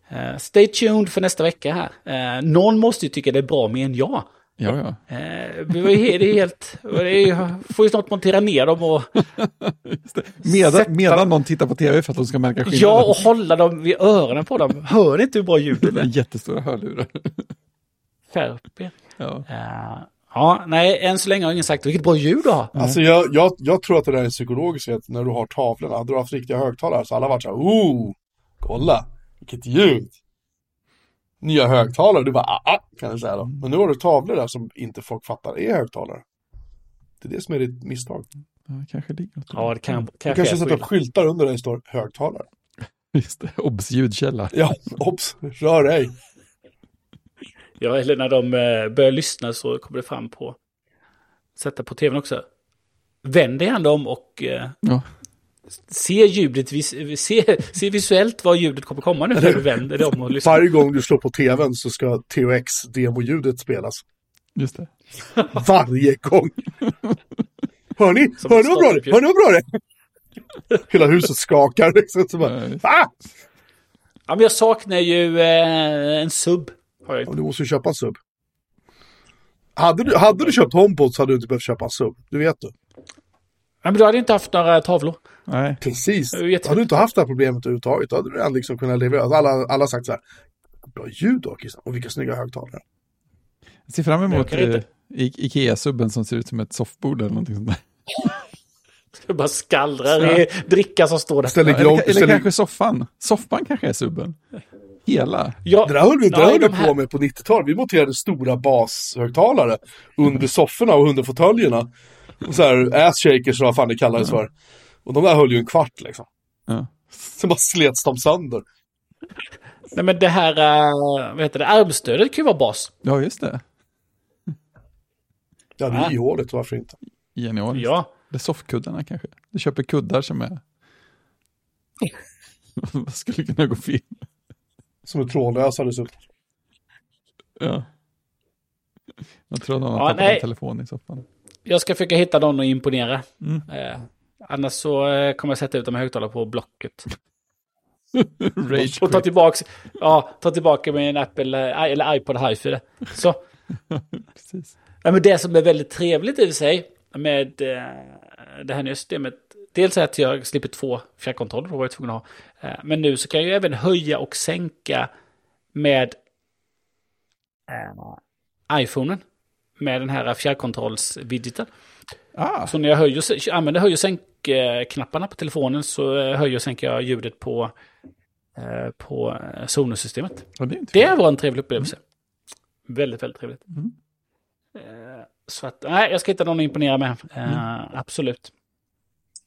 Eh, stay tuned för nästa vecka här. Eh, någon måste ju tycka det är bra mer än jag. Ja, ja. Eh, det är helt... Det är, får ju snart montera ner dem och... Medan, Sätta- medan någon tittar på tv för att de ska märka skillnaden. Ja, och hålla dem vid öronen på dem. Hör ni inte hur bra ljudet Med är? jättestora hörlurar. Skärp er. Ja. Eh, ja, nej, än så länge har ingen sagt vilket bra ljud du har. Alltså jag, jag, jag tror att det där är psykologiskt, att när du har tavlorna, hade du haft riktiga högtalare så alla varit så här, oh, kolla, vilket ljud. Nya högtalare, du bara, ah, ah, kan jag säga då. Men nu har du tavlor där som inte folk fattar är högtalare. Det är det som är ditt misstag. Ja, kanske ligger något Ja, det kan, Du kanske kanske är så sätter upp skyltar under där det står högtalare. Just det, obs ljudkälla. Ja, obs, rör dig. Ja, eller när de eh, börjar lyssna så kommer det fram på... Sätta på tvn också. Vänd dig ändå om och eh, Ja. Se ljudet, vis, se, se visuellt vad ljudet kommer komma nu när du vänder dig om och lyssnar. Varje gång du slår på tvn så ska THX demoljudet spelas. Just det. Varje gång. Hör ni? Som Hör ni vad bra det. Hör ni vad bra det? Hela huset skakar liksom. Så bara, ah! Ja, men jag saknar ju eh, en sub. Har jag Ja, du måste ju köpa en sub. Hade du, hade du köpt HomePod så hade du inte behövt köpa en sub. Det vet du. Men du hade inte haft några tavlor. Nej, Precis. Jag vet. Hade du inte haft det här problemet överhuvudtaget, då hade du liksom kunnat leva. Alla, alla sagt så här. Bra ljud då Christian. Och vilka snygga högtalare. jag ser fram emot eh, I- Ikea-subben som ser ut som ett soffbord eller någonting sånt där. Det bara skallrar i dricka som står där. Ställer Ja, eller, eller ställer, kanske soffan. Soffan kanske är subben. Hela. Ja, Det där höll vi, Ja, höll vi de här- på med på 90-talet. Vi monterade stora bashögtalare under sofforna och under fåtöljerna. Och Så här ass shakers vad fan det kallades för. Och de där höll ju en kvart liksom. Ja. Sen bara slets de sönder. nej, men det här, uh, vad heter det, armstödet kan ju vara bas. ja, just det. Ja, det är ihåligt, varför inte? Genialiskt. Ja, Det är soffkuddarna kanske. Du köper kuddar som är... Vad skulle kunna gå fel? Som är trådlösa dessutom. Ja. Jag tror någon har Ja, tappat en telefon i soffan. Jag ska försöka hitta någon att imponera. Mm. Eh, annars så eh, kommer jag sätta ut de här högtalarna på Blocket. Rage Och ta quit. tillbaks, ja, ta tillbaka en Apple eh, eller iPod Hi-Fi. Så. Precis. Ja, men det som är väldigt trevligt i och för sig med eh, det här nya systemet. Dels är att jag slipper två fjärrkontroller, var jag tvungen att ha. Men nu så kan jag även höja och sänka med iPhonen. Med den här fjärrkontrollsvidgeten. Ah, Så när jag höjer, använder höj och sänk-knapparna på telefonen så eh, höjer och sänker jag ljudet på, eh, på eh, Sonos-systemet. ja, det Det var en trevlig upplevelse. Väldigt, väldigt trevligt. Mm. Så att, nej, jag ska hitta någon att imponera med. Eh, Absolut.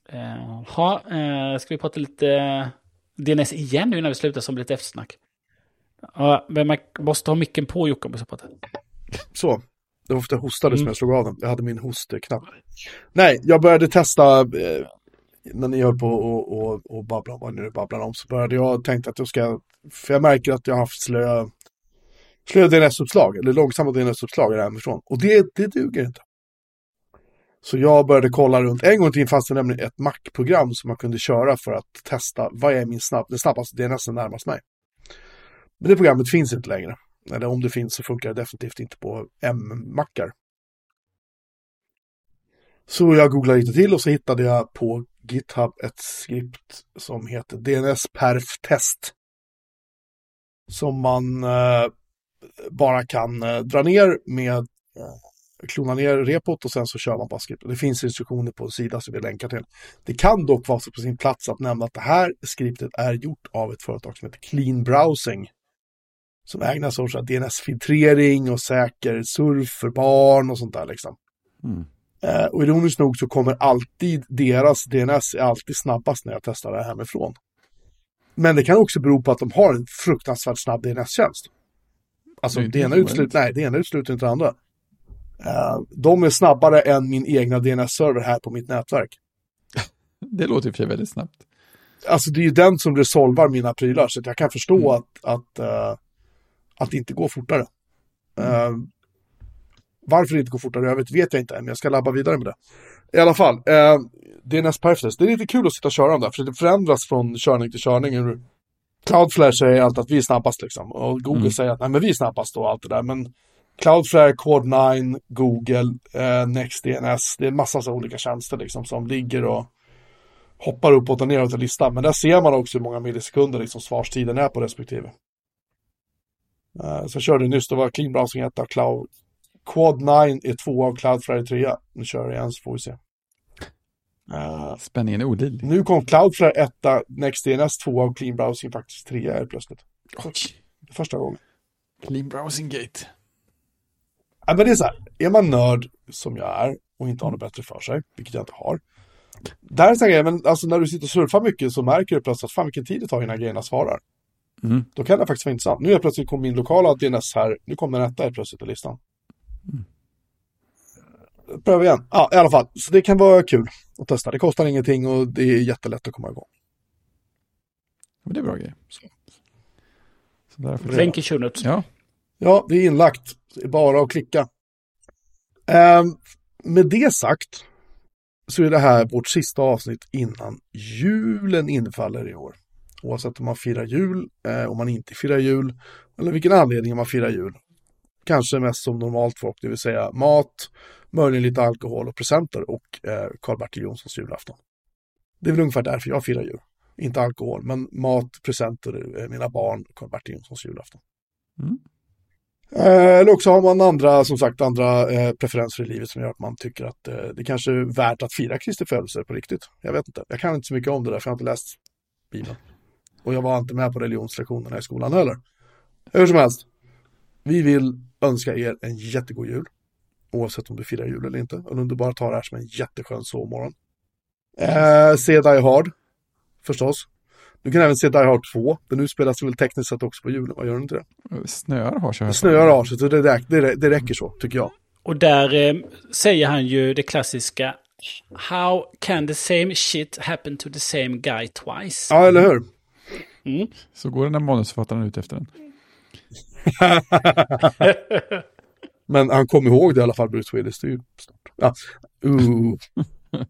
Eh, Ha, eh, ska vi prata lite DNS igen nu innan vi slutar som lite eftersnack? Ja, men man måste ha micken på Jocke om vi ska prata. Så. Det var att jag hostade som Mm. jag slog av den. Jag hade min hosteknapp. Nej, jag började testa, eh, när ni höll på och, och, och babbla om vad ni nu babblar om, så började jag tänka att jag ska, för jag märker att jag har haft slö, slö DNS-uppslag, eller långsamma DNS-uppslag hemifrån. Och det, det duger inte. Så jag började kolla runt. En gång till fanns det nämligen ett Mac-program som man kunde köra för att testa vad är min snabb, den snabbaste DNSen närmast mig. Men det programmet finns inte längre. Eller om det finns så funkar det definitivt inte på M-mackar. Så jag googlade lite till och så hittade jag på GitHub ett skript som heter DNS perf test. Som man eh, bara kan eh, dra ner med eh, klona ner repot och sen så kör man bara skriptet. Det finns instruktioner på en sida som vi länkar till. Det kan dock vara på sin plats att nämna att det här skriptet är gjort av ett företag som heter Clean Browsing som ägnar sig åt DNS-filtrering och säker surf för barn och sånt där liksom. Mm. Eh, och ironiskt nog så kommer alltid deras DNS är alltid snabbast när jag testar det hemifrån. Men det kan också bero på att de har en fruktansvärt snabb DNS-tjänst. Alltså Det det ena, utesluter, nej, det ena utesluter inte det andra. Eh, de är snabbare än min egna DNS-server här på mitt nätverk. Det låter i och för sig väldigt snabbt. Alltså det är ju den som resolvar mina prylar så jag kan förstå Mm. att, att, eh, att det inte går fortare. Eh, varför det inte går fortare jag vet, jag inte men jag ska labba vidare med det. I alla fall, uh, DNS Perfect, det är lite kul att sitta och köra den där, för det förändras från körning till körning Cloudflare säger alltid att vi är snabbast liksom. Och Google Mm. säger att nej men vi är snabbast och allt det där. Men Cloudflare, Quad9, Google, eh, NextDNS, det är en massa så olika tjänster liksom som ligger och hoppar uppåt och neråt i listan. Men där ser man också hur många millisekunder liksom svarstiden är på respektive. Eh, så körde nyss, då var Clean Browsing 1 Cloud. Quad9 är 2 och Cloudflare är 3. Nu kör jag igen så får vi se. Eh, Spänningen är olidlig. nu kom Cloudflare 1, NextDNS 2 och Clean Browsing faktiskt 3 helt plötsligt. Oj. Första gången. Clean browsing gate. Ja, men det är så här, är man nörd som jag är och inte har något bättre för sig, vilket jag inte har. Där jag, men alltså när du sitter och surfar mycket så märker du plötsligt att fan vilken tid det tar innan grejerna svarar. Mm. Då kan det faktiskt vara intressant. Nu är plötsligt kom min lokala DNS här, nu kommer en etta plötsligt i listan. Pröva igen. Ja, i alla fall. Så det kan vara kul att testa. Det kostar ingenting och det är jättelätt att komma igång. Men det är bra grejer. Så, så därför. Länk i show notes. Ja, Ja, det är inlagt. Det är bara att klicka. Ehm, med det sagt så är det här vårt sista avsnitt innan julen infaller i år. Oavsett om man firar jul, eh, om man inte firar jul eller vilken anledning man firar jul. Kanske mest som normalt folk, det vill säga mat, möjligen lite alkohol och presenter och eh, Karl-Bertil Jonssons julafton. Det är väl ungefär därför jag firar jul. Inte alkohol, men mat, presenter, eh, mina barn, Karl-Bertil Jonssons julafton. Mm. Eh, Eller också har man andra, som sagt, andra eh, preferenser i livet som gör att man tycker att eh, det kanske är värt att fira Kristi födelse på riktigt. Jag vet inte. Jag kan inte så mycket om det där för jag har inte läst Bibeln. Och jag var inte med på religionslektionerna i skolan heller. Hur som helst. Vi vill önska er en jättegod jul. Oavsett om du firar jul eller inte. Eller om du bara tar det här som en jätteskön sovmorgon. Eh, se Die Hard. Förstås. Du kan även se Die Hard 2. Den utspelas väl tekniskt sett också på julen, vad gör den inte det? snöar har. Det snöar av sig, så det, det, det räcker så, tycker jag. Och där eh, säger han ju det klassiska How can the same shit happen to the same guy twice? Ja, eller hur? Mm. Så går den där manusförfattaren ut efter den. Men han kom ihåg det i alla fall, Bruce Willis. Det är ju stort. Ja. Uh.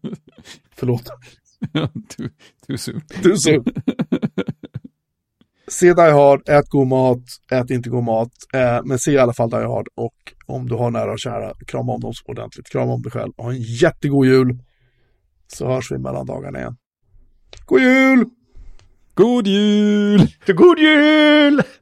Förlåt. too, too soon. Du så. Se Die Hard, ät god mat, ät inte god mat. Eh, men se i alla fall Die Hard och om du har nära och kära, krama om dem ordentligt. Krama om dig själv. Ha en jättegod jul. Så hörs vi mellan dagarna igen. God jul! God jul! God jul!